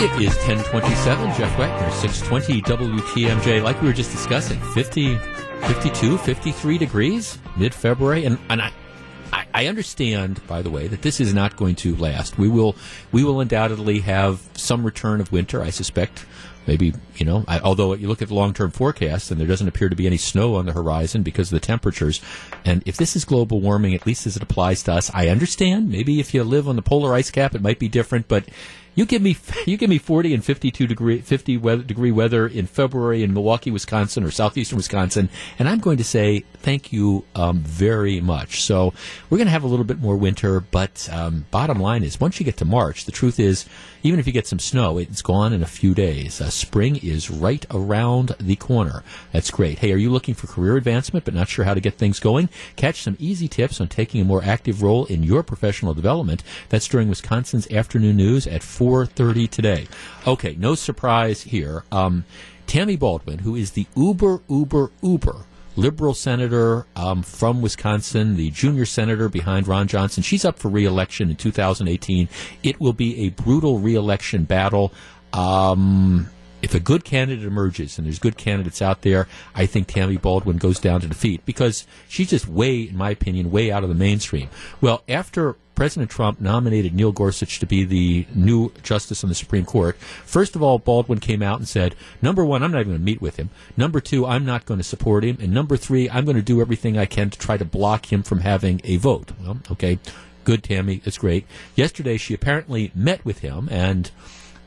It is 1027. Jeff Wagner, 620 WTMJ. Like we were just discussing, 50, 52, 53 degrees mid February. And, and I, I, understand, by the way, that this is not going to last. We will, we will undoubtedly have some return of winter, I suspect. Maybe, you know, I, although you look at the long term forecast and there doesn't appear to be any snow on the horizon because of the temperatures. And if this is global warming, at least as it applies to us, I understand. Maybe if you live on the polar ice cap, it might be different, but you give me (laughs) you give me 40 and 52 degree 50 weather, degree weather in February in Milwaukee, Wisconsin, or southeastern Wisconsin, and I'm going to say thank you um, very much. So we're going to have a little bit more winter, but um, bottom line is once you get to March, the truth is even if you get some snow, it's gone in a few days. Uh, spring is right around the corner. That's great. Hey, are you looking for career advancement but not sure how to get things going? Catch some easy tips on taking a more active role in your professional development. That's during Wisconsin's afternoon news at 4:30 today. Okay, no surprise here. Um, Tammy Baldwin, who is the uber uber uber liberal senator um, from Wisconsin, the junior senator behind Ron Johnson. She's up for reelection in 2018. It will be a brutal reelection battle. Um, if a good candidate emerges, and there's good candidates out there, I think Tammy Baldwin goes down to defeat because she's just way, in my opinion, way out of the mainstream. Well, after President Trump nominated Neil Gorsuch to be the new justice on the Supreme Court, first of all, Baldwin came out and said, number one, I'm not even going to meet with him. Number two, I'm not going to support him. And number three, I'm going to do everything I can to try to block him from having a vote. Well, okay. Good, Tammy. That's great. Yesterday, she apparently met with him and,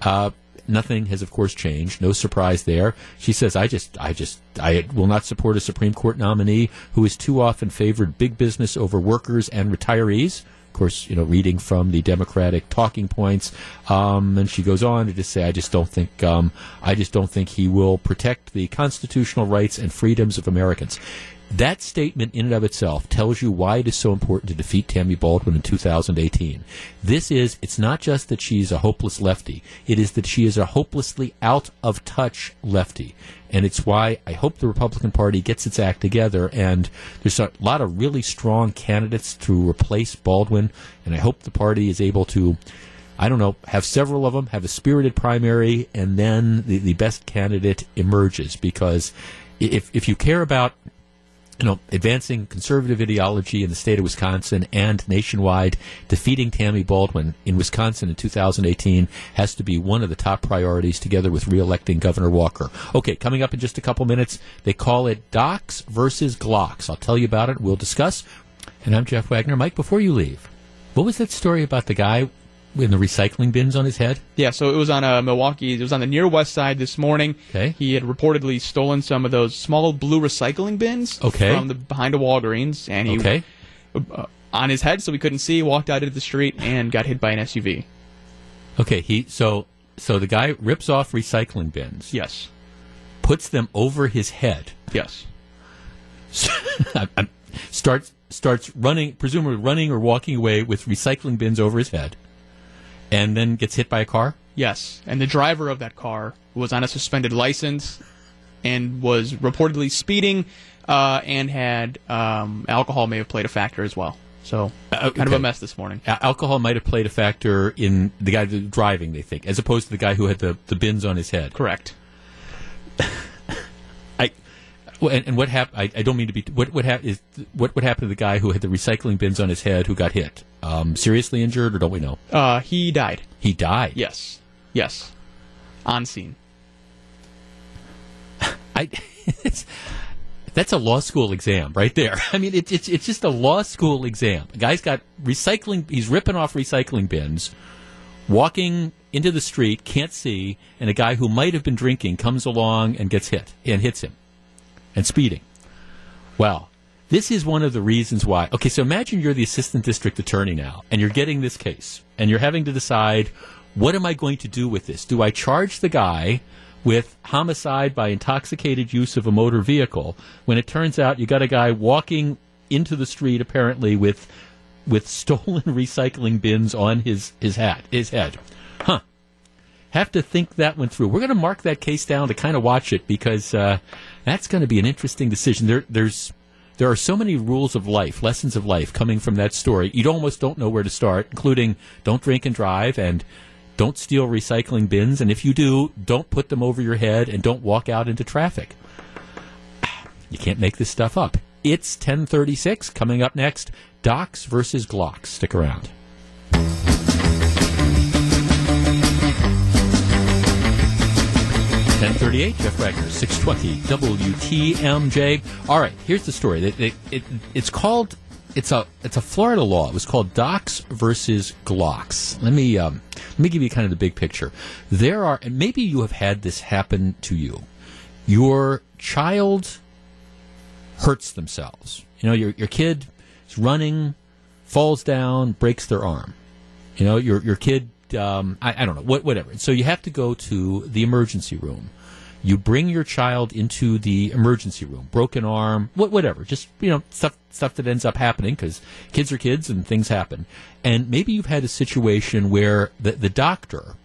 uh, nothing has of course changed. No surprise there. She says i just i just i will not support a supreme court nominee who has too often favored big business over workers and retirees. Of course you know reading from the democratic talking points um, and she goes on to just say i just don't think um, i just don't think he will protect the constitutional rights and freedoms of americans that statement in and of itself tells you why it is so important to defeat Tammy Baldwin in 2018. This is, it's not just that she's a hopeless lefty, it is that she is a hopelessly out of touch lefty. And it's why I hope the Republican Party gets its act together and there's a lot of really strong candidates to replace Baldwin. And I hope the party is able to I don't know, have several of them, have a spirited primary, and then the, the best candidate emerges. Because if, if you care about you know, advancing conservative ideology in the state of Wisconsin and nationwide, defeating Tammy Baldwin in Wisconsin in 2018 has to be one of the top priorities together with reelecting Governor Walker. Okay, coming up in just a couple minutes, they call it Docs versus Glocks. I'll tell you about it. We'll discuss. And I'm Jeff Wagner. Mike, before you leave, what was that story about the guy in the recycling bins on his head? Yeah, so it was on uh, Milwaukee. It was on the near west side this morning. Okay. He had reportedly stolen some of those small blue recycling bins Okay. from the behind a Walgreens, and he Okay. uh, on his head, so he couldn't see. Walked out into the street and got hit by an SUV. Okay, he so so the guy rips off recycling bins. Yes. Puts them over his head. Yes. (laughs) starts starts running, presumably running or walking away with recycling bins over his head, and then gets hit by a car. Yes, and the driver of that car was on a suspended license and was reportedly speeding uh, and had um, alcohol may have played a factor as well. So kind of Uh, a mess this morning. Alcohol might have played a factor in the guy driving. They think, as opposed to the guy who had the, the bins on his head. Correct. Well, and, and what happened? I, I don't mean to be. What what hap- is what what happened to the guy who had the recycling bins on his head who got hit? Um, seriously injured, or don't we know? Uh, he died. He died. Yes. Yes. On scene. (laughs) I. (laughs) It's, that's a law school exam right there. (laughs) I mean, it's it's it's just a law school exam. The guy's got recycling. He's ripping off recycling bins, walking into the street, can't see, and a guy who might have been drinking comes along and gets hit and hits him, and speeding. Well, this is one of the reasons why. Okay, so imagine you're the assistant district attorney now, and you're getting this case, and you're having to decide what am I going to do with this? Do I charge the guy with homicide by intoxicated use of a motor vehicle when it turns out you got a guy walking into the street apparently with with (laughs) stolen recycling bins on his his hat his head? Have to think that one through. We're going to mark that case down to kind of watch it because uh, that's going to be an interesting decision. There, there's there are so many rules of life, lessons of life coming from that story. You almost don't know where to start, including don't drink and drive and Don't steal recycling bins, and if you do, don't put them over your head and don't walk out into traffic. You can't make this stuff up. It's 1036 coming up next. Docs versus Glocks. Stick around. 1038, Jeff Wagner, 620 WTMJ. All right, here's the story. It, it, it, it's called, it's a, it's a Florida law. It was called Docs versus Glocks. Let me, um, let me give you kind of the big picture. There are, and maybe you have had this happen to you. Your child hurts themselves. You know, your, your kid is running, falls down, breaks their arm. You know, your, your kid um, I, I, don't know, what, whatever. So you have to go to the emergency room. You bring your child into the emergency room, broken arm, what, whatever, just you know stuff stuff that ends up happening because kids are kids and things happen. And maybe you've had a situation where the the doctor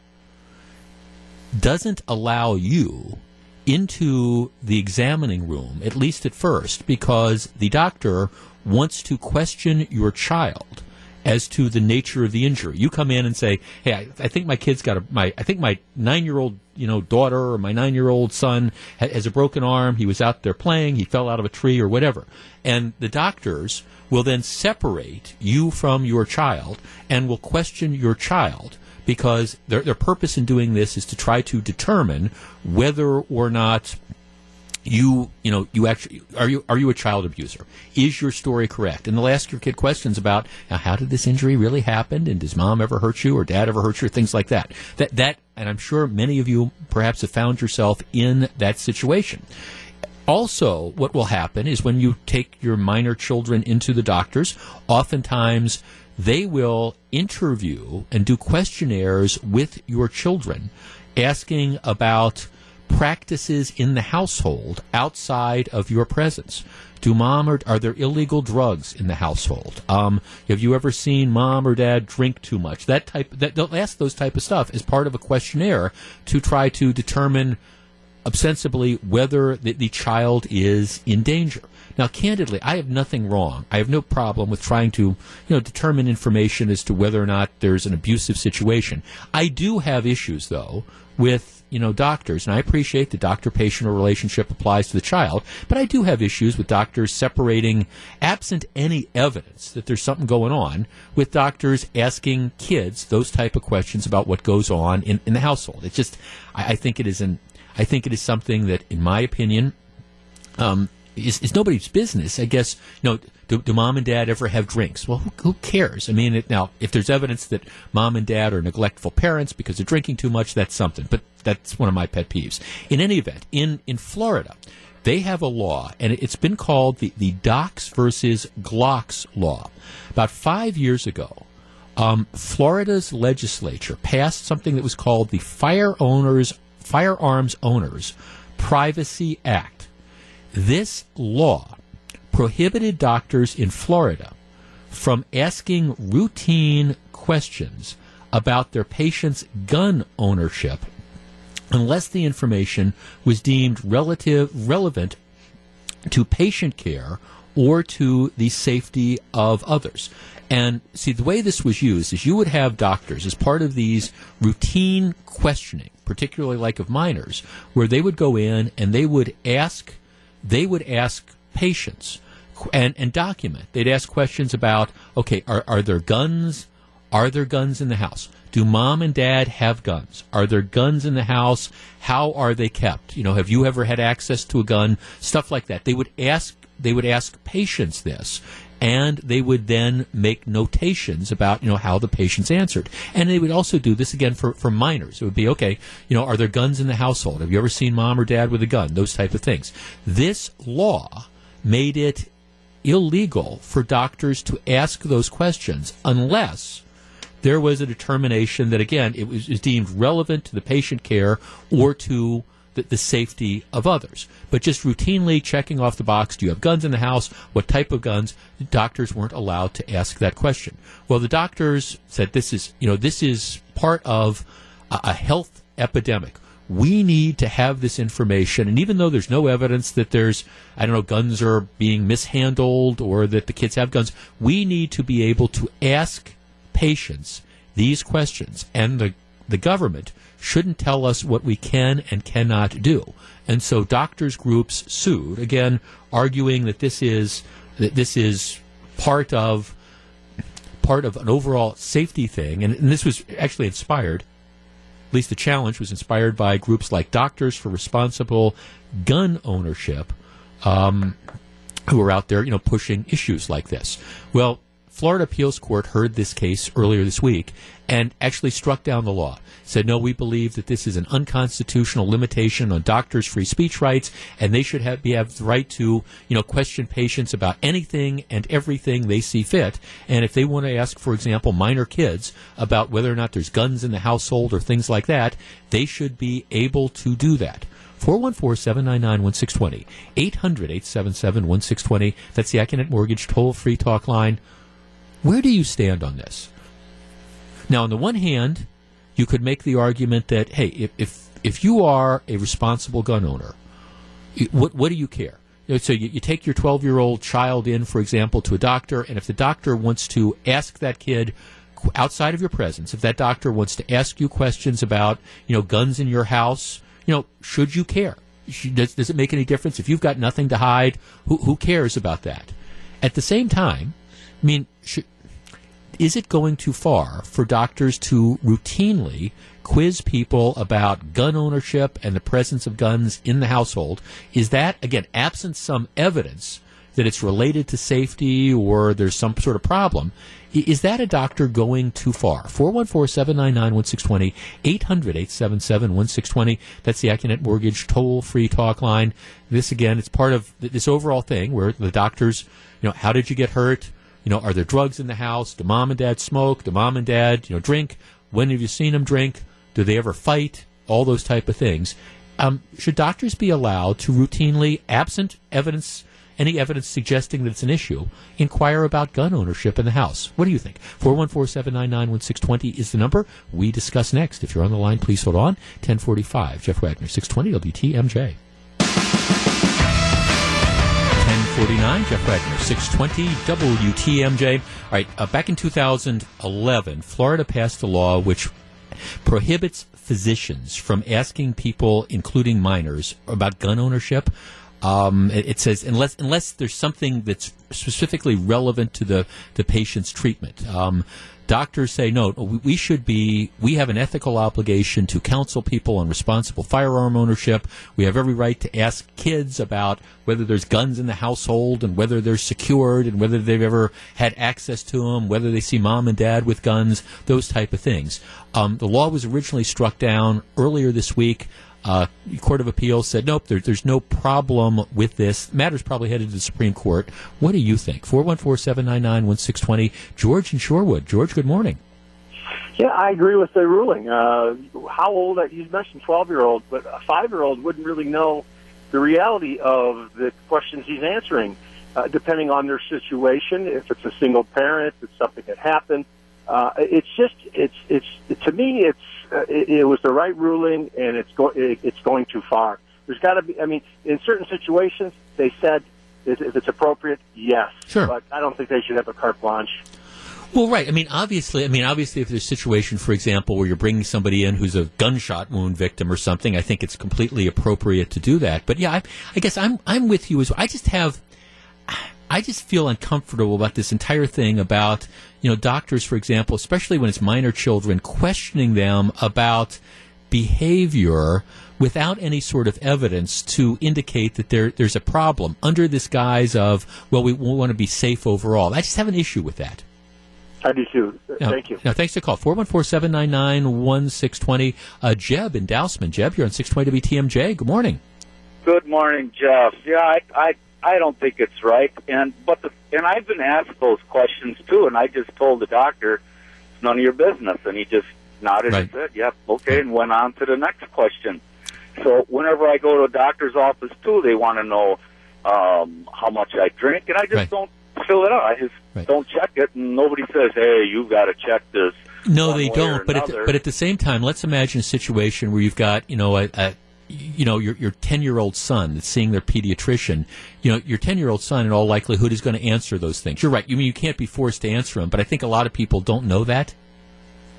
doesn't allow you into the examining room, at least at first, because the doctor wants to question your child as to the nature of the injury. You come in and say, "Hey, I, I think my kid's got a my I think my nine year old you know daughter or my nine year old son ha- has a broken arm. He was out there playing. He fell out of a tree or whatever." And the doctors will then separate you from your child and will question your child because their, their purpose in doing this is to try to determine whether or not you you know you actually are you are you a child abuser? Is your story correct? And they'll ask your kid questions about how did this injury really happen? And does mom ever hurt you or dad ever hurt you? Things like that. That that and i'm sure many of you perhaps have found yourself in that situation. Also what will happen is when you take your minor children into the doctors oftentimes they will interview and do questionnaires with your children asking about practices in the household outside of your presence? Do mom or are there illegal drugs in the household? Um, have you ever seen mom or dad drink too much? That type. That they'll ask those type of stuff as part of a questionnaire to try to determine ostensibly whether the, the child is in danger. Now, candidly, I have nothing wrong. I have no problem with trying to, you know, determine information as to whether or not there's an abusive situation. I do have issues, though, with you know, doctors, and I appreciate the doctor-patient relationship applies to the child, but I do have issues with doctors separating, absent any evidence that there's something going on, with doctors asking kids those type of questions about what goes on in, in the household. It's just, I, I think it is an, I think it is something that, in my opinion, um, is, is nobody's business. I guess, you know, do, do, mom and dad ever have drinks? Well, who, who cares? I mean, it, now, if there's evidence that mom and dad are neglectful parents because they're drinking too much, that's something. But that's one of my pet peeves. In any event, in, in Florida, they have a law, and it's been called the, the Docs versus Glocks law. About five years ago, um, Florida's legislature passed something that was called the Fire Owners Firearms Owners Privacy Act. This law prohibited doctors in Florida from asking routine questions about their patients' gun ownership unless the information was deemed relative relevant to patient care or to the safety of others. And see, the way this was used is you would have doctors as part of these routine questioning, particularly like of minors, where they would go in and they would ask, they would ask patients and, and document. They'd ask questions about, okay, are, are there guns? Are there guns in the house? Do mom and dad have guns? Are there guns in the house? How are they kept? You know, have you ever had access to a gun? Stuff like that. They would ask they would ask patients this and they would then make notations about you know how the patients answered and they would also do this again for, for minors it would be okay you know are there guns in the household have you ever seen mom or dad with a gun those type of things this law made it illegal for doctors to ask those questions unless there was a determination that, again, it was, deemed relevant to the patient care or to the, the, safety of others. But just routinely checking off the box, do you have guns in the house? What type of guns? Doctors weren't allowed to ask that question. Well, the doctors said this is, you know, this is part of a, a health epidemic. We need to have this information, and even though there's no evidence that there's, I don't know, guns are being mishandled or that the kids have guns, we need to be able to ask patients these questions. And the the government shouldn't tell us what we can and cannot do. And so doctors groups sued again, arguing that this is that this is part of part of an overall safety thing. And, and this was actually inspired. At least the challenge was inspired by groups like Doctors for Responsible Gun Ownership, um, who are out there, you know, pushing issues like this. Well, Florida Appeals Court heard this case earlier this week and actually struck down the law. Said, no, we believe that this is an unconstitutional limitation on doctors' free speech rights, and they should have, have the right to, you know, question patients about anything and everything they see fit. And if they want to ask, for example, minor kids about whether or not there's guns in the household or things like that, they should be able to do that. 414-799-1620. 800-877-1620. That's the Accunet Mortgage toll-free talk line. Where do you stand on this? Now, on the one hand, you could make the argument that, hey, if, if, if you are a responsible gun owner, what, what do you care? So you, you take your 12 year old child in, for example, to a doctor, and if the doctor wants to ask that kid outside of your presence, if that doctor wants to ask you questions about, you know, guns in your house, you know, should you care? Does, does it make any difference? If you've got nothing to hide, who, who cares about that? At the same time, I mean, should, is it going too far for doctors to routinely quiz people about gun ownership and the presence of guns in the household? Is that, again, absent some evidence that it's related to safety or there's some sort of problem? Is that a doctor going too far? 414 799 1620, 800 877 1620. That's the Accunet Mortgage toll free talk line. This, again, it's part of this overall thing where the doctors, you know, how did you get hurt? You know, are there drugs in the house? Do mom and dad smoke? Do mom and dad, you know, drink? When have you seen them drink? Do they ever fight? All those type of things. Um, should doctors be allowed to routinely, absent evidence, any evidence suggesting that it's an issue, inquire about gun ownership in the house? What do you think? 414-799-1620 is the number. We discuss next. If you're on the line, please hold on. 1045. Jeff Wagner, 620 WTMJ. 1049, Jeff Wagner, 620 WTMJ. All right, uh, back in 2011, Florida passed a law which prohibits physicians from asking people, including minors, about gun ownership. Um, it, it says unless unless there's something that's specifically relevant to the the patient's treatment. Um, doctors say no. We, should be. We have an ethical obligation to counsel people on responsible firearm ownership. We have every right to ask kids about whether there's guns in the household and whether they're secured and whether they've ever had access to them, whether they see mom and dad with guns, those type of things. Um, the law was originally struck down earlier this week. Uh, Court of Appeals said, nope, there, there's no problem with this. Matter's probably headed to the Supreme Court. What do you think? 414 799 1620. George in Shorewood. George, good morning. Yeah, I agree with the ruling. Uh, how old? You mentioned twelve-year-old, but a five-year-old wouldn't really know the reality of the questions he's answering, uh, depending on their situation. If it's a single parent, it's something that happened. Uh, it's just, it's, it's to me, it's uh, it, it was the right ruling, and it's go, it, it's going too far. There's got to be. I mean, in certain situations, they said if, if it's appropriate, yes. Sure. But I don't think they should have a carte blanche. Well, right. I mean, obviously, I mean, obviously, if there's a situation, for example, where you're bringing somebody in who's a gunshot wound victim or something, I think it's completely appropriate to do that. But yeah, I, I guess I'm I'm with you as well. I just have, I just feel uncomfortable about this entire thing about you know doctors, for example, especially when it's minor children, questioning them about behavior without any sort of evidence to indicate that there there's a problem under this guise of well, we, we want to be safe overall. I just have an issue with that. I do too. No, Thank you. No, thanks to call. 414-799-1620. Uh, Jeb in Dousman. Jeb, you're on 620 WTMJ. Good morning. Good morning, Jeff. Yeah, I, I, I don't think it's right, and but the, and I've been asked those questions too, and I just told the doctor it's none of your business, and he just nodded and said, "Yep, okay," and went on to the next question. So whenever I go to a doctor's office too, they want to know um, how much I drink, and I just don't fill it out. I just don't check it, and nobody says, "Hey, you've got to check this." No, they don't. But at, the, but at the same time, let's imagine a situation where you've got, you know, a, a you know, your your ten year old son that's seeing their pediatrician. You know, your ten year old son, in all likelihood, is going to answer those things. You're right. You mean you can't be forced to answer them, but I think a lot of people don't know that.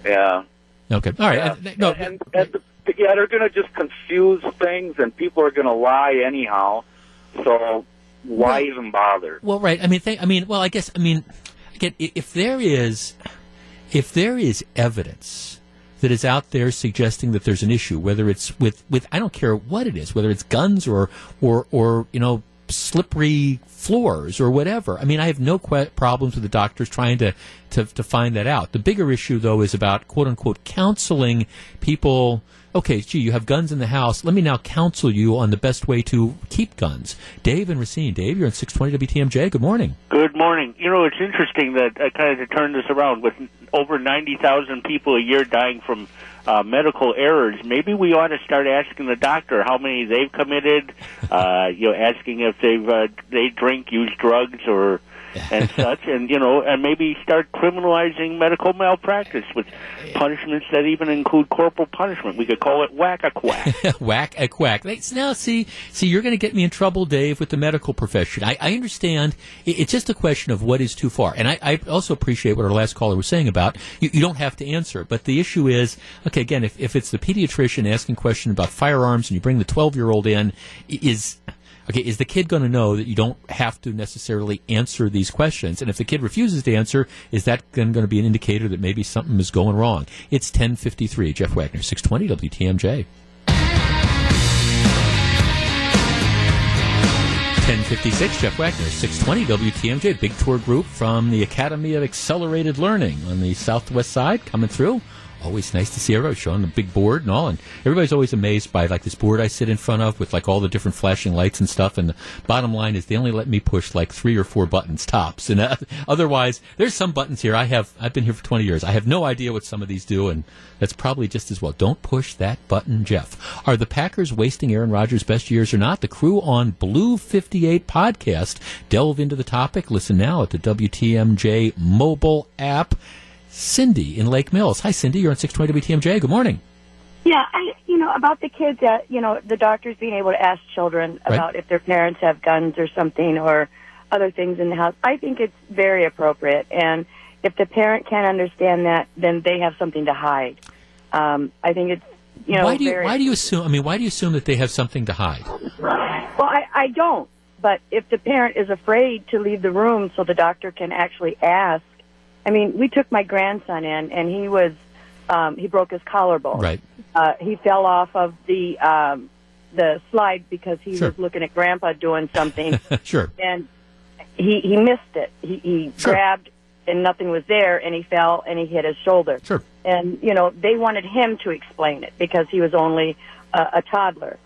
Yeah. Okay. All right. Yeah. Uh, no, and, and the, yeah, they're going to just confuse things, and people are going to lie anyhow. So why even bother? Well, right. I mean, th- I mean, well, I guess, I mean, again, if there is, if there is evidence that is out there suggesting that there's an issue, whether it's with, with, I don't care what it is, whether it's guns or, or, or, you know, slippery floors or whatever. I mean, I have no que- problems with the doctors trying to, to, to find that out. The bigger issue, though, is about quote unquote counseling people. Okay, gee, you have guns in the house. Let me now counsel you on the best way to keep guns. Dave and Racine. Dave, you're on 620 WTMJ. Good morning. Good morning. You know, it's interesting that uh, kind of to turn this around with over 90,000 people a year dying from uh, medical errors. Maybe we ought to start asking the doctor how many they've committed. (laughs) Uh, you know, asking if they've uh, they drink, use drugs, or (laughs) and such, and you know, and maybe start criminalizing medical malpractice with punishments that even include corporal punishment. We could call it whack a quack. (laughs) whack a quack. Now, see, see, you're going to get me in trouble, Dave, with the medical profession. I, I understand. It's just a question of what is too far, and I, I also appreciate what our last caller was saying about you, you don't have to answer. But the issue is, okay, again, if, if it's the pediatrician asking question about firearms and you bring the 12 year old in, is Okay, is the kid going to know that you don't have to necessarily answer these questions? And if the kid refuses to answer, is that then going to be an indicator that maybe something is going wrong? It's 1053. Jeff Wagner, 620 WTMJ. 1056, Jeff Wagner, 620 WTMJ, big tour group from the Academy of Accelerated Learning on the southwest side coming through. Always nice to see everybody showing the big board and all. And everybody's always amazed by like this board I sit in front of with like all the different flashing lights and stuff. And the bottom line is they only let me push like three or four buttons tops. And uh, (laughs) otherwise, there's some buttons here I have, I've been here for 20 years. I have no idea what some of these do. And that's probably just as well. Don't push that button, Jeff. Are the Packers wasting Aaron Rodgers' best years or not? The crew on Blue 58 podcast delve into the topic. Listen now at the WTMJ mobile app. Cindy in Lake Mills. Hi, Cindy. You're on 620 WTMJ. Good morning. Yeah, I you know about the kids that you know the doctors being able to ask children Right. about if their parents have guns or something or other things in the house. I think it's very appropriate, and if the parent can't understand that, then they have something to hide. Um, I think it's you know why do you why do you assume? I mean, why do you assume that they have something to hide? Well, I, I don't. But if the parent is afraid to leave the room so the doctor can actually ask, I mean, we took my grandson in, and he was um, he broke his collarbone. Right. Uh, he fell off of the um, the slide because he Sure. was looking at Grandpa doing something, (laughs) sure. and he he missed it. He, he grabbed and nothing was there, and he fell and he hit his shoulder. Sure. And you know they wanted him to explain it because he was only a, a toddler,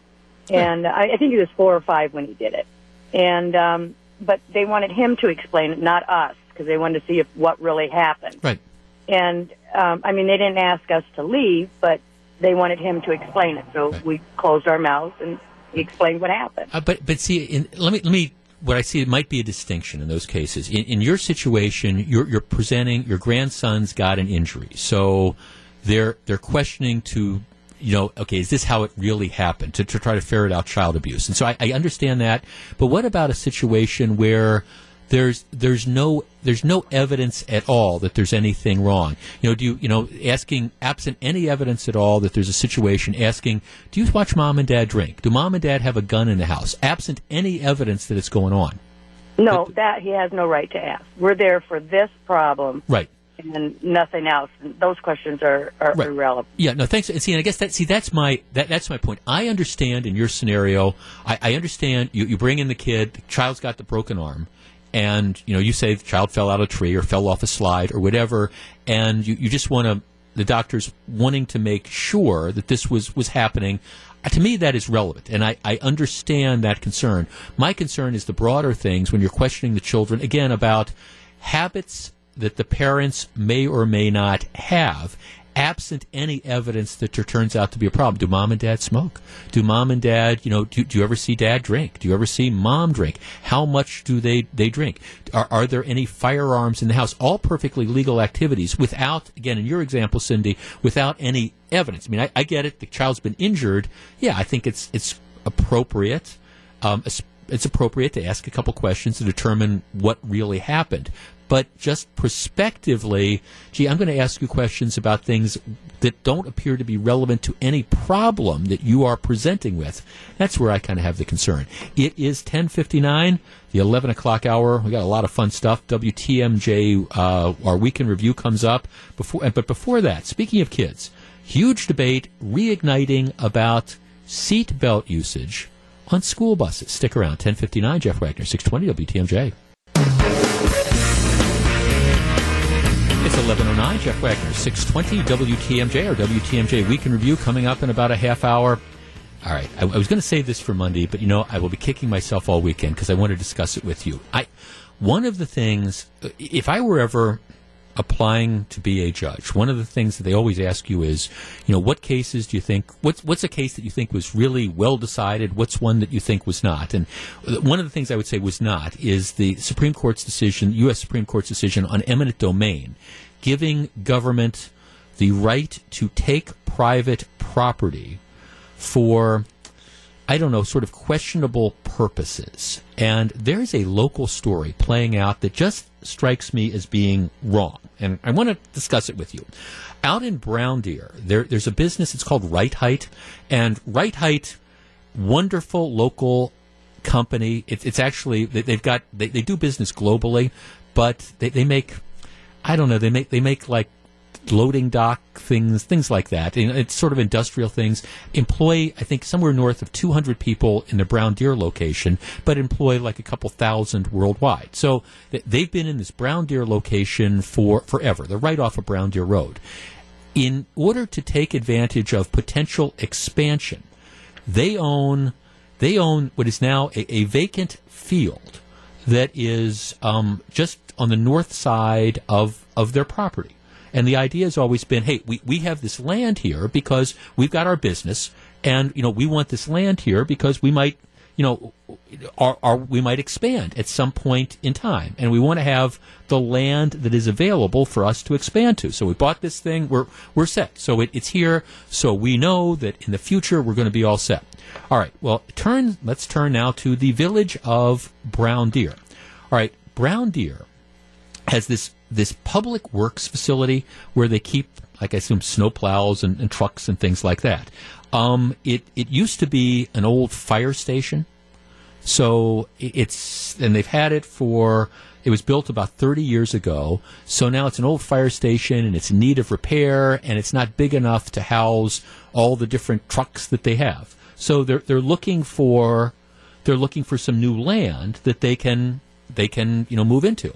and I, I think he was four or five when he did it. And um, but they wanted him to explain it, not us, because they wanted to see if what really happened. Right. And um, I mean, they didn't ask us to leave, but they wanted him to explain it. So we closed our mouths and he explained what happened. Uh, but but see, in, let me let me. What I see it might be a distinction in those cases. In, in your situation, you're, you're presenting your grandson's got an injury, so they're they're questioning to you know, okay, is this how it really happened to, to try to ferret out child abuse? And so I, I understand that. But what about a situation where there's there's no there's no evidence at all that there's anything wrong? You know, do you you know asking absent any evidence at all that there's a situation asking, do you watch mom and dad drink? Do mom and dad have a gun in the house? Absent any evidence that it's going on. No, that he has no right to ask. We're there for this problem Right. and nothing else. Those questions are, are Right. irrelevant. Yeah, no, thanks. And see, and I guess that see that's my that that's my point. I understand in your scenario. I, I understand you you bring in the kid. The child's got the broken arm, and you know you say the child fell out of a tree or fell off a slide or whatever, and you, you just want to the doctor's wanting to make sure that this was was happening. Uh, To me, that is relevant, and I, I understand that concern. My concern is the broader things when you're questioning the children again about habits that the parents may or may not have, absent any evidence that there turns out to be a problem. Do mom and dad smoke? Do mom and dad, you know, do, do you ever see dad drink? Do you ever see mom drink? How much do they, they drink? Are, are there any firearms in the house? All perfectly legal activities without, again, in your example, Cindy, without any evidence. I mean, I, I get it. The child's been injured. Yeah, I think it's, it's appropriate. Um, it's, it's appropriate to ask a couple questions to determine what really happened. But just prospectively, gee, I'm going to ask you questions about things that don't appear to be relevant to any problem that you are presenting with. That's where I kind of have the concern. It is 1059, the 11 o'clock hour. We got a lot of fun stuff. WTMJ, uh, our weekend review comes up. Before, but before that, speaking of kids, huge debate reigniting about seat belt usage on school buses. Stick around. 1059, Jeff Wagner, 620 WTMJ. It's 1109, Jeff Wagner, 620 WTMJ, or WTMJ Weekend Review coming up in about a half hour. All right, I, I was going to save this for Monday, but you know, I will be kicking myself all weekend because I want to discuss it with you. I, one of the things, uh, if I were ever applying to be a judge, one of the things that they always ask you is, you know, what cases do you think, what's, what's a case that you think was really well decided? What's one that you think was not? And one of the things I would say was not is the Supreme Court's decision, U.S. Supreme Court's decision on eminent domain, giving government the right to take private property for I don't know, sort of questionable purposes. And there's a local story playing out that just strikes me as being wrong. And I want to discuss it with you. Out in Brown Deer, there, there's a business, it's called Rite-Hite. And Rite-Hite, wonderful local company. It, it's actually, they, have got, they, they do business globally, but they, they make, I don't know, they make, they make like loading dock things, things like that. And it's sort of industrial things. Employ, I think, somewhere north of 200 people in the Brown Deer location, but employ like a couple thousand worldwide. So they've been in this Brown Deer location for forever. They're right off of Brown Deer Road. In order to take advantage of potential expansion, they own they own what is now a, a vacant field that is um, just on the north side of, of their property. And the idea has always been, hey, we, we have this land here because we've got our business, and you know we want this land here because we might, you know, our, our, we might expand at some point in time, and we want to have the land that is available for us to expand to. So we bought this thing, we're we're set. So it, it's here, so we know that in the future we're going to be all set. All right. Well, turn. Let's turn now to the village of Brown Deer. All right, Brown Deer has this this public works facility where they keep, like I assume, snowplows and, and trucks and things like that. Um, it it used to be an old fire station, so it's and they've had it for. It was built about 30 years ago, so now it's an old fire station and it's in need of repair, and it's not big enough to house all the different trucks that they have. So they're they're looking for they're looking for some new land that they can they can you know move into.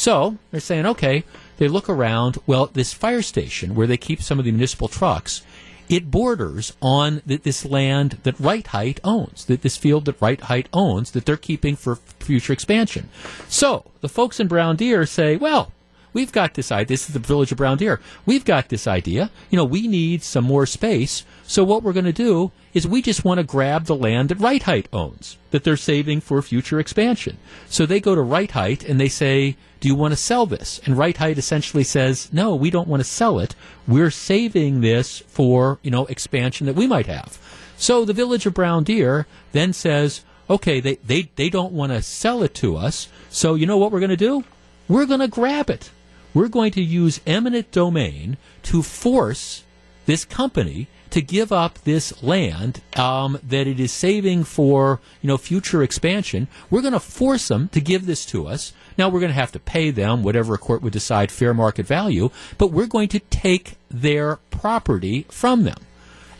So they're saying, okay, they look around. Well, this fire station where they keep some of the municipal trucks, it borders on th- this land that Rite-Hite owns, that this field that Rite-Hite owns, that they're keeping for future expansion. So the folks in Brown Deer say, well, we've got this idea. This is the village of Brown Deer. We've got this idea. You know, we need some more space. So what we're going to do is we just want to grab the land that Rite-Hite owns, that they're saving for future expansion. So they go to Rite-Hite and they say, do you want to sell this? And Rite-Hite essentially says, no, we don't want to sell it. We're saving this for, you know, expansion that we might have. So the village of Brown Deer then says, okay, they, they, they don't want to sell it to us. So you know what we're going to do? We're going to grab it. We're going to use eminent domain to force this company to give up this land um, that it is saving for you know future expansion. We're going to force them to give this to us. Now we're going to have to pay them whatever a court would decide fair market value, but we're going to take their property from them.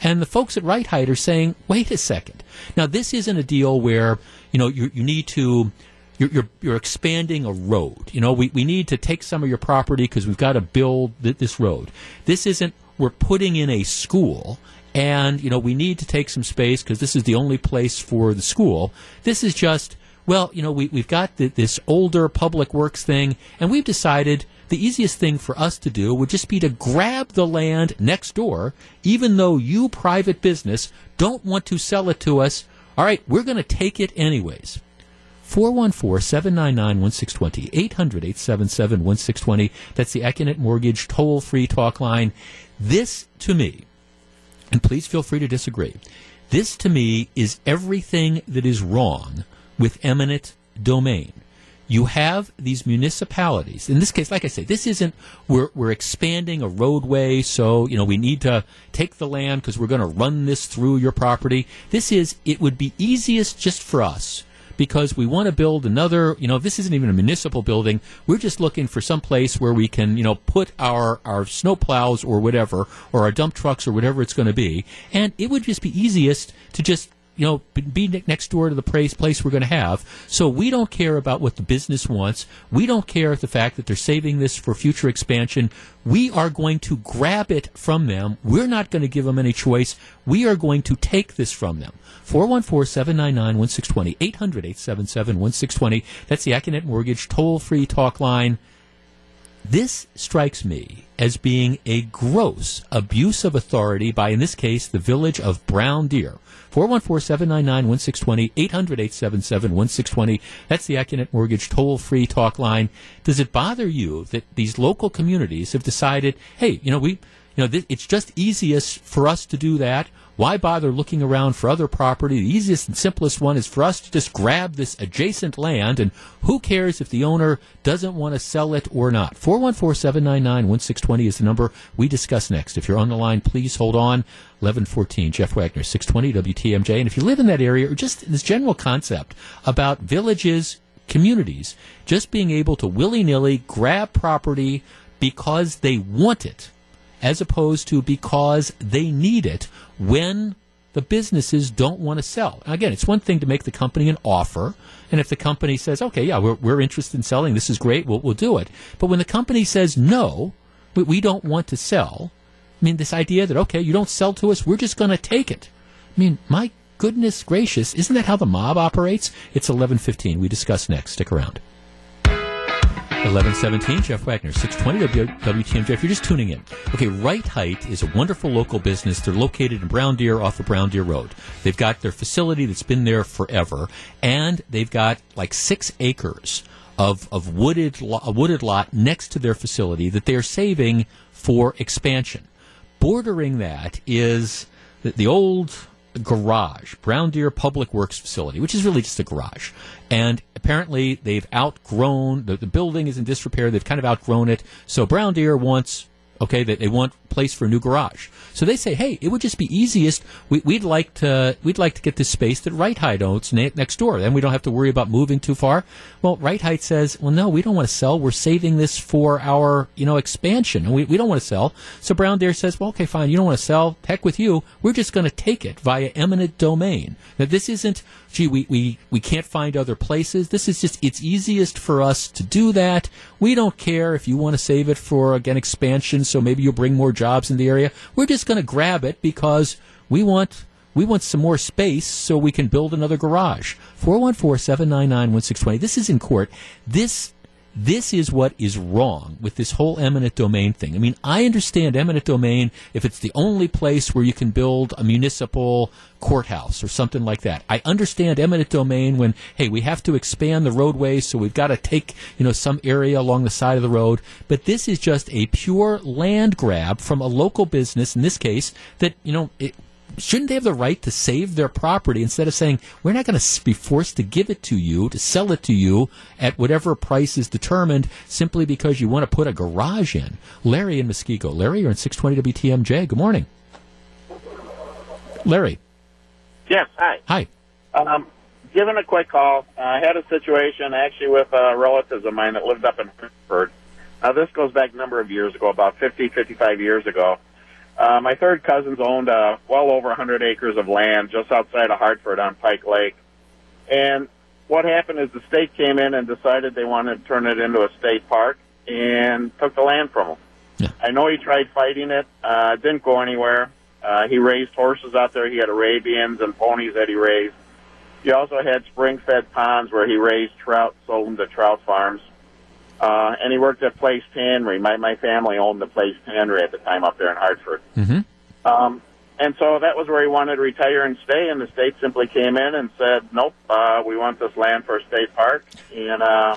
And the folks at Rite-Hite are saying, wait a second. Now this isn't a deal where you know you, you need to you're, you're, you're, expanding a road. You know, we, we need to take some of your property because we've got to build th- this road. This isn't we're putting in a school and you know we need to take some space because this is the only place for the school. This is just well you know we, we've got the, this older public works thing and we've decided the easiest thing for us to do would just be to grab the land next door even though you private business don't want to sell it to us. All right we're going to take it anyways. 414-799-1620 800-877-1620 that's the Accunet Mortgage toll-free talk line this, to me, and please feel free to disagree, this to me is everything that is wrong with eminent domain. you have these municipalities. In this case, like I say, this isn't we're we're expanding a roadway, so you know we need to take the land because we're going to run this through your property. This is it would be easiest just for us because we want to build another, you know, this isn't even a municipal building. We're just looking for some place where we can, you know, put our, our snow plows or whatever, or our dump trucks or whatever it's going to be. And it would just be easiest to just you know, be next door to the place, place we're going to have. So we don't care about what the business wants. We don't care the fact that they're saving this for future expansion. We are going to grab it from them. We're not going to give them any choice. We are going to take this from them. 414-799-1620, 800-877-1620. That's the Accunet Mortgage toll-free talk line. This strikes me as being a gross abuse of authority by, in this case, the village of Brown Deer. 414-799-1620, 800-877-1620. That's the Accunet Mortgage toll-free talk line. Does it bother you that these local communities have decided, hey, you know, we, you know, th- it's just easiest for us to do that. Why bother looking around for other property? The easiest and simplest one is for us to just grab this adjacent land, and who cares if the owner doesn't want to sell it or not? 414-799-1620 is the number we discuss next. If you're on the line, please hold on. 1114, Jeff Wagner, 620 WTMJ. And if you live in that area, or just this general concept about villages, communities, just being able to willy-nilly grab property because they want it, as opposed to because they need it when the businesses don't want to sell. Again, it's one thing to make the company an offer, and if the company says, "Okay, yeah, we're, we're interested in selling. This is great. We'll, we'll do it." But when the company says, "No, we, we don't want to sell," I mean, this idea that okay, you don't sell to us, we're just going to take it. I mean, my goodness gracious, isn't that how the mob operates? It's eleven fifteen. We discuss next. Stick around. 1117, Jeff Wagner, 620 w- WTMJ. If you're just tuning in, okay, Rite-Hite is a wonderful local business. They're located in Brown Deer off of Brown Deer Road. They've got their facility that's been there forever, and they've got like six acres of, of wooded, lo- a wooded lot next to their facility that they're saving for expansion. Bordering that is the, the old garage, Brown Deer Public Works Facility, which is really just a garage. And apparently they've outgrown, the, the building is in disrepair, they've kind of outgrown it. So Brown Deer wants, okay, they, they want place for a new garage. So they say, hey, it would just be easiest. We, we'd like to we'd like to get this space that Rite-Hite owns ne- next door. Then we don't have to worry about moving too far. Well, Rite-Hite says, well, no, we don't want to sell. We're saving this for our you know expansion, and we, we don't want to sell. So Brown Deer says, well, okay, fine, you don't want to sell. Heck with you. We're just going to take it via eminent domain. Now this isn't, gee, we, we we can't find other places. This is just it's easiest for us to do that. We don't care if you want to save it for again expansion. So maybe you'll bring more jobs in the area. We're just going to grab it because we want we want some more space so we can build another garage. 414-799-1620. This is in court. This this is what is wrong with this whole eminent domain thing. I mean, I understand eminent domain if it's the only place where you can build a municipal courthouse or something like that. I understand eminent domain when, hey, we have to expand the roadway, so we've got to take, you know, some area along the side of the road. But this is just a pure land grab from a local business, in this case, that, you know, it, shouldn't they have the right to save their property instead of saying we're not going to be forced to give it to you to sell it to you at whatever price is determined simply because you want to put a garage in larry in muskego larry you're in 620 wtmj good morning larry Yes, hi. hi Um, given a quick call, uh, I had a situation actually with uh, relatives of mine that lived up in Hartford. Now, this goes back a number of years ago, about 50, 55 years ago. Uh, my third cousins owned uh, well over 100 acres of land just outside of Hartford on Pike Lake. And what happened is the state came in and decided they wanted to turn it into a state park and took the land from them. I know he tried fighting it, uh, it didn't go anywhere. Uh, he raised horses out there. He had Arabians and ponies that he raised. He also had spring-fed ponds where he raised trout, sold them to trout farms. Uh, and he worked at Place Tannery. My, my family owned the Place Tannery at the time up there in Hartford. mm-hmm. Um, and so that was where he wanted to retire and stay, and the state simply came in and said, nope, uh, we want this land for a state park. And uh,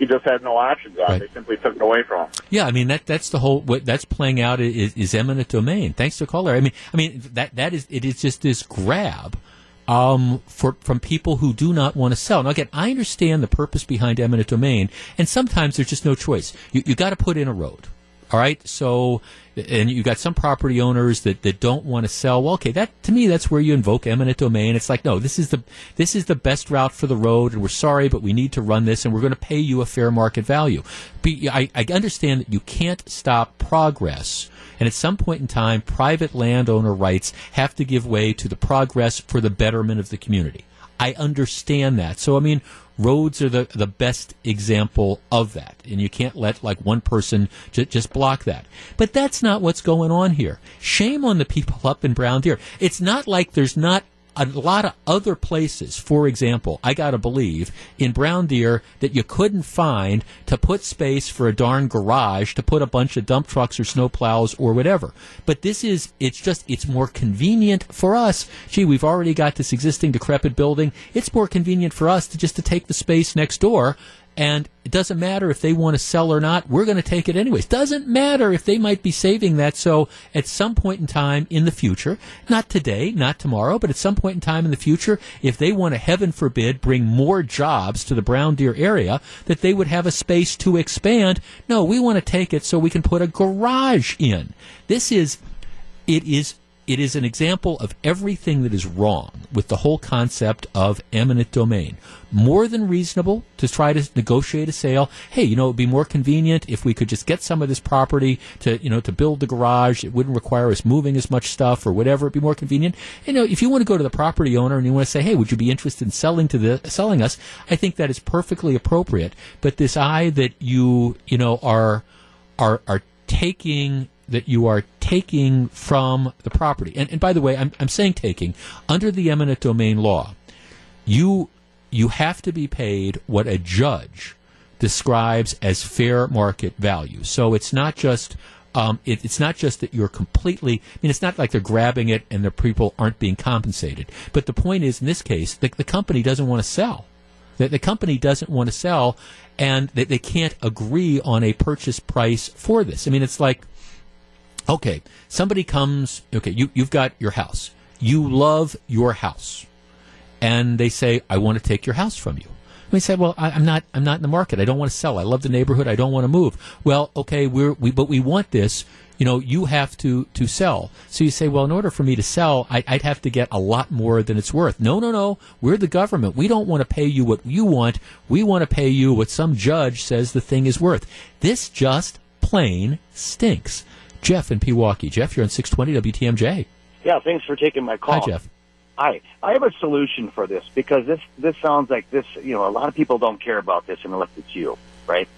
he just had no options on it. They simply took it away from him. Yeah, I mean that that's the whole what that's playing out is, is eminent domain. Thanks to caller. I mean, I mean that that is it is just this grab um, for from people who do not want to sell. Now, again, I understand the purpose behind eminent domain, and sometimes there's just no choice. You you got to put in a road. All right, so and you got some property owners that, that don't want to sell. Well, okay, that to me that's where you invoke eminent domain. It's like no, this is the this is the best route for the road, and we're sorry, but we need to run this, and we're going to pay you a fair market value. I, I understand that you can't stop progress. And at some point in time, private landowner rights have to give way to the progress for the betterment of the community. I understand that. So, I mean, roads are the, the best example of that. And you can't let like one person j- just block that. But that's not what's going on here. Shame on the people (laughs) up in Brown Deer. It's not like there's not a lot of other places, for example, I gotta believe, in Brown Deer that you couldn't find to put space for a darn garage to put a bunch of dump trucks or snow plows or whatever. But this is, it's just, it's more convenient for us. Gee, we've already got this existing decrepit building. It's more convenient for us to just to take the space next door and it doesn't matter if they want to sell or not. We're going to take it anyways. Doesn't matter if they might be saving that. So at some point in time in the future, not today, not tomorrow, but at some point in time in the future, if they want to, heaven forbid, bring more jobs to the Brown Deer area, that they would have a space to expand. No, we want to take it so we can put a garage in. This is, it is it is an example of everything that is wrong with the whole concept of eminent domain. More than reasonable to try to negotiate a sale. Hey, you know, it'd be more convenient if we could just get some of this property to, you know, to build the garage. It wouldn't require us moving as much stuff or whatever. It'd be more convenient. You know, if you want to go to the property owner and you want to say, hey, would you be interested in selling to the, selling us? I think that is perfectly appropriate. But this eye that you, you know, are, are, are taking that you are taking from the property. And, and by the way, I'm, I'm saying taking under the eminent domain law. You you have to be paid what a judge describes as fair market value. So it's not just um, it, it's not just that you're completely. I mean, it's not like they're grabbing it and the people aren't being compensated. But the point is, in this case, the, the company doesn't want to sell. The, the company doesn't want to sell, and they, they can't agree on a purchase price for this. I mean, it's like okay, somebody comes, okay, you, you've got your house. You love your house. And they say, I want to take your house from you. We say, well, I, am not, I'm not in the market. I don't want to sell. I love the neighborhood. I don't want to move. Well, okay, we're, we, but we want this. You know, you have to, to sell. So you say, well, in order for me to sell, I, I'd have to get a lot more than it's worth. No, no, no. We're the government. We don't want to pay you what you want. We want to pay you what some judge says the thing is worth. This just plain stinks. Jeff in Pewaukee. Jeff, you're on 620 WTMJ. Yeah, thanks for taking my call. Hi, Jeff. Hi. I have a solution for this because this this sounds like this. You know, a lot of people don't care about this unless it's you, right?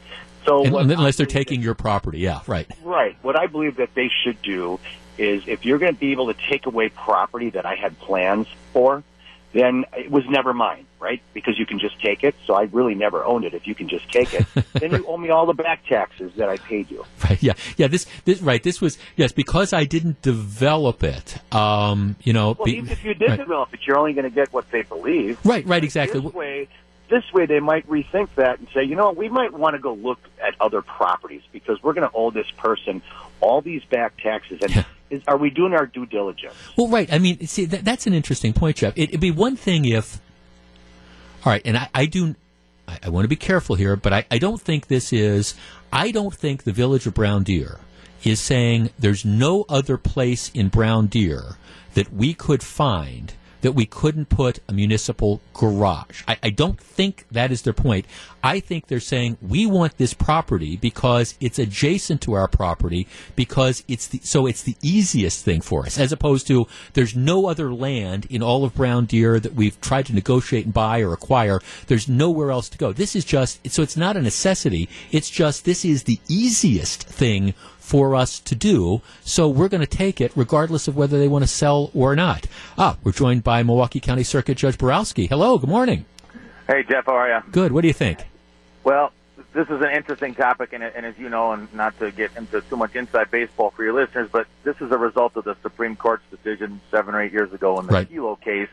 So and, unless they're taking your property, yeah, right. Right. What I believe that they should do is if you're going to be able to take away property that I had plans for, then it was never mine, right? Because you can just take it. So I really never owned it if you can just take it. (laughs) then you owe me all the back taxes that I paid you. Right. Yeah. Yeah. This, this, right. This was, yes, because I didn't develop it, um, you know. Well, be, even if you did right. develop it, you're only going to get what they believe. Right. Right. Exactly. This way, this way they might rethink that and say, you know, we might want to go look at other properties because we're going to owe this person all these back taxes. And is, are we doing our due diligence? Well, right. I mean, see, that, that's an interesting point, Jeff. It, would be one thing if, all right, and I, I do, I, I, want to be careful here, but I, I don't think this is, I don't think the village of Brown Deer is saying there's no other place in Brown Deer that we could find that we couldn't put a municipal garage. I, I, don't think that is their point. I think they're saying we want this property because it's adjacent to our property because it's the, so it's the easiest thing for us as opposed to there's no other land in all of Brown Deer that we've tried to negotiate and buy or acquire. There's nowhere else to go. This is just so it's not a necessity. It's just this is the easiest thing for us to do. So we're going to take it regardless of whether they want to sell or not. Ah, we're joined by Milwaukee County Circuit Judge Borowski. Hello, good morning. Hey, Jeff, how are you? Good. What do you think? Well, this is an interesting topic, and, and as you know, and not to get into too much inside baseball for your listeners, but this is a result of the Supreme Court's decision seven or eight years ago in the right. Kelo case,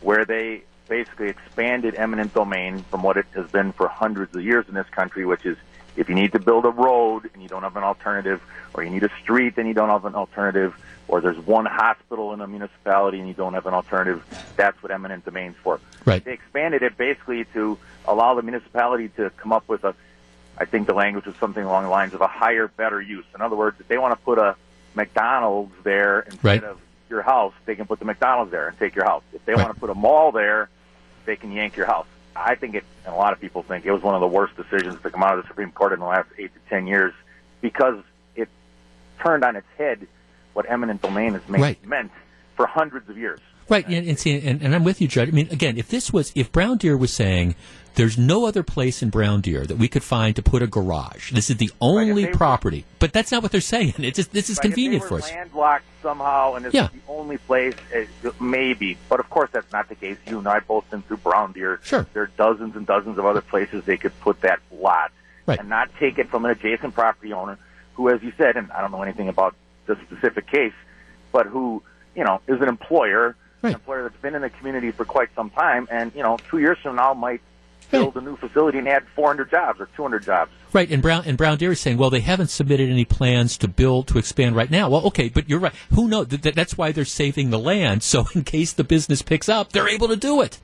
where they basically expanded eminent domain from what it has been for hundreds of years in this country, which is If you need to build a road and you don't have an alternative, or you need a street and you don't have an alternative, or there's one hospital in a municipality and you don't have an alternative, that's what eminent domain's for. Right. They expanded it basically to allow the municipality to come up with a, I think the language was something along the lines of a higher, better use. In other words, if they want to put a McDonald's there instead Right. of your house, they can put the McDonald's there and take your house. If they Right. want to put a mall there, they can yank your house. I think it, and a lot of people think it was one of the worst decisions to come out of the Supreme Court in the last eight to ten years because it turned on its head what eminent domain has made, Right. meant for hundreds of years. Right, and, and see, and, and I'm with you, Judge. I mean, again, if this was, if Brown Deer was saying there's no other place in Brown Deer that we could find to put a garage, this is the only property. But that's not what they're saying. It's just this is Right, convenient for us. were landlocked somehow, and this Yeah. the only place, it, maybe. But of course, that's not the case. You and I both been through Brown Deer. Sure. There are dozens and dozens of other places they could put that lot Right. and not take it from an adjacent property owner who, as you said, and I don't know anything about this specific case, but who, you know, is an employer, an employer that's been in the community for quite some time, and, you know, two years from now might (laughs) build a new facility and add 400 jobs or 200 jobs. Right, and Brown and Brown Deer is saying, well, they haven't submitted any plans to build to expand right now. Well, okay, but you're right. Who knows? Th- th- that's why they're saving the land, so in case the business picks up, they're able to do it.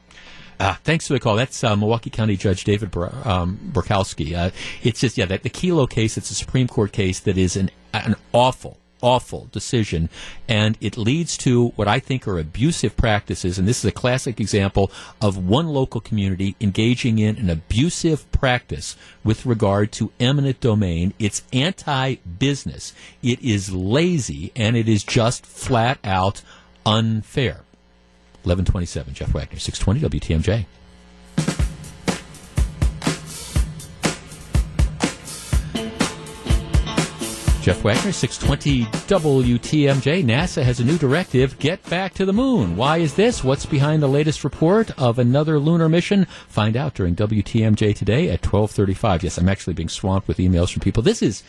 Uh, thanks for the call. That's uh, Milwaukee County Judge David Bur- um. Uh, it's just yeah, that the Kelo case. It's a Supreme Court case that is an an awful, awful decision, and it leads to what I think are abusive practices. And this is a classic example of one local community engaging in an abusive practice with regard to eminent domain. It's anti-business. It is lazy, and it is just flat out unfair. 1127, Jeff Wagner, 620 WTMJ. Jeff Wagner, 620 WTMJ. NASA has a new directive get back to the moon. Why is this? What's behind the latest report of another lunar mission? Find out during WTMJ today at 1235. Yes, I'm actually being swamped with emails from people. This is,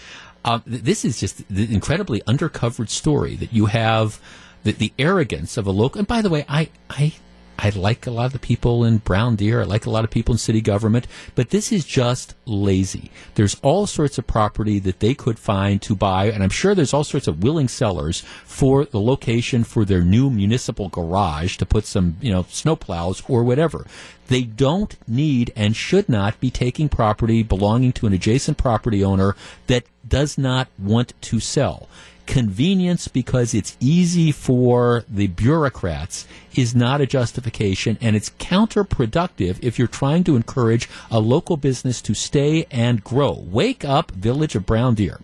uh, this is just the incredibly undercovered story that you have the, the arrogance of a local. And by the way, I, I, I like a lot of the people in Brown Deer. I like a lot of people in city government, but this is just lazy. There's all sorts of property that they could find to buy, and I'm sure there's all sorts of willing sellers for the location for their new municipal garage to put some, you know, snowplows or whatever. They don't need and should not be taking property belonging to an adjacent property owner that does not want to sell convenience because it's easy for the bureaucrats is not a justification and it's counterproductive if you're trying to encourage a local business to stay and grow. Wake up, Village of Brown Deer.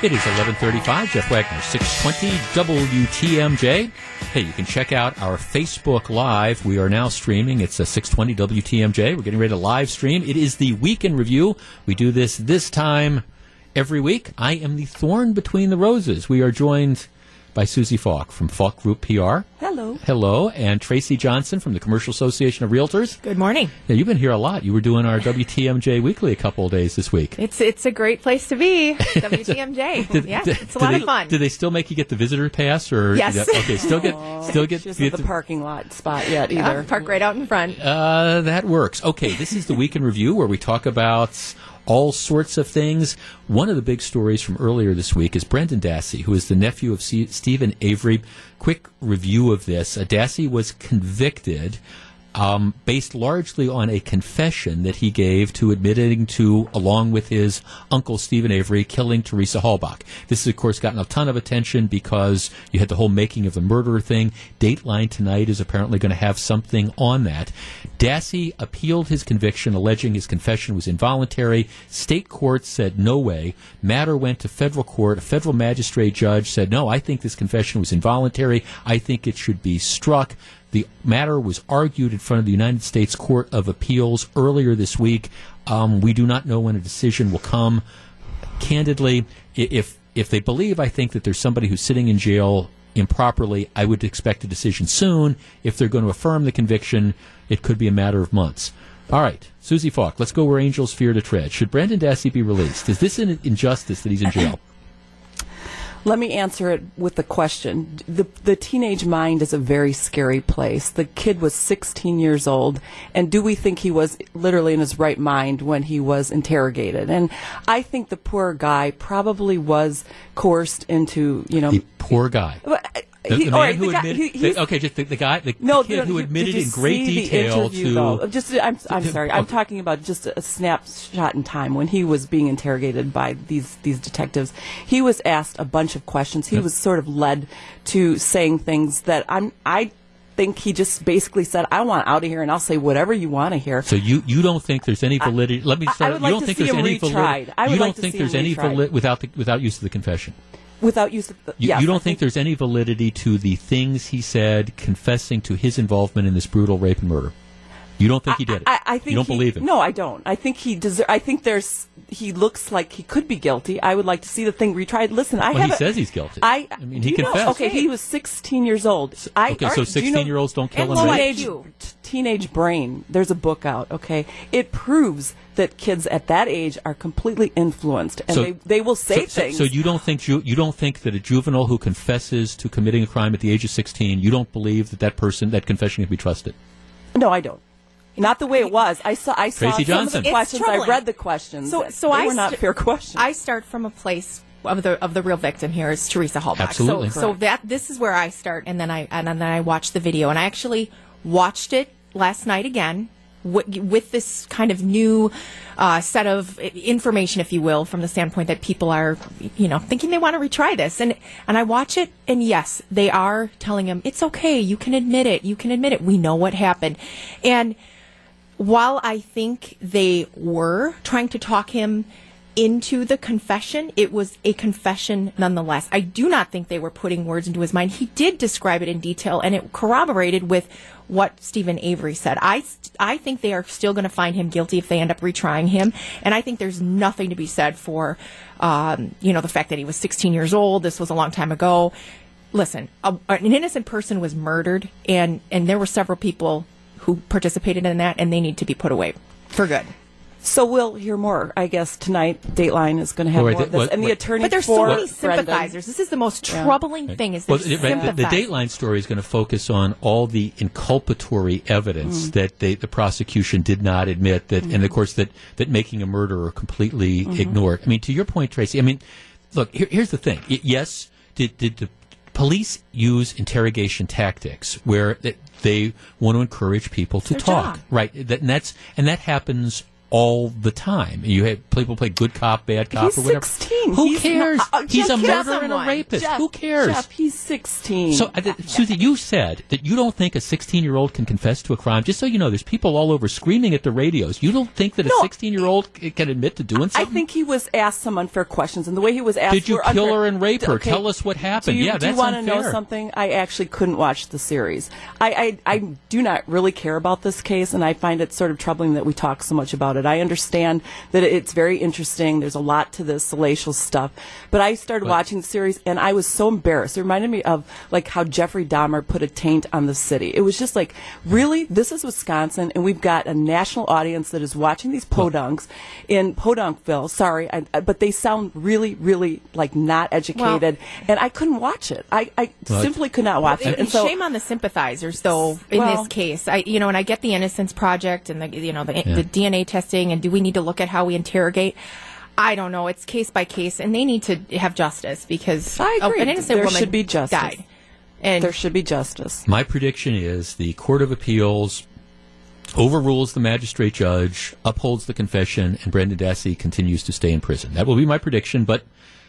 It is 11:35. Jeff Wagner, 620 WTMJ. Hey, you can check out our Facebook Live. We are now streaming. It's a 620 WTMJ. We're getting ready to live stream. It is the weekend review. We do this this time every week. I am the thorn between the roses. We are joined by Susie Falk from Falk Group PR. Hello. Hello, and Tracy Johnson from the Commercial Association of Realtors. Good morning. Yeah, you've been here a lot. You were doing our WTMJ Weekly a couple of days this week. It's it's a great place to be. (laughs) WTMJ. yeah, it's a lot they, of fun. Do they still make you get the visitor pass, or Yes. that- okay, still get still get. She get the parking lot spot yet Yeah, either. park right out in front. Uh, that works. Okay, this is the weekend review where we talk about all sorts of things. One of the big stories from earlier this week is Brendan Dassey, who is the nephew of C- Stephen Avery. Quick review of this. Uh, Dassey was convicted. Um, based largely on a confession that he gave to admitting to, along with his uncle Stephen Avery, killing Teresa Halbach. This has, of course, gotten a ton of attention because you had the whole making of the murderer thing. Dateline tonight is apparently going to have something on that. Dassey appealed his conviction, alleging his confession was involuntary. State court said no way. Matter went to federal court. A federal magistrate judge said, no, I think this confession was involuntary. I think it should be struck. The matter was argued in front of the United States Court of Appeals earlier this week. Um, we do not know when a decision will come. Candidly, if if they believe, I think that there's somebody who's sitting in jail improperly, I would expect a decision soon. If they're going to affirm the conviction, it could be a matter of months. All right, Susie Falk, let's go where angels fear to tread. Should Brendan Dassey be released? Is this an injustice that he's in jail? Let me answer it with the question. The, the teenage mind is a very scary place. The kid was 16 years old, and do we think he was literally in his right mind when he was interrogated? And I think the poor guy probably was coerced into, you know. Poor guy. The, he- the man right, who the guy- admitted, he- the- okay, just the, the guy, the, No, the kid no, who admitted in great detail to. though? Just, I'm, I'm sorry. Oh. I'm talking about just a snapshot in time when he was being interrogated by these these detectives. He was asked a bunch of questions. He Yep. was sort of led to saying things that I'm. I think he just basically said, "I want out of here, and I'll say whatever you want to hear." So you, you don't think there's any validity? let me I- I start. would you like don't to think see there's him any retried. validity. I would you like don't to think there's any retried. vali- without the, without use of the confession. Without use of the, You, yes, you don't I think, there's any validity to the things he said confessing to his involvement in this brutal rape and murder. You don't think he did it. I, I think you don't he- believe him. No, I don't. I think he deser- I think there's. He looks like he could be guilty. I would like to see the thing retried. Listen, I Well, have. he a- says he's guilty. I, I mean, he you know- confessed. okay, he was 16 years old. I, Okay, all so right, do you know- 16-year-olds don't kill and and rape? teenage, t- teenage brain. There's a book out. Okay, it proves that kids at that age are completely influenced, and So- they they will say so, so- things. So, you don't think ju- you don't think that a juvenile who confesses to committing a crime at the age of 16, you don't believe that that person that confession can be trusted? no, I don't. Not the way it was. I saw. I saw Tracy some Johnson. of the It's questions. I troubling. read the questions. So, so they I were not st- fair questions. I start from a place of the of the real victim here is Teresa Halbach. Absolutely. So, so that this is where I start, and then I and then I watch the video, and I actually watched it last night again. wi- With this kind of new uh, set of information, if you will, from the standpoint that people are, you know, thinking they want to retry this, and and I watch it, and yes, they are telling him it's okay, you can admit it, you can admit it, we know what happened, and while I think they were trying to talk him into the confession, it was a confession nonetheless. I do not think they were putting words into his mind. He did describe it in detail, and it corroborated with what Stephen Avery said. I, I think they are still going to find him guilty if they end up retrying him, and I think there's nothing to be said for, um, you know, the fact that he was 16 years old. This was a long time ago. Listen, a, an innocent person was murdered, and and there were several people who participated in that, and they need to be put away for good. So we'll hear more, I guess, tonight. Dateline is going to have Wait, more of this. what- and the what- attorney But there's so for many Brendan- sympathizers. This is the most Yeah. troubling thing. Is Well, the, right, the, the. Dateline story is going to focus on all the inculpatory evidence Mm. that they, the prosecution did not admit that, and of course that that making a murderer completely Mm-hmm. Mhm. ignored. I mean, to your point, Tracy. I mean, look, here, here's the thing. Y- yes, did did the police use interrogation tactics where that they want to encourage people to Their talk, job. right? That, and that's and that happens all the time. You have people play good cop, bad cop, He's or whatever. 16. Who He's cares? not- uh, He's a murderer and a rapist. Jeff, Who cares? Jeff, he's 16. So, uh, th- Susie, you said that you don't think a 16 year old can confess to a crime. Just so you know, there's people all over screaming at the radios. You don't think that a 16 year old can admit to doing something? I think he was asked some unfair questions, and the way he was asked. Did you were kill unfair. her and rape her? Okay. Tell us what happened. You, yeah, do you want to know something? I actually couldn't watch the series. I, I I do not really care about this case, and I find it sort of troubling that we talk so much about it. I understand that it's very interesting. There's a lot to this salacious stuff, but I started But- watching the series, and I was so embarrassed. It reminded me of like how Jeffrey Dahmer put a taint on the city. It was just like, really, this is Wisconsin, and we've got a national audience that is watching these podunks in Podunkville. Sorry, I, I- but they sound really, really like not educated, and I couldn't watch it. I, I Well, simply could not watch Well, it. And so, shame on the sympathizers, though. In Well- this case, I you know, and I get the Innocence Project and the you know the, Yeah. the DNA testing, and do we need to look at how we interrogate? I don't know. It's case by case, and they need to have justice because I oh, agree. an innocent there woman should be justice. died. And there should be justice. My prediction is the Court of Appeals overrules the magistrate judge, upholds the confession, and Brendan Dassey continues to stay in prison. That will be my prediction, but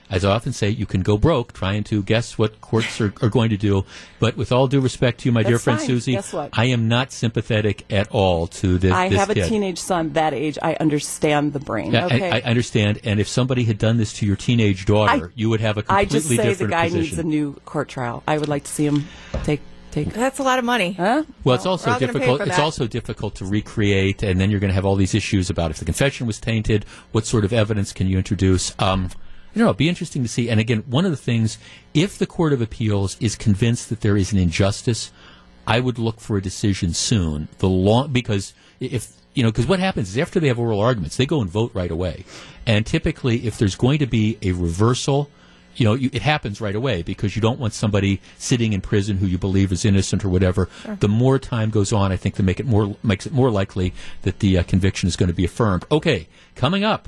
as I often say, you can go broke trying to guess what courts are, are going to do. But with all due respect to you, my dear friend fine. Susie, Guess what? I am not sympathetic at all to this. I this have a kid. teenage son that age. I understand the brain. Yeah, I- okay. I, understand. And if somebody had done this to your teenage daughter, I- you would have a I completely different position. I just say the guy position. needs a new court trial. I would like to see him take take. That's a lot of money. Huh? Well, it's also we're all gonna pay difficult. It's also difficult to recreate, and then you're going to have all these issues about if the confession was tainted. What sort of evidence can you introduce? Um, I don't know. It'd be interesting to see. And again, one of the things, if the Court of Appeals is convinced that there is an injustice, I would look for a decision soon. The long because if you know, because what happens is after they have oral arguments, they go and vote right away. And typically, if there's going to be a reversal, you know, you, it happens right away because you don't want somebody sitting in prison who you believe is innocent or whatever. Sure. The more time goes on, I think the make it more makes it more likely that the uh, conviction is going to be affirmed. Okay, coming up,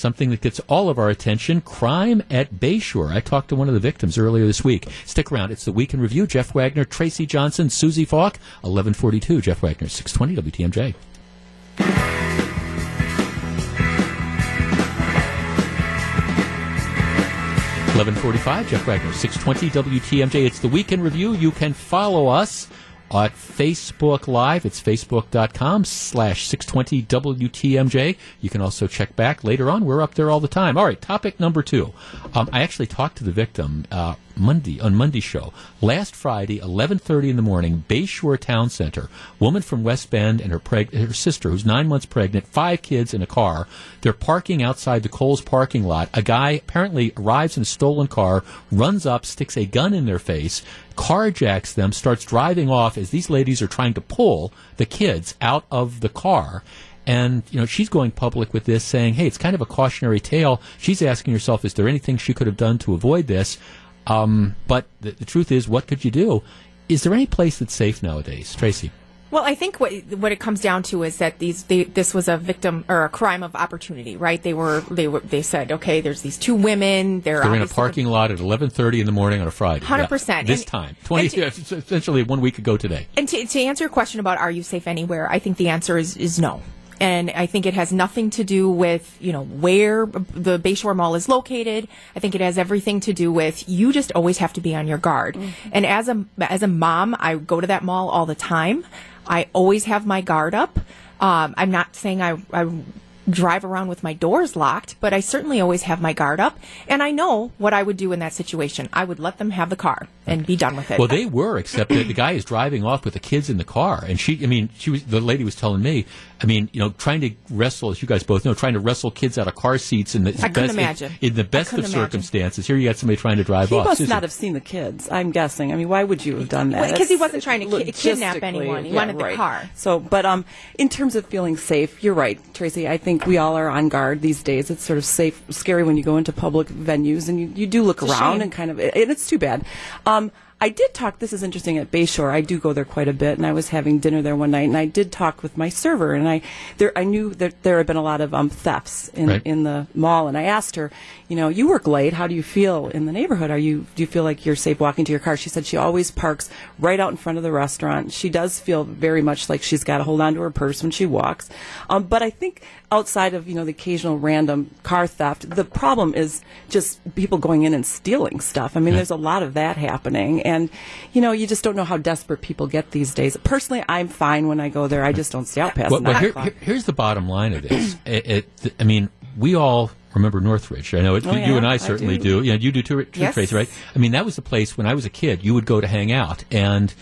something that gets all of our attention: crime at Bayshore. I talked to one of the victims earlier this week. Stick around; it's the week in review. Jeff Wagner, Tracy Johnson, Susie Falk, eleven forty-two. Jeff Wagner, six twenty WTMJ. 1145, Jeff Wagner, 620 WTMJ. It's the Weekend Review. You can follow us at Facebook Live. It's facebook.com slash 620 WTMJ. You can also check back later on. We're up there all the time. All right, topic number two. Um, I actually talked to the victim uh, Monday on Monday show. Last Friday, 11:30 in the morning, Bayshore Town Center. Woman from West Bend and her preg- her sister, who's nine months pregnant, five kids in a car. They're parking outside the Kohl's parking lot. A guy apparently arrives in a stolen car, runs up, sticks a gun in their face, carjacks them, starts driving off as these ladies are trying to pull the kids out of the car. And you know she's going public with this, saying, "Hey, it's kind of a cautionary tale." She's asking herself, "Is there anything she could have done to avoid this?" Um, but the, the truth is, what could you do? Is there any place that's safe nowadays, Tracy? Well, I think what what it comes down to is that these they, this was a victim or a crime of opportunity, right? They were they were they said, okay, there's these two women. They're, They're in a parking lot at 11:30 in the morning on a Friday. 100%. This And- time, 20 (laughs) essentially one week ago today. And to, to answer your question about are you safe anywhere, I think the answer is, is no. And I think it has nothing to do with, you know, where the Bayshore Mall is located. I think it has everything to do with you just always have to be on your guard. And as a, as a mom, I go to that mall all the time. I always have my guard up. Um, I'm not saying I, I drive around with my doors locked, but I certainly always have my guard up. And I know what I would do in that situation. I would let them have the car and be done with it. Well, they were, except that the guy is driving off with the kids in the car, and she, I mean, she was the lady was telling me, I mean, you know, trying to wrestle, as you guys both know, trying to wrestle kids out of car seats in the I best, imagine. in, the best of imagine. circumstances. Here you got somebody trying to drive He off. He must Susan. not have seen the kids. I'm guessing. I mean, why would you have done that? Because he wasn't trying to ki- kidnap anyone. He yeah, wanted the right. car. So, but um, in terms of feeling safe, you're right, Tracy. I think we all are on guard these days. It's sort of safe, scary when you go into public venues and you, you do look It's around and kind of, and it's too bad. Um, I did talk. This is interesting at Bayshore. I do go there quite a bit, and I was having dinner there one night, and I did talk with my server, and I there I knew that there had been a lot of um, thefts in Right. in the mall, and I asked her, you know, you work late. How do you feel in the neighborhood? Are you do you feel like you're safe walking to your car? She said she always parks right out in front of the restaurant. She does feel very much like she's got to hold on to her purse when she walks. Um, but I think outside of you know the occasional random car theft, the problem is just people going in and stealing stuff. I mean, there's a lot of that happening, and you know, you just don't know how desperate people get these days. Personally, I'm fine when I go there. I just don't stay out past Well, nine here, o'clock. here's the bottom line of this. (clears throat) it, it, I mean, we all remember Northridge. I know it, Oh, you yeah, and I I certainly do. do. Yeah, you do too, too Yes. Tracy, right? I mean, that was the place when I was a kid. You would go to hang out, and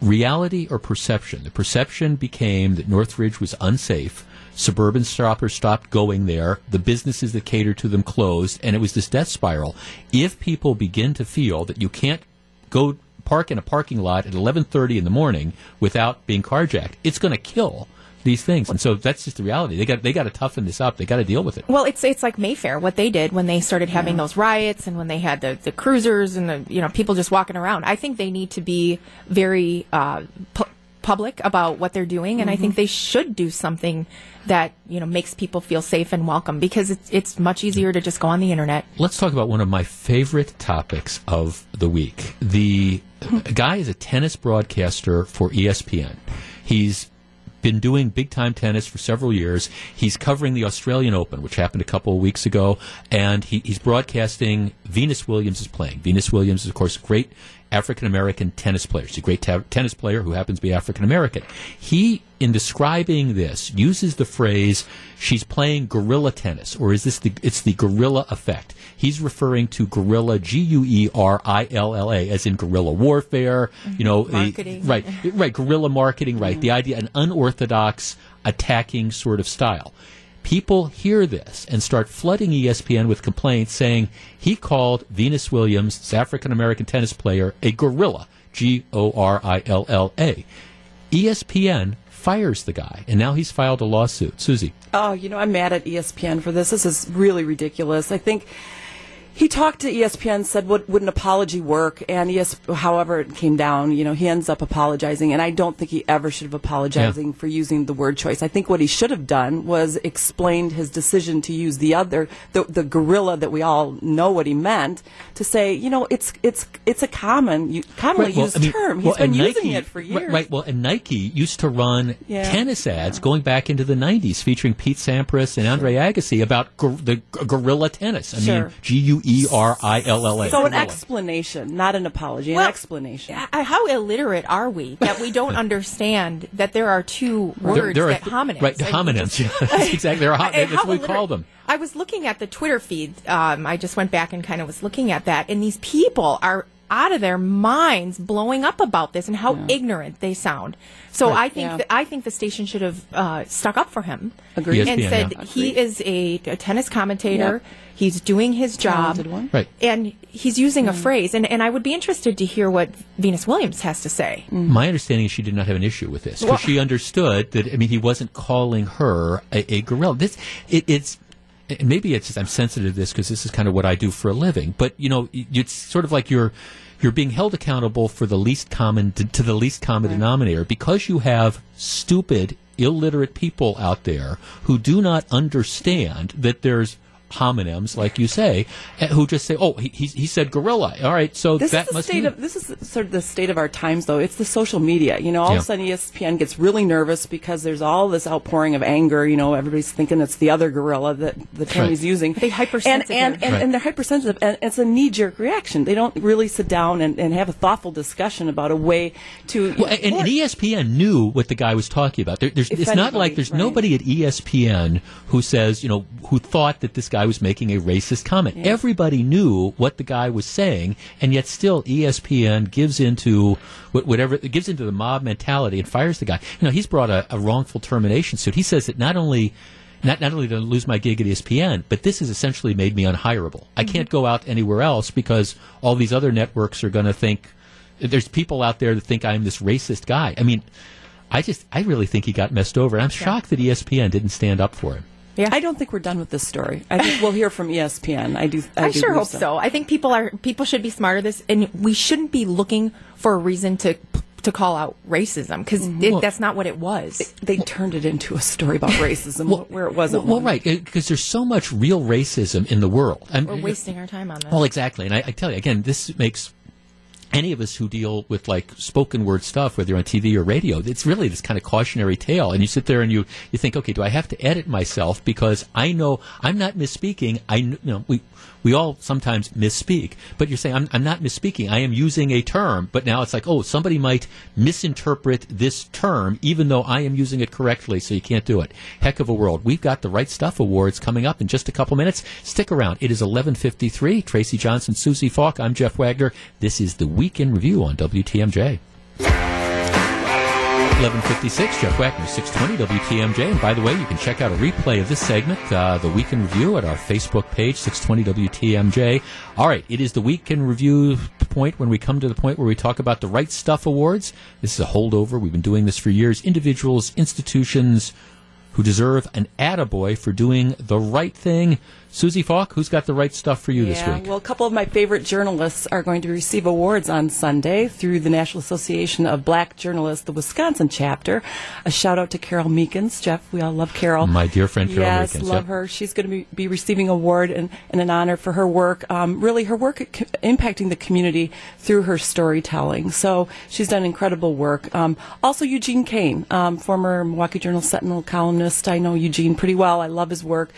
reality or perception. The perception became that Northridge was unsafe. Suburban shoppers stopped going there. The businesses that catered to them closed, and it was this death spiral. If people begin to feel that you can't go park in a parking lot at 11:30 in the morning without being carjacked, it's going to kill these things. And so that's just the reality. They got they got to toughen this up. They got to deal with it. Well, it's it's like Mayfair, what they did when they started having those riots and when they had the, the cruisers and the you know people just walking around. I think they need to be very uh, public about what they're doing, and I think mm-hmm. they should do something that you know makes people feel safe and welcome because it's it's much easier to just go on the internet. Let's talk about one of my favorite topics of the week. The hmm. guy is a tennis broadcaster for ESPN. He's been doing big time tennis for several years. He's covering the Australian Open, which happened a couple of weeks ago, and he, he's broadcasting Venus Williams is playing. Venus Williams is, of course, a great African American tennis player. She's a great ta- tennis player who happens to be African American. He, in describing this, uses the phrase "she's playing guerrilla tennis," or is this the? It's the guerrilla effect. He's referring to guerrilla, G U E R I L L A, as in guerrilla warfare. You know, Marketing. right, right, guerrilla marketing. Right, the idea, an unorthodox attacking sort of style. People hear this and start flooding ESPN with complaints saying he called Venus Williams, this African American tennis player, a gorilla. G O R I L L A. ESPN fires the guy, and now he's filed a lawsuit. Susie. Oh, you know, I'm mad at ESPN for this. This is really ridiculous. I think, He talked to ESPN, said, "Would, would an apology work?" And ES, however it came down, you know, he ends up apologizing, and I don't think he ever should have apologizing for using the word choice. I think what he should have done was explained his decision to use the other, the, the gorilla that we all know what he meant, to say, you know, it's it's it's a common, commonly Right, well, used I mean, term. He's well, been using Nike- it for right- years. Right, Well, and Nike used to run Yeah. tennis ads going back into the '90s, featuring Pete Sampras and Andre Agassi about gor- the g- gorilla tennis. I Sure. mean, G U E R I L L A. So an explanation, not an apology, an explanation. How illiterate are we that we don't understand that there are two words there are that th- homonyms? Right, the I mean, homonyms. (laughs) Yeah, exactly. They're hom- that's how what we call them. I was looking at the Twitter feed. Um, I just went back and kind of was looking at that, and these people are out of their minds blowing up about this and how ignorant they sound. So Right. I think Yeah. that I think the station should have uh, stuck up for him Agreed. and ESPN, said yeah. he is a, a tennis commentator. Yep. He's doing his job, Talented one. Right. and he's using a phrase. And, and I would be interested to hear what Venus Williams has to say. My understanding is she did not have an issue with this because Well- she understood that. I mean, he wasn't calling her a, a gorilla. This it, it's. And maybe it's just I'm sensitive to this because this is kind of what I do for a living. But you know, it's sort of like you're you're being held accountable for the least common to, to the least common denominator because you have stupid, illiterate people out there who do not understand that there's homonyms, like you say, eh, who just say, "Oh, he, he, he said gorilla." All right, so This that is the must state be of this is sort of the state of our times, though. It's the social media. You know, all Yeah. of a sudden ESPN gets really nervous because there's all this outpouring of anger. You know, everybody's thinking it's the other gorilla that the term Right. he's using. They and hypersensitive. and, and, Right. and they're hypersensitive, and it's a knee jerk reaction. They don't really sit down and, and have a thoughtful discussion about a way to. Well, and, and ESPN knew what the guy was talking about. There, there's, If it's not like there's right. nobody at ESPN who says, you know, who thought that this guy was making a racist comment. Yeah. Everybody knew what the guy was saying, and yet still ESPN gives into whatever it gives into the mob mentality and fires the guy. You know, he's brought a, a wrongful termination suit. He says that not only. Not, not only did I lose my gig at ESPN, but this has essentially made me unhireable. I mm-hmm. can't go out anywhere else because all these other networks are going to think there's people out there that think I'm this racist guy. I mean, I just I really think he got messed over. I'm shocked that ESPN didn't stand up for him. Yeah. I don't think we're done with this story. I think we'll hear from ESPN. I do. I, I, do sure hope so. I think people are people should be smarter this, and we shouldn't be looking for a reason to to call out racism because mm-hmm. Well- that's not what it was. They turned it into a story about racism where it wasn't. Well, one. right, because there's so much real racism in the world. I'm- We're wasting our time on this. Well, exactly, and I, I tell you again, this makes any of us who deal with like spoken word stuff, whether you're on TV or radio, it's really this kind of cautionary tale. And you sit there and you you think, okay, do I have to edit myself because I know I'm not misspeaking? I you know we we all sometimes misspeak, but you're saying I'm, I'm not misspeaking. I am using a term, but now it's like, oh, somebody might misinterpret this term, even though I am using it correctly, so you can't do it. Heck of a world. We've got the Right Stuff Awards coming up in just a couple minutes. Stick around. It is 11:53. Tracy Johnson, Susie Falk. I'm Jeff Wagner. This is the Weekend Review on WTMJ. 1156, Jeff Wagner, 620 WTMJ. And by the way, you can check out a replay of this segment, uh, the Weekend Review, at our Facebook page, 620 WTMJ. All right, it is the Weekend Review point when we come to the point where we talk about the Right Stuff Awards. This is a holdover. We've been doing this for years. Individuals, institutions who deserve an attaboy for doing the right thing. Susie Falk, who's got the right stuff for you this yeah, week? well, a couple of my favorite journalists are going to receive awards on Sunday through the National Association of Black Journalists, the Wisconsin chapter. A shout out to Carole Meekins. Jeff, we all love Carole. My dear friend Carole yes, Meekins, love yep. her. She's going to be, be receiving an award and, and an honor for her work. Um, really, her work co- impacting the community through her storytelling. So she's done incredible work. Um, also, Eugene Kane, um, former Milwaukee Journal Sentinel columnist. I know Eugene pretty well. I love his work.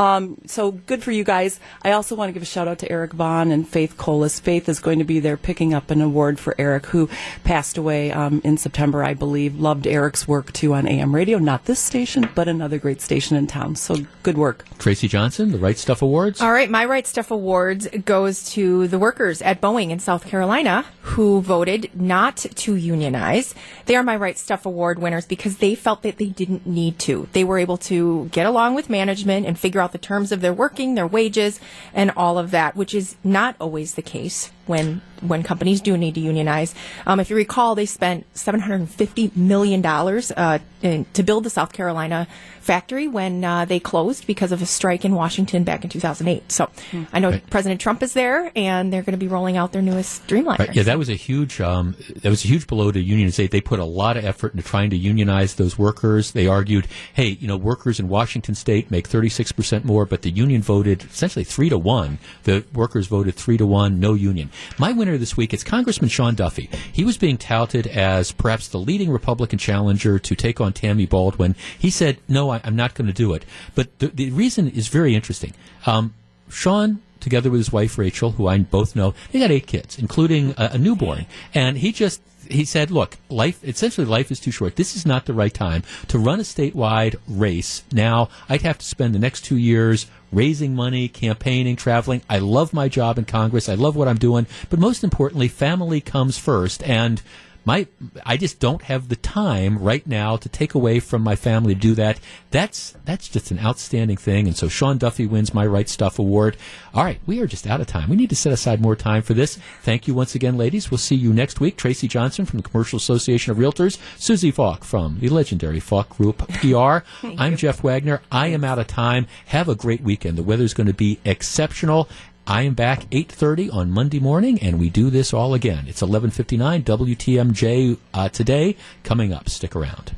Um, so good for you guys. I also want to give a shout out to Eric Von and Faith Colas. Faith is going to be there picking up an award for Eric, who passed away um, in September, I believe. Loved Eric's work too on AM radio. Not this station, but another great station in town. So good work. Tracy Johnson, the Right Stuff Awards. All right, my Right Stuff Awards goes to the workers at Boeing in South Carolina who voted not to unionize. They are my Right Stuff Award winners because they felt that they didn't need to. They were able to get along with management and figure out the terms of their working, their wages, and all of that, which is not always the case when when companies do need to unionize. Um, if you recall, they spent 750 million dollars uh, to build the South Carolina factory when uh, they closed because of a strike in Washington back in 2008. So I know Right. President Trump is there, and they're going to be rolling out their newest Dreamliner. Right. Yeah, that was a huge um, that was a huge blow to unions. They they put a lot of effort into trying to unionize those workers. They argued, hey, you know, workers in Washington State make thirty six percent more, but the union voted essentially three to one. The workers voted three to one, no union. My winner this week is Congressman Sean Duffy. He was being touted as perhaps the leading Republican challenger to take on Tammy Baldwin. He said, no, I, I'm not going to do it. But the, the reason is very interesting. Um, Sean together with his wife Rachel, who I both know, they got eight kids, including a, a newborn. And he just he said, "Look, life essentially life is too short. This is not the right time to run a statewide race. Now I'd have to spend the next two years." Raising money, campaigning, traveling. I love my job in Congress. I love what I'm doing. But most importantly, family comes first. And my I just don't have the time right now to take away from my family to do that. That's that's just an outstanding thing. And so Sean Duffy wins my Right Stuff Award. All right, we are just out of time. We need to set aside more time for this. Thank you once again, ladies. We'll see you next week. Tracy Johnson from the Commercial Association of Realtors, Susie Falk from the legendary Falk Group PR. (laughs) I'm Jeff Wagner. I am out of time. Have a great weekend. The weather's going to be exceptional. I am back 8:30 on Monday morning, and we do this all again. It's 11:59 WTMJ uh, today. Coming up, stick around.